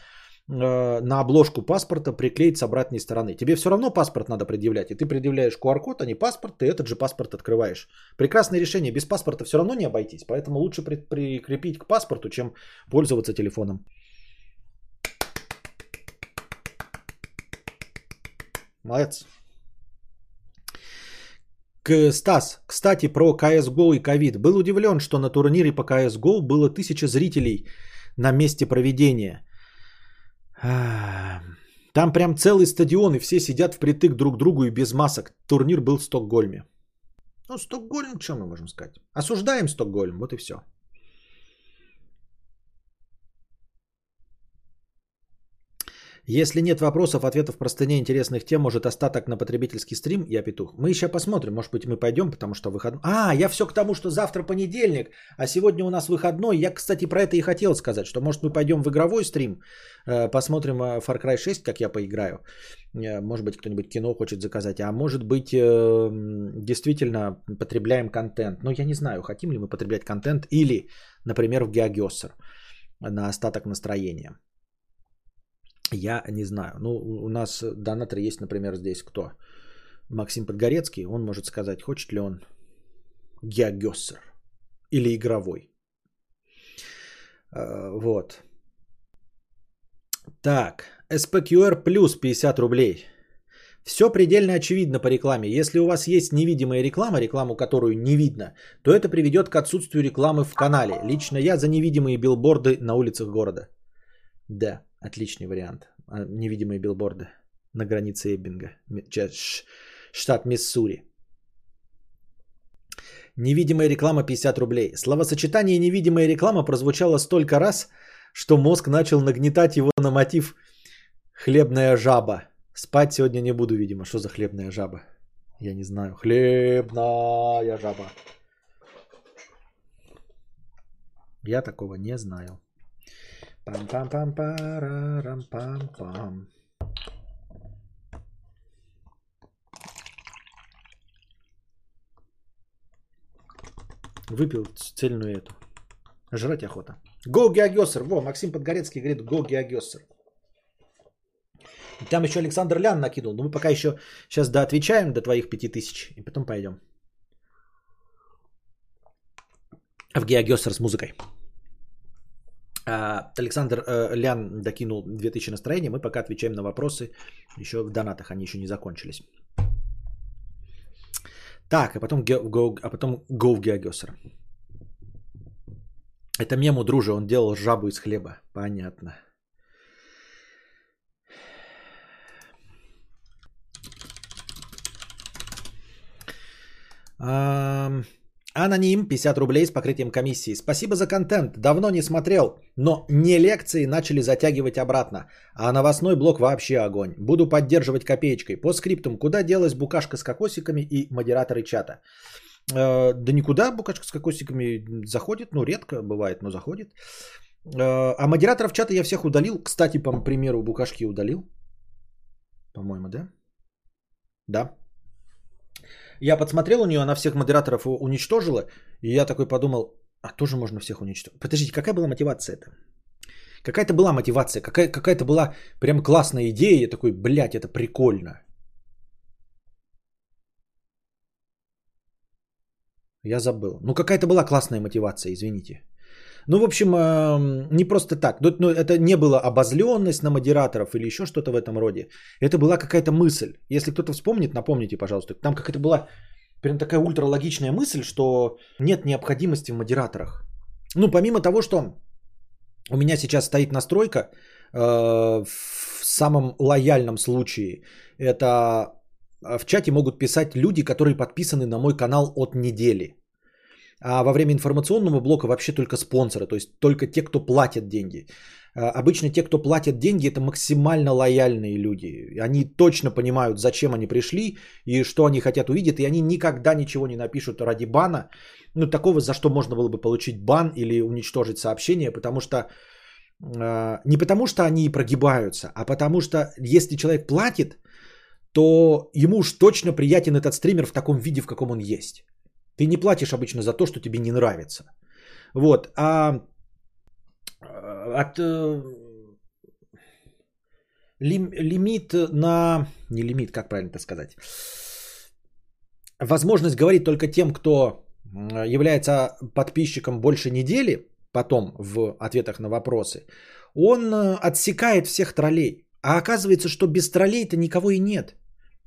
на обложку паспорта приклеить с обратной стороны. Тебе все равно паспорт надо предъявлять, и ты предъявляешь QR-код, а не паспорт, ты этот же паспорт открываешь. Прекрасное решение, без паспорта все равно не обойтись, поэтому лучше при- прикрепить к паспорту, чем пользоваться телефоном. Молодец. К Стас, кстати, про CSGO и ковид. Был удивлен, что на турнире по CSGO было тысяча зрителей на месте проведения. Там прям целый стадион, и все сидят впритык друг к другу и без масок. Турнир был в Стокгольме. Ну, Стокгольм, что мы можем сказать? Осуждаем Стокгольм, вот и все. Если нет вопросов, ответов, просто неинтересных тем, может остаток на потребительский стрим, я петух. Мы еще посмотрим, может быть мы пойдем, потому что выходной. А, я все к тому, что завтра понедельник, а сегодня у нас выходной. Я, кстати, про это и хотел сказать, что может мы пойдем в игровой стрим, э, посмотрим э, Far Cry 6, как я поиграю. Э, Может быть кто-нибудь кино хочет заказать, а может быть действительно потребляем контент. Но я не знаю, хотим ли мы потреблять контент или, например, в Геогессер на остаток настроения. Я не знаю. Ну, у нас донатор есть, например, здесь кто? Максим Подгорецкий. Он может сказать, хочет ли он геогессер или игровой. Э, Вот. Так, SPQR плюс 50 рублей. Все предельно очевидно по рекламе. Если у вас есть невидимая реклама, рекламу которую не видно, то это приведет к отсутствию рекламы в канале. Лично я за невидимые билборды на улицах города. Да, отличный вариант. А, Невидимые билборды на границе Эббинга, штат Миссури. Невидимая реклама 50 рублей. Словосочетание невидимая реклама прозвучало столько раз, что мозг начал нагнетать его на мотив хлебная жаба. Спать сегодня не буду, видимо. Что за хлебная жаба? Я не знаю. Хлебная жаба. Я такого не знаю. Пам-пам-пам-парарам-пам-пам. Выпил цельную эту. Жрать охота. Go Геогессер. Во, Максим Подгорецкий говорит Go Геогессер. Там еще Александр Лян накинул. Но мы пока еще сейчас доотвечаем до твоих пяти тысяч. И потом пойдем. В Геогессер с музыкой. А, Александр э, Лян докинул 2000 настроения. Мы пока отвечаем на вопросы. Еще в донатах они еще не закончились. Так, а потом, go, а потом Go в Геогессер. Это мему, друже, он делал жабу из хлеба. Понятно. Ам, Аноним 50 рублей с покрытием комиссии. Спасибо за контент. Давно не смотрел, но не лекции начали затягивать обратно. А новостной блок вообще огонь. Буду поддерживать копеечкой. По скриптум, куда делась букашка с кокосиками и модераторы чата? Э, да никуда букашка с кокосиками заходит. Ну, редко бывает, но заходит. Э, а модераторов чата я всех удалил. Кстати, по примеру, букашки удалил. По-моему, да? Да. Я подсмотрел у нее, она всех модераторов уничтожила. И я такой подумал, а тоже можно всех уничтожить. Подождите, какая была мотивация-то? Какая-то была мотивация, какая- какая-то была прям классная идея. Я такой, блядь, это прикольно. Я забыл. Ну, какая-то была классная мотивация, извините. Ну, в общем, эм, не просто так. Ну, ну, это не было обозленность на модераторов или еще что-то в этом роде. Это была какая-то мысль. Если кто-то вспомнит, напомните, пожалуйста. Там какая-то была прям такая ультралогичная мысль, что нет необходимости в модераторах. Ну, помимо того, что у меня сейчас стоит настройка, э, в самом лояльном случае, это э, в чате могут писать люди, которые подписаны на мой канал от недели. А во время информационного блока вообще только спонсоры, то есть только те, кто платят деньги. А, Обычно те, кто платят деньги, это максимально лояльные люди. Они точно понимают, зачем они пришли и что они хотят увидеть, и они никогда ничего не напишут ради бана. Ну, такого, за что можно было бы получить бан или уничтожить сообщение, потому что э, не потому что они прогибаются, а потому что если человек платит, то ему уж точно приятен этот стример в таком виде, в каком он есть. Ты не платишь обычно за то, что тебе не нравится. Вот. А э, от... э, лим, лимит на... Не лимит, как правильно это сказать? Возможность говорить только тем, кто является подписчиком больше недели, потом в ответах на вопросы, он э, отсекает всех троллей. А оказывается, что без троллей-то никого и нет.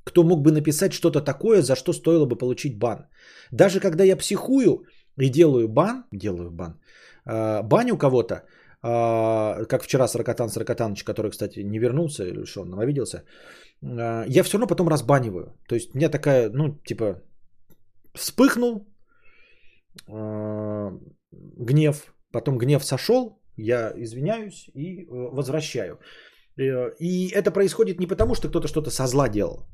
Кто мог бы написать что-то такое, за что стоило бы получить бан. Даже когда я психую и делаю бан, делаю бан, э, баню кого-то, э, как вчера Саркатан Саркатаныч, который, кстати, не вернулся, или что, он обиделся, я все равно потом разбаниваю. То есть у меня такая, ну, типа, вспыхнул, гнев, потом гнев сошел, я извиняюсь и э, возвращаю. Э, и это происходит не потому, что кто-то что-то со зла делал.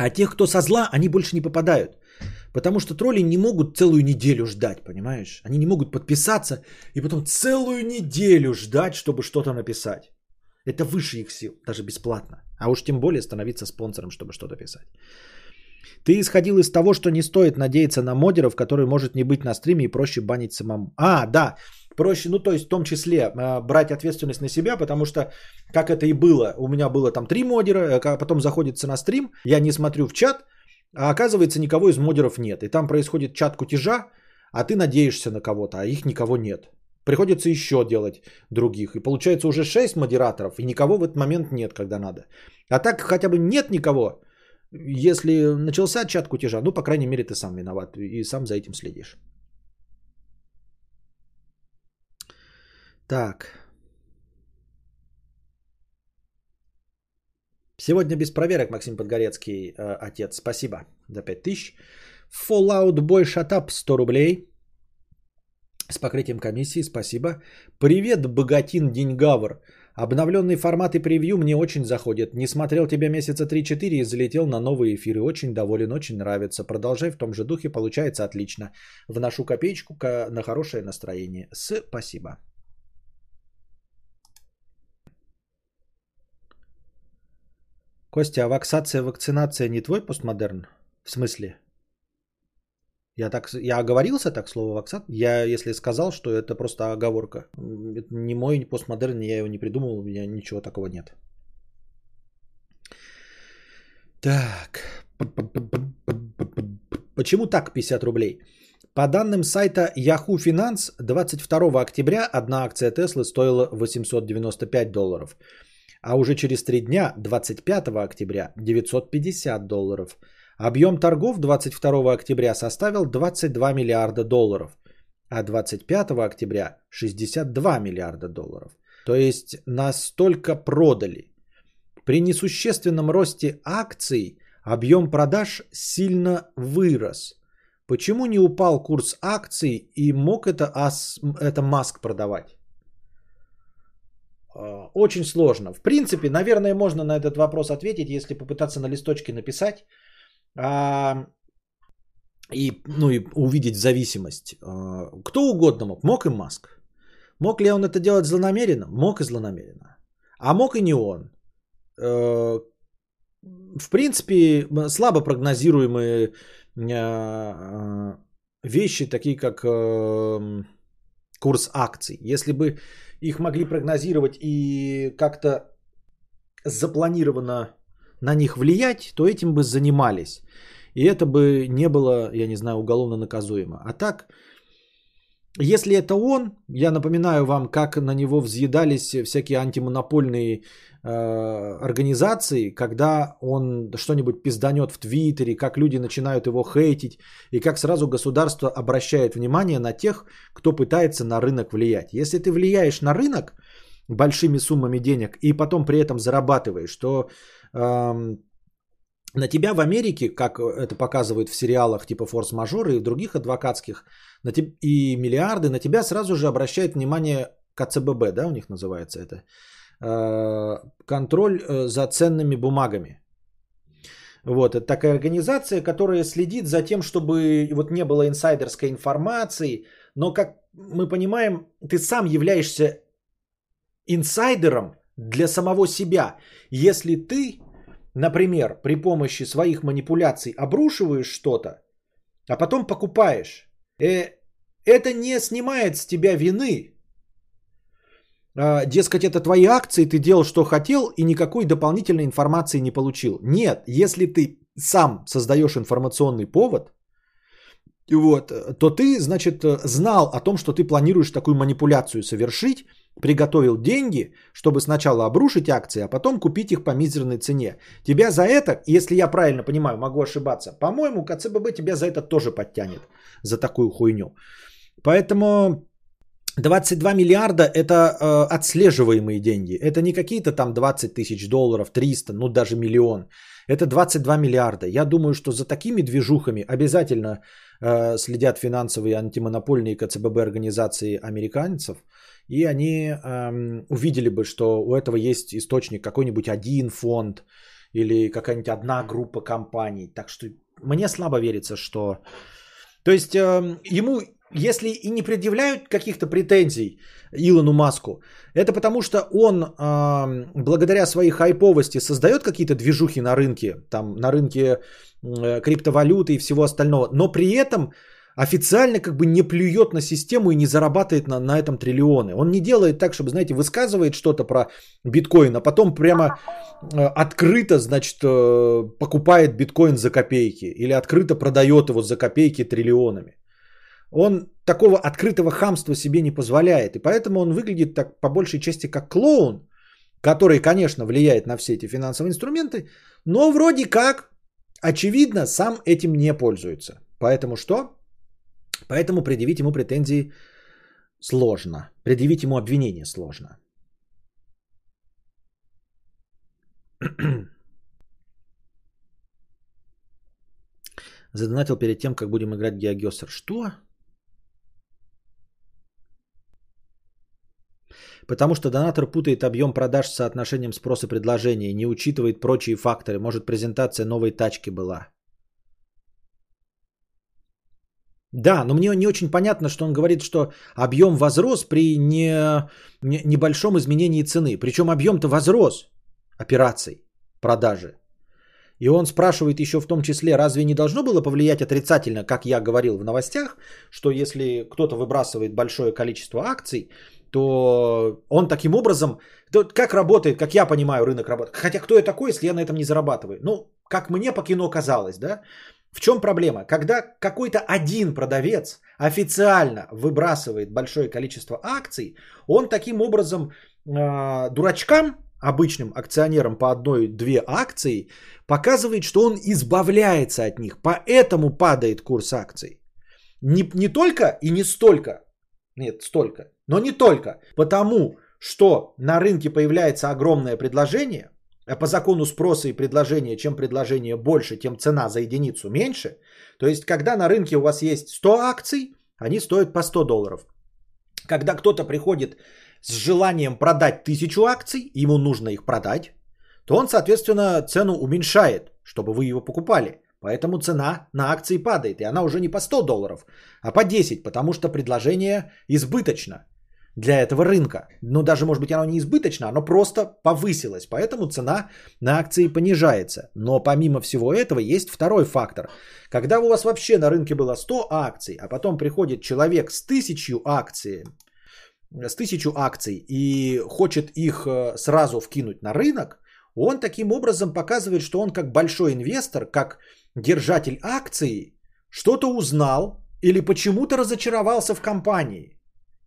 А тех, кто со зла, они больше не попадают. Потому что тролли не могут целую неделю ждать, понимаешь? Они не могут подписаться и потом целую неделю ждать, чтобы что-то написать. Это выше их сил, даже бесплатно. А уж тем более становиться спонсором, чтобы что-то писать. Ты исходил из того, что не стоит надеяться на модеров, который может не быть на стриме и проще банить самому. А, да, проще, ну то есть в том числе э, брать ответственность на себя, потому что, как это и было, у меня было там три модера, а потом заходится на стрим, я не смотрю в чат, а оказывается никого из модеров нет. И там происходит чат кутежа, а ты надеешься на кого-то, а их никого нет. Приходится еще делать других. И получается уже 6 модераторов, и никого в этот момент нет, когда надо. А так хотя бы нет никого, если начался чат кутежа, ну, по крайней мере, ты сам виноват и сам за этим следишь. Так. Сегодня без проверок, Максим Подгорецкий, э, отец. Спасибо за 5000. Fallout Boy Shut 100 рублей. С покрытием комиссии, спасибо. Привет, богатин Деньгавр. Обновленный формат и превью мне очень заходит. Не смотрел тебя месяца 3-4 и залетел на новые эфиры. Очень доволен, очень нравится. Продолжай в том же духе, получается отлично. Вношу копеечку на хорошее настроение. Спасибо. Костя, а ваксация, вакцинация не твой постмодерн? В смысле? Я, так, я оговорился так слово вакцат? Я, если сказал, что это просто оговорка. Это не мой постмодерн, я его не придумал, у меня ничего такого нет. Так. Почему так 50 рублей? По данным сайта Yahoo Finance, 22 октября одна акция Теслы стоила 895 долларов. А уже через три дня, 25 октября, 950 долларов. Объем торгов 22 октября составил 22 миллиарда долларов, а 25 октября 62 миллиарда долларов. То есть настолько продали. При несущественном росте акций объем продаж сильно вырос. Почему не упал курс акций и мог это, это Маск продавать? А, очень сложно. В принципе, наверное, можно на этот вопрос ответить, если попытаться на листочке написать а, и, ну, и увидеть зависимость. А, кто угодно мог. Мог и Маск. Мог ли он это делать злонамеренно? Мог и злонамеренно. А мог и не он. А, в принципе, слабо прогнозируемые а, вещи, такие как а, курс акций. Если бы их могли прогнозировать и как-то запланированно на них влиять, то этим бы занимались. И это бы не было, я не знаю, уголовно наказуемо. А так, если это он, я напоминаю вам, как на него взъедались всякие антимонопольные э, организации, когда он что-нибудь пизданет в Твиттере, как люди начинают его хейтить, и как сразу государство обращает внимание на тех, кто пытается на рынок влиять. Если ты влияешь на рынок большими суммами денег и потом при этом зарабатываешь, то на тебя в Америке, как это показывают в сериалах типа «Форс-мажоры» и в других адвокатских, на теб... и миллиарды, на тебя сразу же обращает внимание КЦББ, да, у них называется это, э, контроль э, за ценными бумагами. Вот, это такая организация, которая следит за тем, чтобы вот не было инсайдерской информации, но, как мы понимаем, ты сам являешься инсайдером для самого себя. Если ты например, при помощи своих манипуляций обрушиваешь что-то, а потом покупаешь, э, это не снимает с тебя вины. э, дескать, это твои акции, ты делал, что хотел, и никакой дополнительной информации не получил. Нет, если ты сам создаешь информационный повод, вот, то ты, значит, знал о том, что ты планируешь такую манипуляцию совершить, приготовил деньги, чтобы сначала обрушить акции, а потом купить их по мизерной цене. Тебя за это, если я правильно понимаю, могу ошибаться, по-моему, КЦББ тебя за это тоже подтянет, за такую хуйню. Поэтому 22 миллиарда это э, отслеживаемые деньги. Это не какие-то там 20 тысяч долларов, 300, ну даже миллион. Это 22 миллиарда. Я думаю, что за такими движухами обязательно э, следят финансовые антимонопольные КЦББ организации американцев. И они э, увидели бы, что у этого есть источник какой-нибудь один фонд или какая-нибудь одна группа компаний. Так что мне слабо верится, что... То есть э, ему если и не предъявляют каких-то претензий Илону Маску, это потому что он э, благодаря своей хайповости создает какие-то движухи на рынке, там на рынке э, криптовалюты и всего остального, но при этом официально как бы не плюет на систему и не зарабатывает на, на этом триллионы. Он не делает так, чтобы, знаете, высказывает что-то про биткоин, а потом прямо э, открыто, значит, э, покупает биткоин за копейки или открыто продает его за копейки триллионами. Он такого открытого хамства себе не позволяет. И поэтому он выглядит так по большей части как клоун, который, конечно, влияет на все эти финансовые инструменты, но вроде как, очевидно, сам этим не пользуется. Поэтому что? Поэтому предъявить ему претензии сложно. Предъявить ему обвинение сложно. Задонатил перед тем, как будем играть Геогесер. Что? Потому что донатор путает объем продаж с соотношением спроса и предложения, не учитывает прочие факторы. Может, презентация новой тачки была. Да, но мне не очень понятно, что он говорит, что объем возрос при не, не, небольшом изменении цены. Причем объем-то возрос операций, продажи. И он спрашивает еще в том числе, разве не должно было повлиять отрицательно, как я говорил в новостях, что если кто-то выбрасывает большое количество акций, то он таким образом, как работает, как я понимаю, рынок работает. Хотя кто я такой, если я на этом не зарабатываю? Ну, как мне по кино казалось, да? В чем проблема? Когда какой-то один продавец официально выбрасывает большое количество акций, он таким образом э, дурачкам, обычным акционерам по одной-две акции, показывает, что он избавляется от них. Поэтому падает курс акций. Не, не только и не столько, нет, столько, но не только. Потому что на рынке появляется огромное предложение, по закону спроса и предложения, чем предложение больше, тем цена за единицу меньше. То есть, когда на рынке у вас есть 100 акций, они стоят по 100 долларов. Когда кто-то приходит с желанием продать тысячу акций, ему нужно их продать, то он, соответственно, цену уменьшает, чтобы вы его покупали. Поэтому цена на акции падает, и она уже не по 100 долларов, а по 10, потому что предложение избыточно для этого рынка. Ну, даже, может быть, оно не избыточно, оно просто повысилось. Поэтому цена на акции понижается. Но помимо всего этого есть второй фактор. Когда у вас вообще на рынке было 100 акций, а потом приходит человек с тысячу акций, с тысячу акций и хочет их э, сразу вкинуть на рынок, он таким образом показывает, что он как большой инвестор, как держатель акций, что-то узнал или почему-то разочаровался в компании –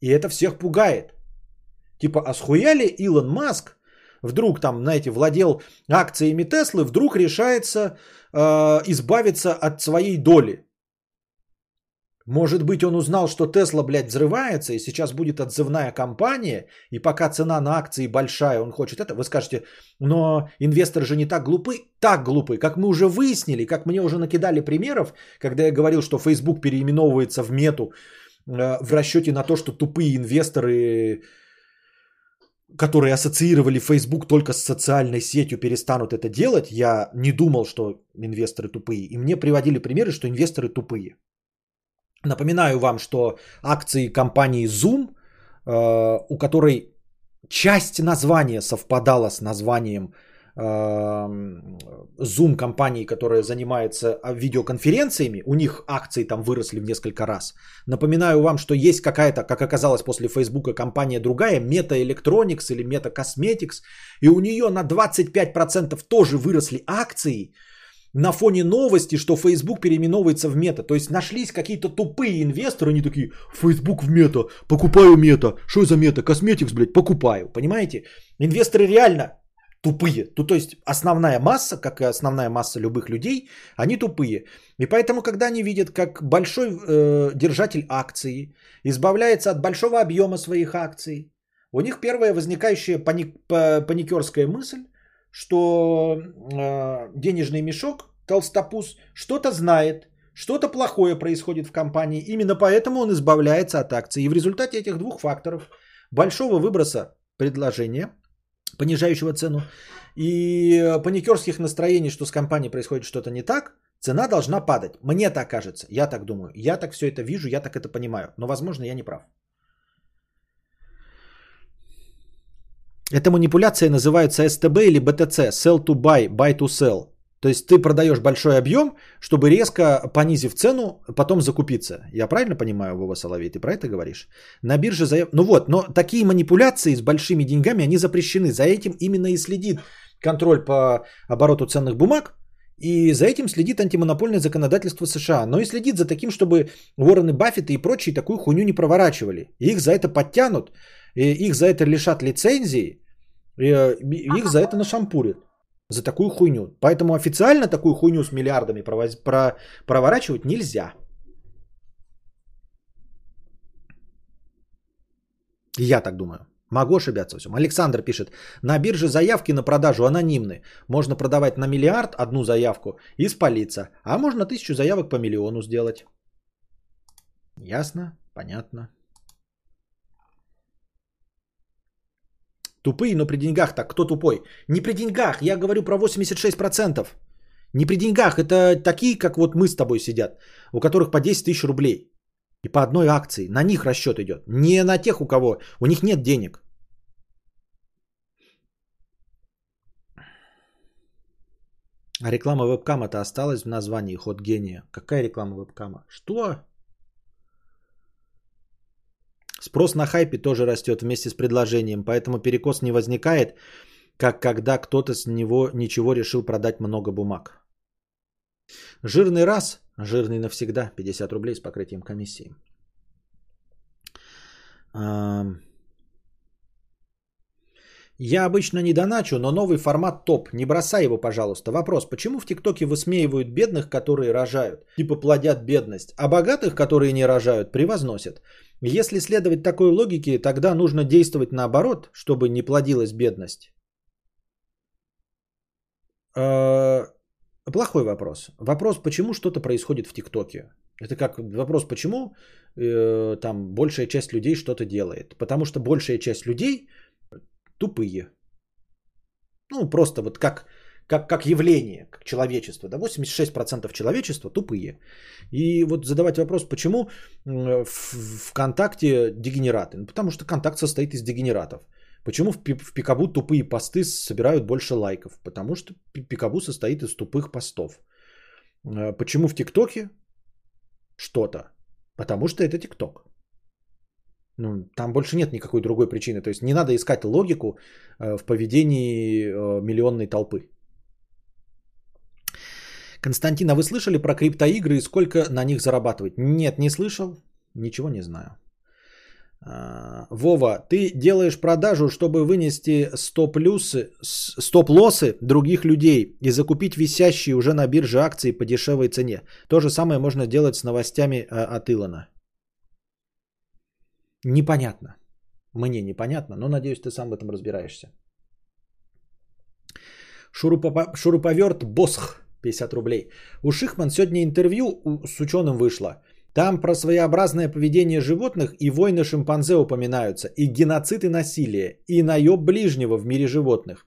и это всех пугает. Типа, а схуяли Илон Маск вдруг там, знаете, владел акциями Теслы, вдруг решается э, избавиться от своей доли. Может быть, он узнал, что Тесла, блядь, взрывается, и сейчас будет отзывная компания, и пока цена на акции большая, он хочет это. Вы скажете, но инвесторы же не так глупы. Так глупы, как мы уже выяснили, как мне уже накидали примеров, когда я говорил, что Facebook переименовывается в мету, в расчете на то, что тупые инвесторы, которые ассоциировали Facebook только с социальной сетью, перестанут это делать. Я не думал, что инвесторы тупые. И мне приводили примеры, что инвесторы тупые. Напоминаю вам, что акции компании Zoom, э, у которой часть названия совпадала с названием Zoom компании, которая занимается а, видеоконференциями, у них акции там выросли в несколько раз. Напоминаю вам, что есть какая-то, как оказалось после Фейсбука, компания другая, Meta Electronics или Meta Cosmetics, и у нее на 25% тоже выросли акции на фоне новости, что Facebook переименовывается в Мета. То есть нашлись какие-то тупые инвесторы, они такие, Facebook в Мета, покупаю Мета, что за Мета, Cosmetics, блядь, покупаю, понимаете? Инвесторы реально тупые. То, то есть основная масса, как и основная масса любых людей, они тупые. И поэтому, когда они видят, как большой э, держатель акции избавляется от большого объема своих акций, у них первая возникающая паник, паникерская мысль, что э, денежный мешок, толстопуз, что-то знает, что-то плохое происходит в компании. Именно поэтому он избавляется от акций. И в результате этих двух факторов, большого выброса предложения – понижающего цену, и паникерских настроений, что с компанией происходит что-то не так, цена должна падать. Мне так кажется, я так думаю, я так все это вижу, я так это понимаю, но возможно я не прав. Эта манипуляция называется СТБ или BTC, sell to buy, buy to sell. То есть ты продаешь большой объем, чтобы резко понизив цену, потом закупиться. Я правильно понимаю, Вова Соловей, ты про это говоришь? На бирже заяв... Ну вот, но такие манипуляции с большими деньгами, они запрещены. За этим именно и следит контроль по обороту ценных бумаг, и за этим следит антимонопольное законодательство США. Но и следит за таким, чтобы Уоррены Баффеты и прочие такую хуйню не проворачивали. Их за это подтянут, их за это лишат лицензии, э, их за это нашампурят за такую хуйню. Поэтому официально такую хуйню с миллиардами провоз... про... проворачивать нельзя. Я так думаю. Могу ошибаться всем. Александр пишет, на бирже заявки на продажу анонимны. Можно продавать на миллиард одну заявку и спалиться. А можно тысячу заявок по миллиону сделать. Ясно? Понятно. Тупые, но при деньгах так. Кто тупой? Не при деньгах. Я говорю про 86%. Не при деньгах. Это такие, как вот мы с тобой сидят, у которых по 10 тысяч рублей. И по одной акции. На них расчет идет. Не на тех, у кого. У них нет денег. А реклама вебкама-то осталась в названии ход гения. Какая реклама вебкама? Что? Спрос на хайпе тоже растет вместе с предложением, поэтому перекос не возникает, как когда кто-то с него ничего решил продать много бумаг. Жирный раз, жирный навсегда, 50 рублей с покрытием комиссии. Я обычно не доначу, но новый формат топ. Не бросай его, пожалуйста. Вопрос, почему в ТикТоке высмеивают бедных, которые рожают? Типа плодят бедность. А богатых, которые не рожают, превозносят. Если следовать такой логике, тогда нужно действовать наоборот, чтобы не плодилась бедность. Э, плохой вопрос. Вопрос, почему что-то происходит в ТикТоке. Это как вопрос, почему э, там большая часть людей что-то делает. Потому что большая часть людей тупые. Ну, просто вот как как, как явление, как человечество. Да, 86% человечества тупые. И вот задавать вопрос, почему в ВКонтакте дегенераты? Ну, потому что контакт состоит из дегенератов. Почему в, в Пикабу тупые посты собирают больше лайков? Потому что Пикабу состоит из тупых постов. Э, почему в ТикТоке что-то? Потому что это ТикТок. Ну, там больше нет никакой другой причины. То есть не надо искать логику э, в поведении э, миллионной толпы. Константин, а вы слышали про криптоигры и сколько на них зарабатывать? Нет, не слышал. Ничего не знаю. А, Вова, ты делаешь продажу, чтобы вынести стоп-лоссы, стоп-лоссы других людей и закупить висящие уже на бирже акции по дешевой цене. То же самое можно делать с новостями а, от Илона. Непонятно. Мне непонятно, но надеюсь, ты сам в этом разбираешься. Шуруповерт Босх 50 рублей. У Шихман сегодня интервью с ученым вышло. Там про своеобразное поведение животных и войны шимпанзе упоминаются, и геноцид и насилие, и наеб ближнего в мире животных.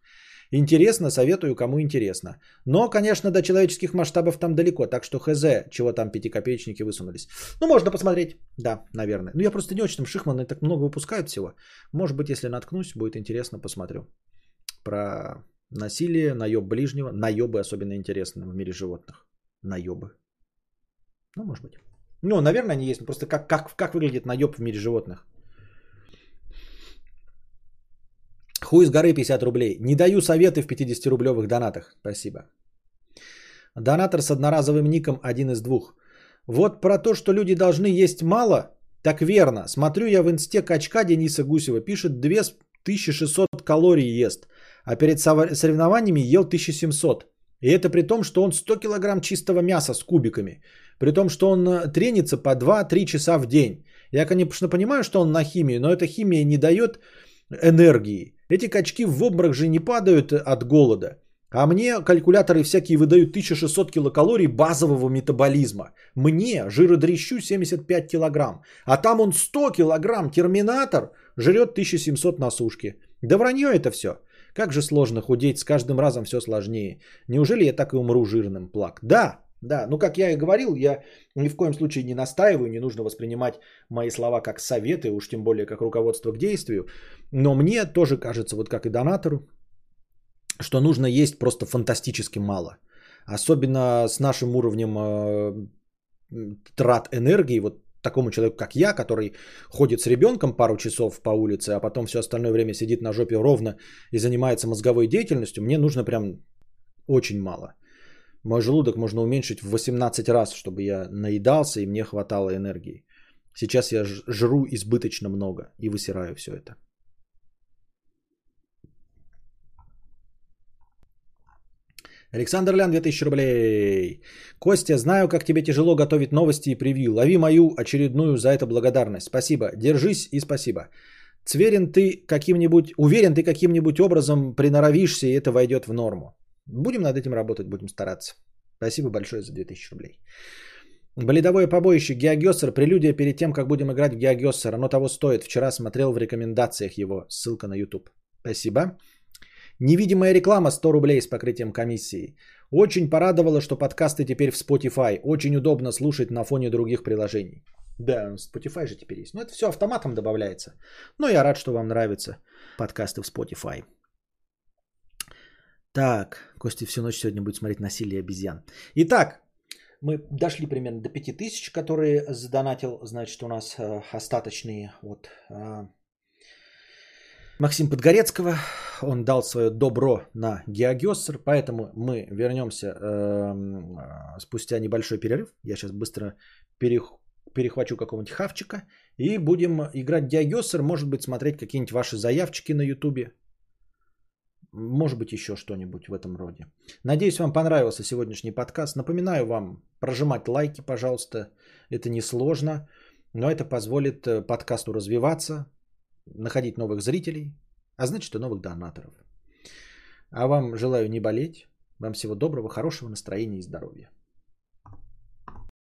Интересно, советую, кому интересно. Но, конечно, до человеческих масштабов там далеко, так что хз, чего там пятикопеечники высунулись. Ну, можно посмотреть, да, наверное. Ну, я просто не очень, там Шихманы так много выпускают всего. Может быть, если наткнусь, будет интересно, посмотрю. Про Насилие, наеб ближнего. Наебы особенно интересны в мире животных. Наебы. Ну, может быть. Ну, наверное, они есть. Просто как, как, как выглядит наеб в мире животных? Хуй с горы 50 рублей. Не даю советы в 50-рублевых донатах. Спасибо. Донатор с одноразовым ником один из двух. Вот про то, что люди должны есть мало, так верно. Смотрю я в инсте качка Дениса Гусева. Пишет 2600 калорий ест. А перед соревнованиями ел 1700. И это при том, что он 100 килограмм чистого мяса с кубиками. При том, что он э, тренится по 2-3 часа в день. Я, конечно, понимаю, что он на химии, но эта химия не дает энергии. Эти качки в обморок же не падают от голода. А мне калькуляторы всякие выдают 1600 килокалорий базового метаболизма. Мне, жиродрищу, 75 килограмм. А там он 100 килограмм, терминатор, жрет 1700 на сушке. Да вранье это все. Как же сложно худеть, с каждым разом все сложнее. Неужели я так и умру жирным, плак? Да, да, ну как я и говорил, я ни в коем случае не настаиваю, не нужно воспринимать мои слова как советы, уж тем более как руководство к действию. Но мне тоже кажется, вот как и донатору, что нужно есть просто фантастически мало. Особенно с нашим уровнем э, трат энергии, вот такому человеку, как я, который ходит с ребенком пару часов по улице, а потом все остальное время сидит на жопе ровно и занимается мозговой деятельностью, мне нужно прям очень мало. Мой желудок можно уменьшить в 18 раз, чтобы я наедался и мне хватало энергии. Сейчас я жру избыточно много и высираю все это. Александр Лян, 2000 рублей. Костя, знаю, как тебе тяжело готовить новости и превью. Лови мою очередную за это благодарность. Спасибо. Держись и спасибо. Цверен ты каким-нибудь, уверен ты каким-нибудь образом приноровишься и это войдет в норму. Будем над этим работать, будем стараться. Спасибо большое за 2000 рублей. Болидовое побоище Геогессер. Прелюдия перед тем, как будем играть в Геогессер. Оно того стоит. Вчера смотрел в рекомендациях его. Ссылка на YouTube. Спасибо. Невидимая реклама 100 рублей с покрытием комиссии. Очень порадовало, что подкасты теперь в Spotify. Очень удобно слушать на фоне других приложений. Да, Spotify же теперь есть. Но это все автоматом добавляется. Но я рад, что вам нравятся подкасты в Spotify. Так, Костя всю ночь сегодня будет смотреть насилие обезьян. Итак, мы дошли примерно до 5000, которые задонатил, значит, у нас э, остаточные от э, Максим Подгорецкого. Он дал свое добро на Геогессер, поэтому мы вернемся э, спустя небольшой перерыв. Я сейчас быстро перех, перехвачу какого-нибудь хавчика и будем играть Геогессер, может быть, смотреть какие-нибудь ваши заявчики на Ютубе. Может быть, еще что-нибудь в этом роде. Надеюсь, вам понравился сегодняшний подкаст. Напоминаю вам прожимать лайки, пожалуйста. Это несложно, но это позволит э, подкасту развиваться, находить новых зрителей, а значит и новых донаторов. А вам желаю не болеть. Вам всего доброго, хорошего настроения и здоровья.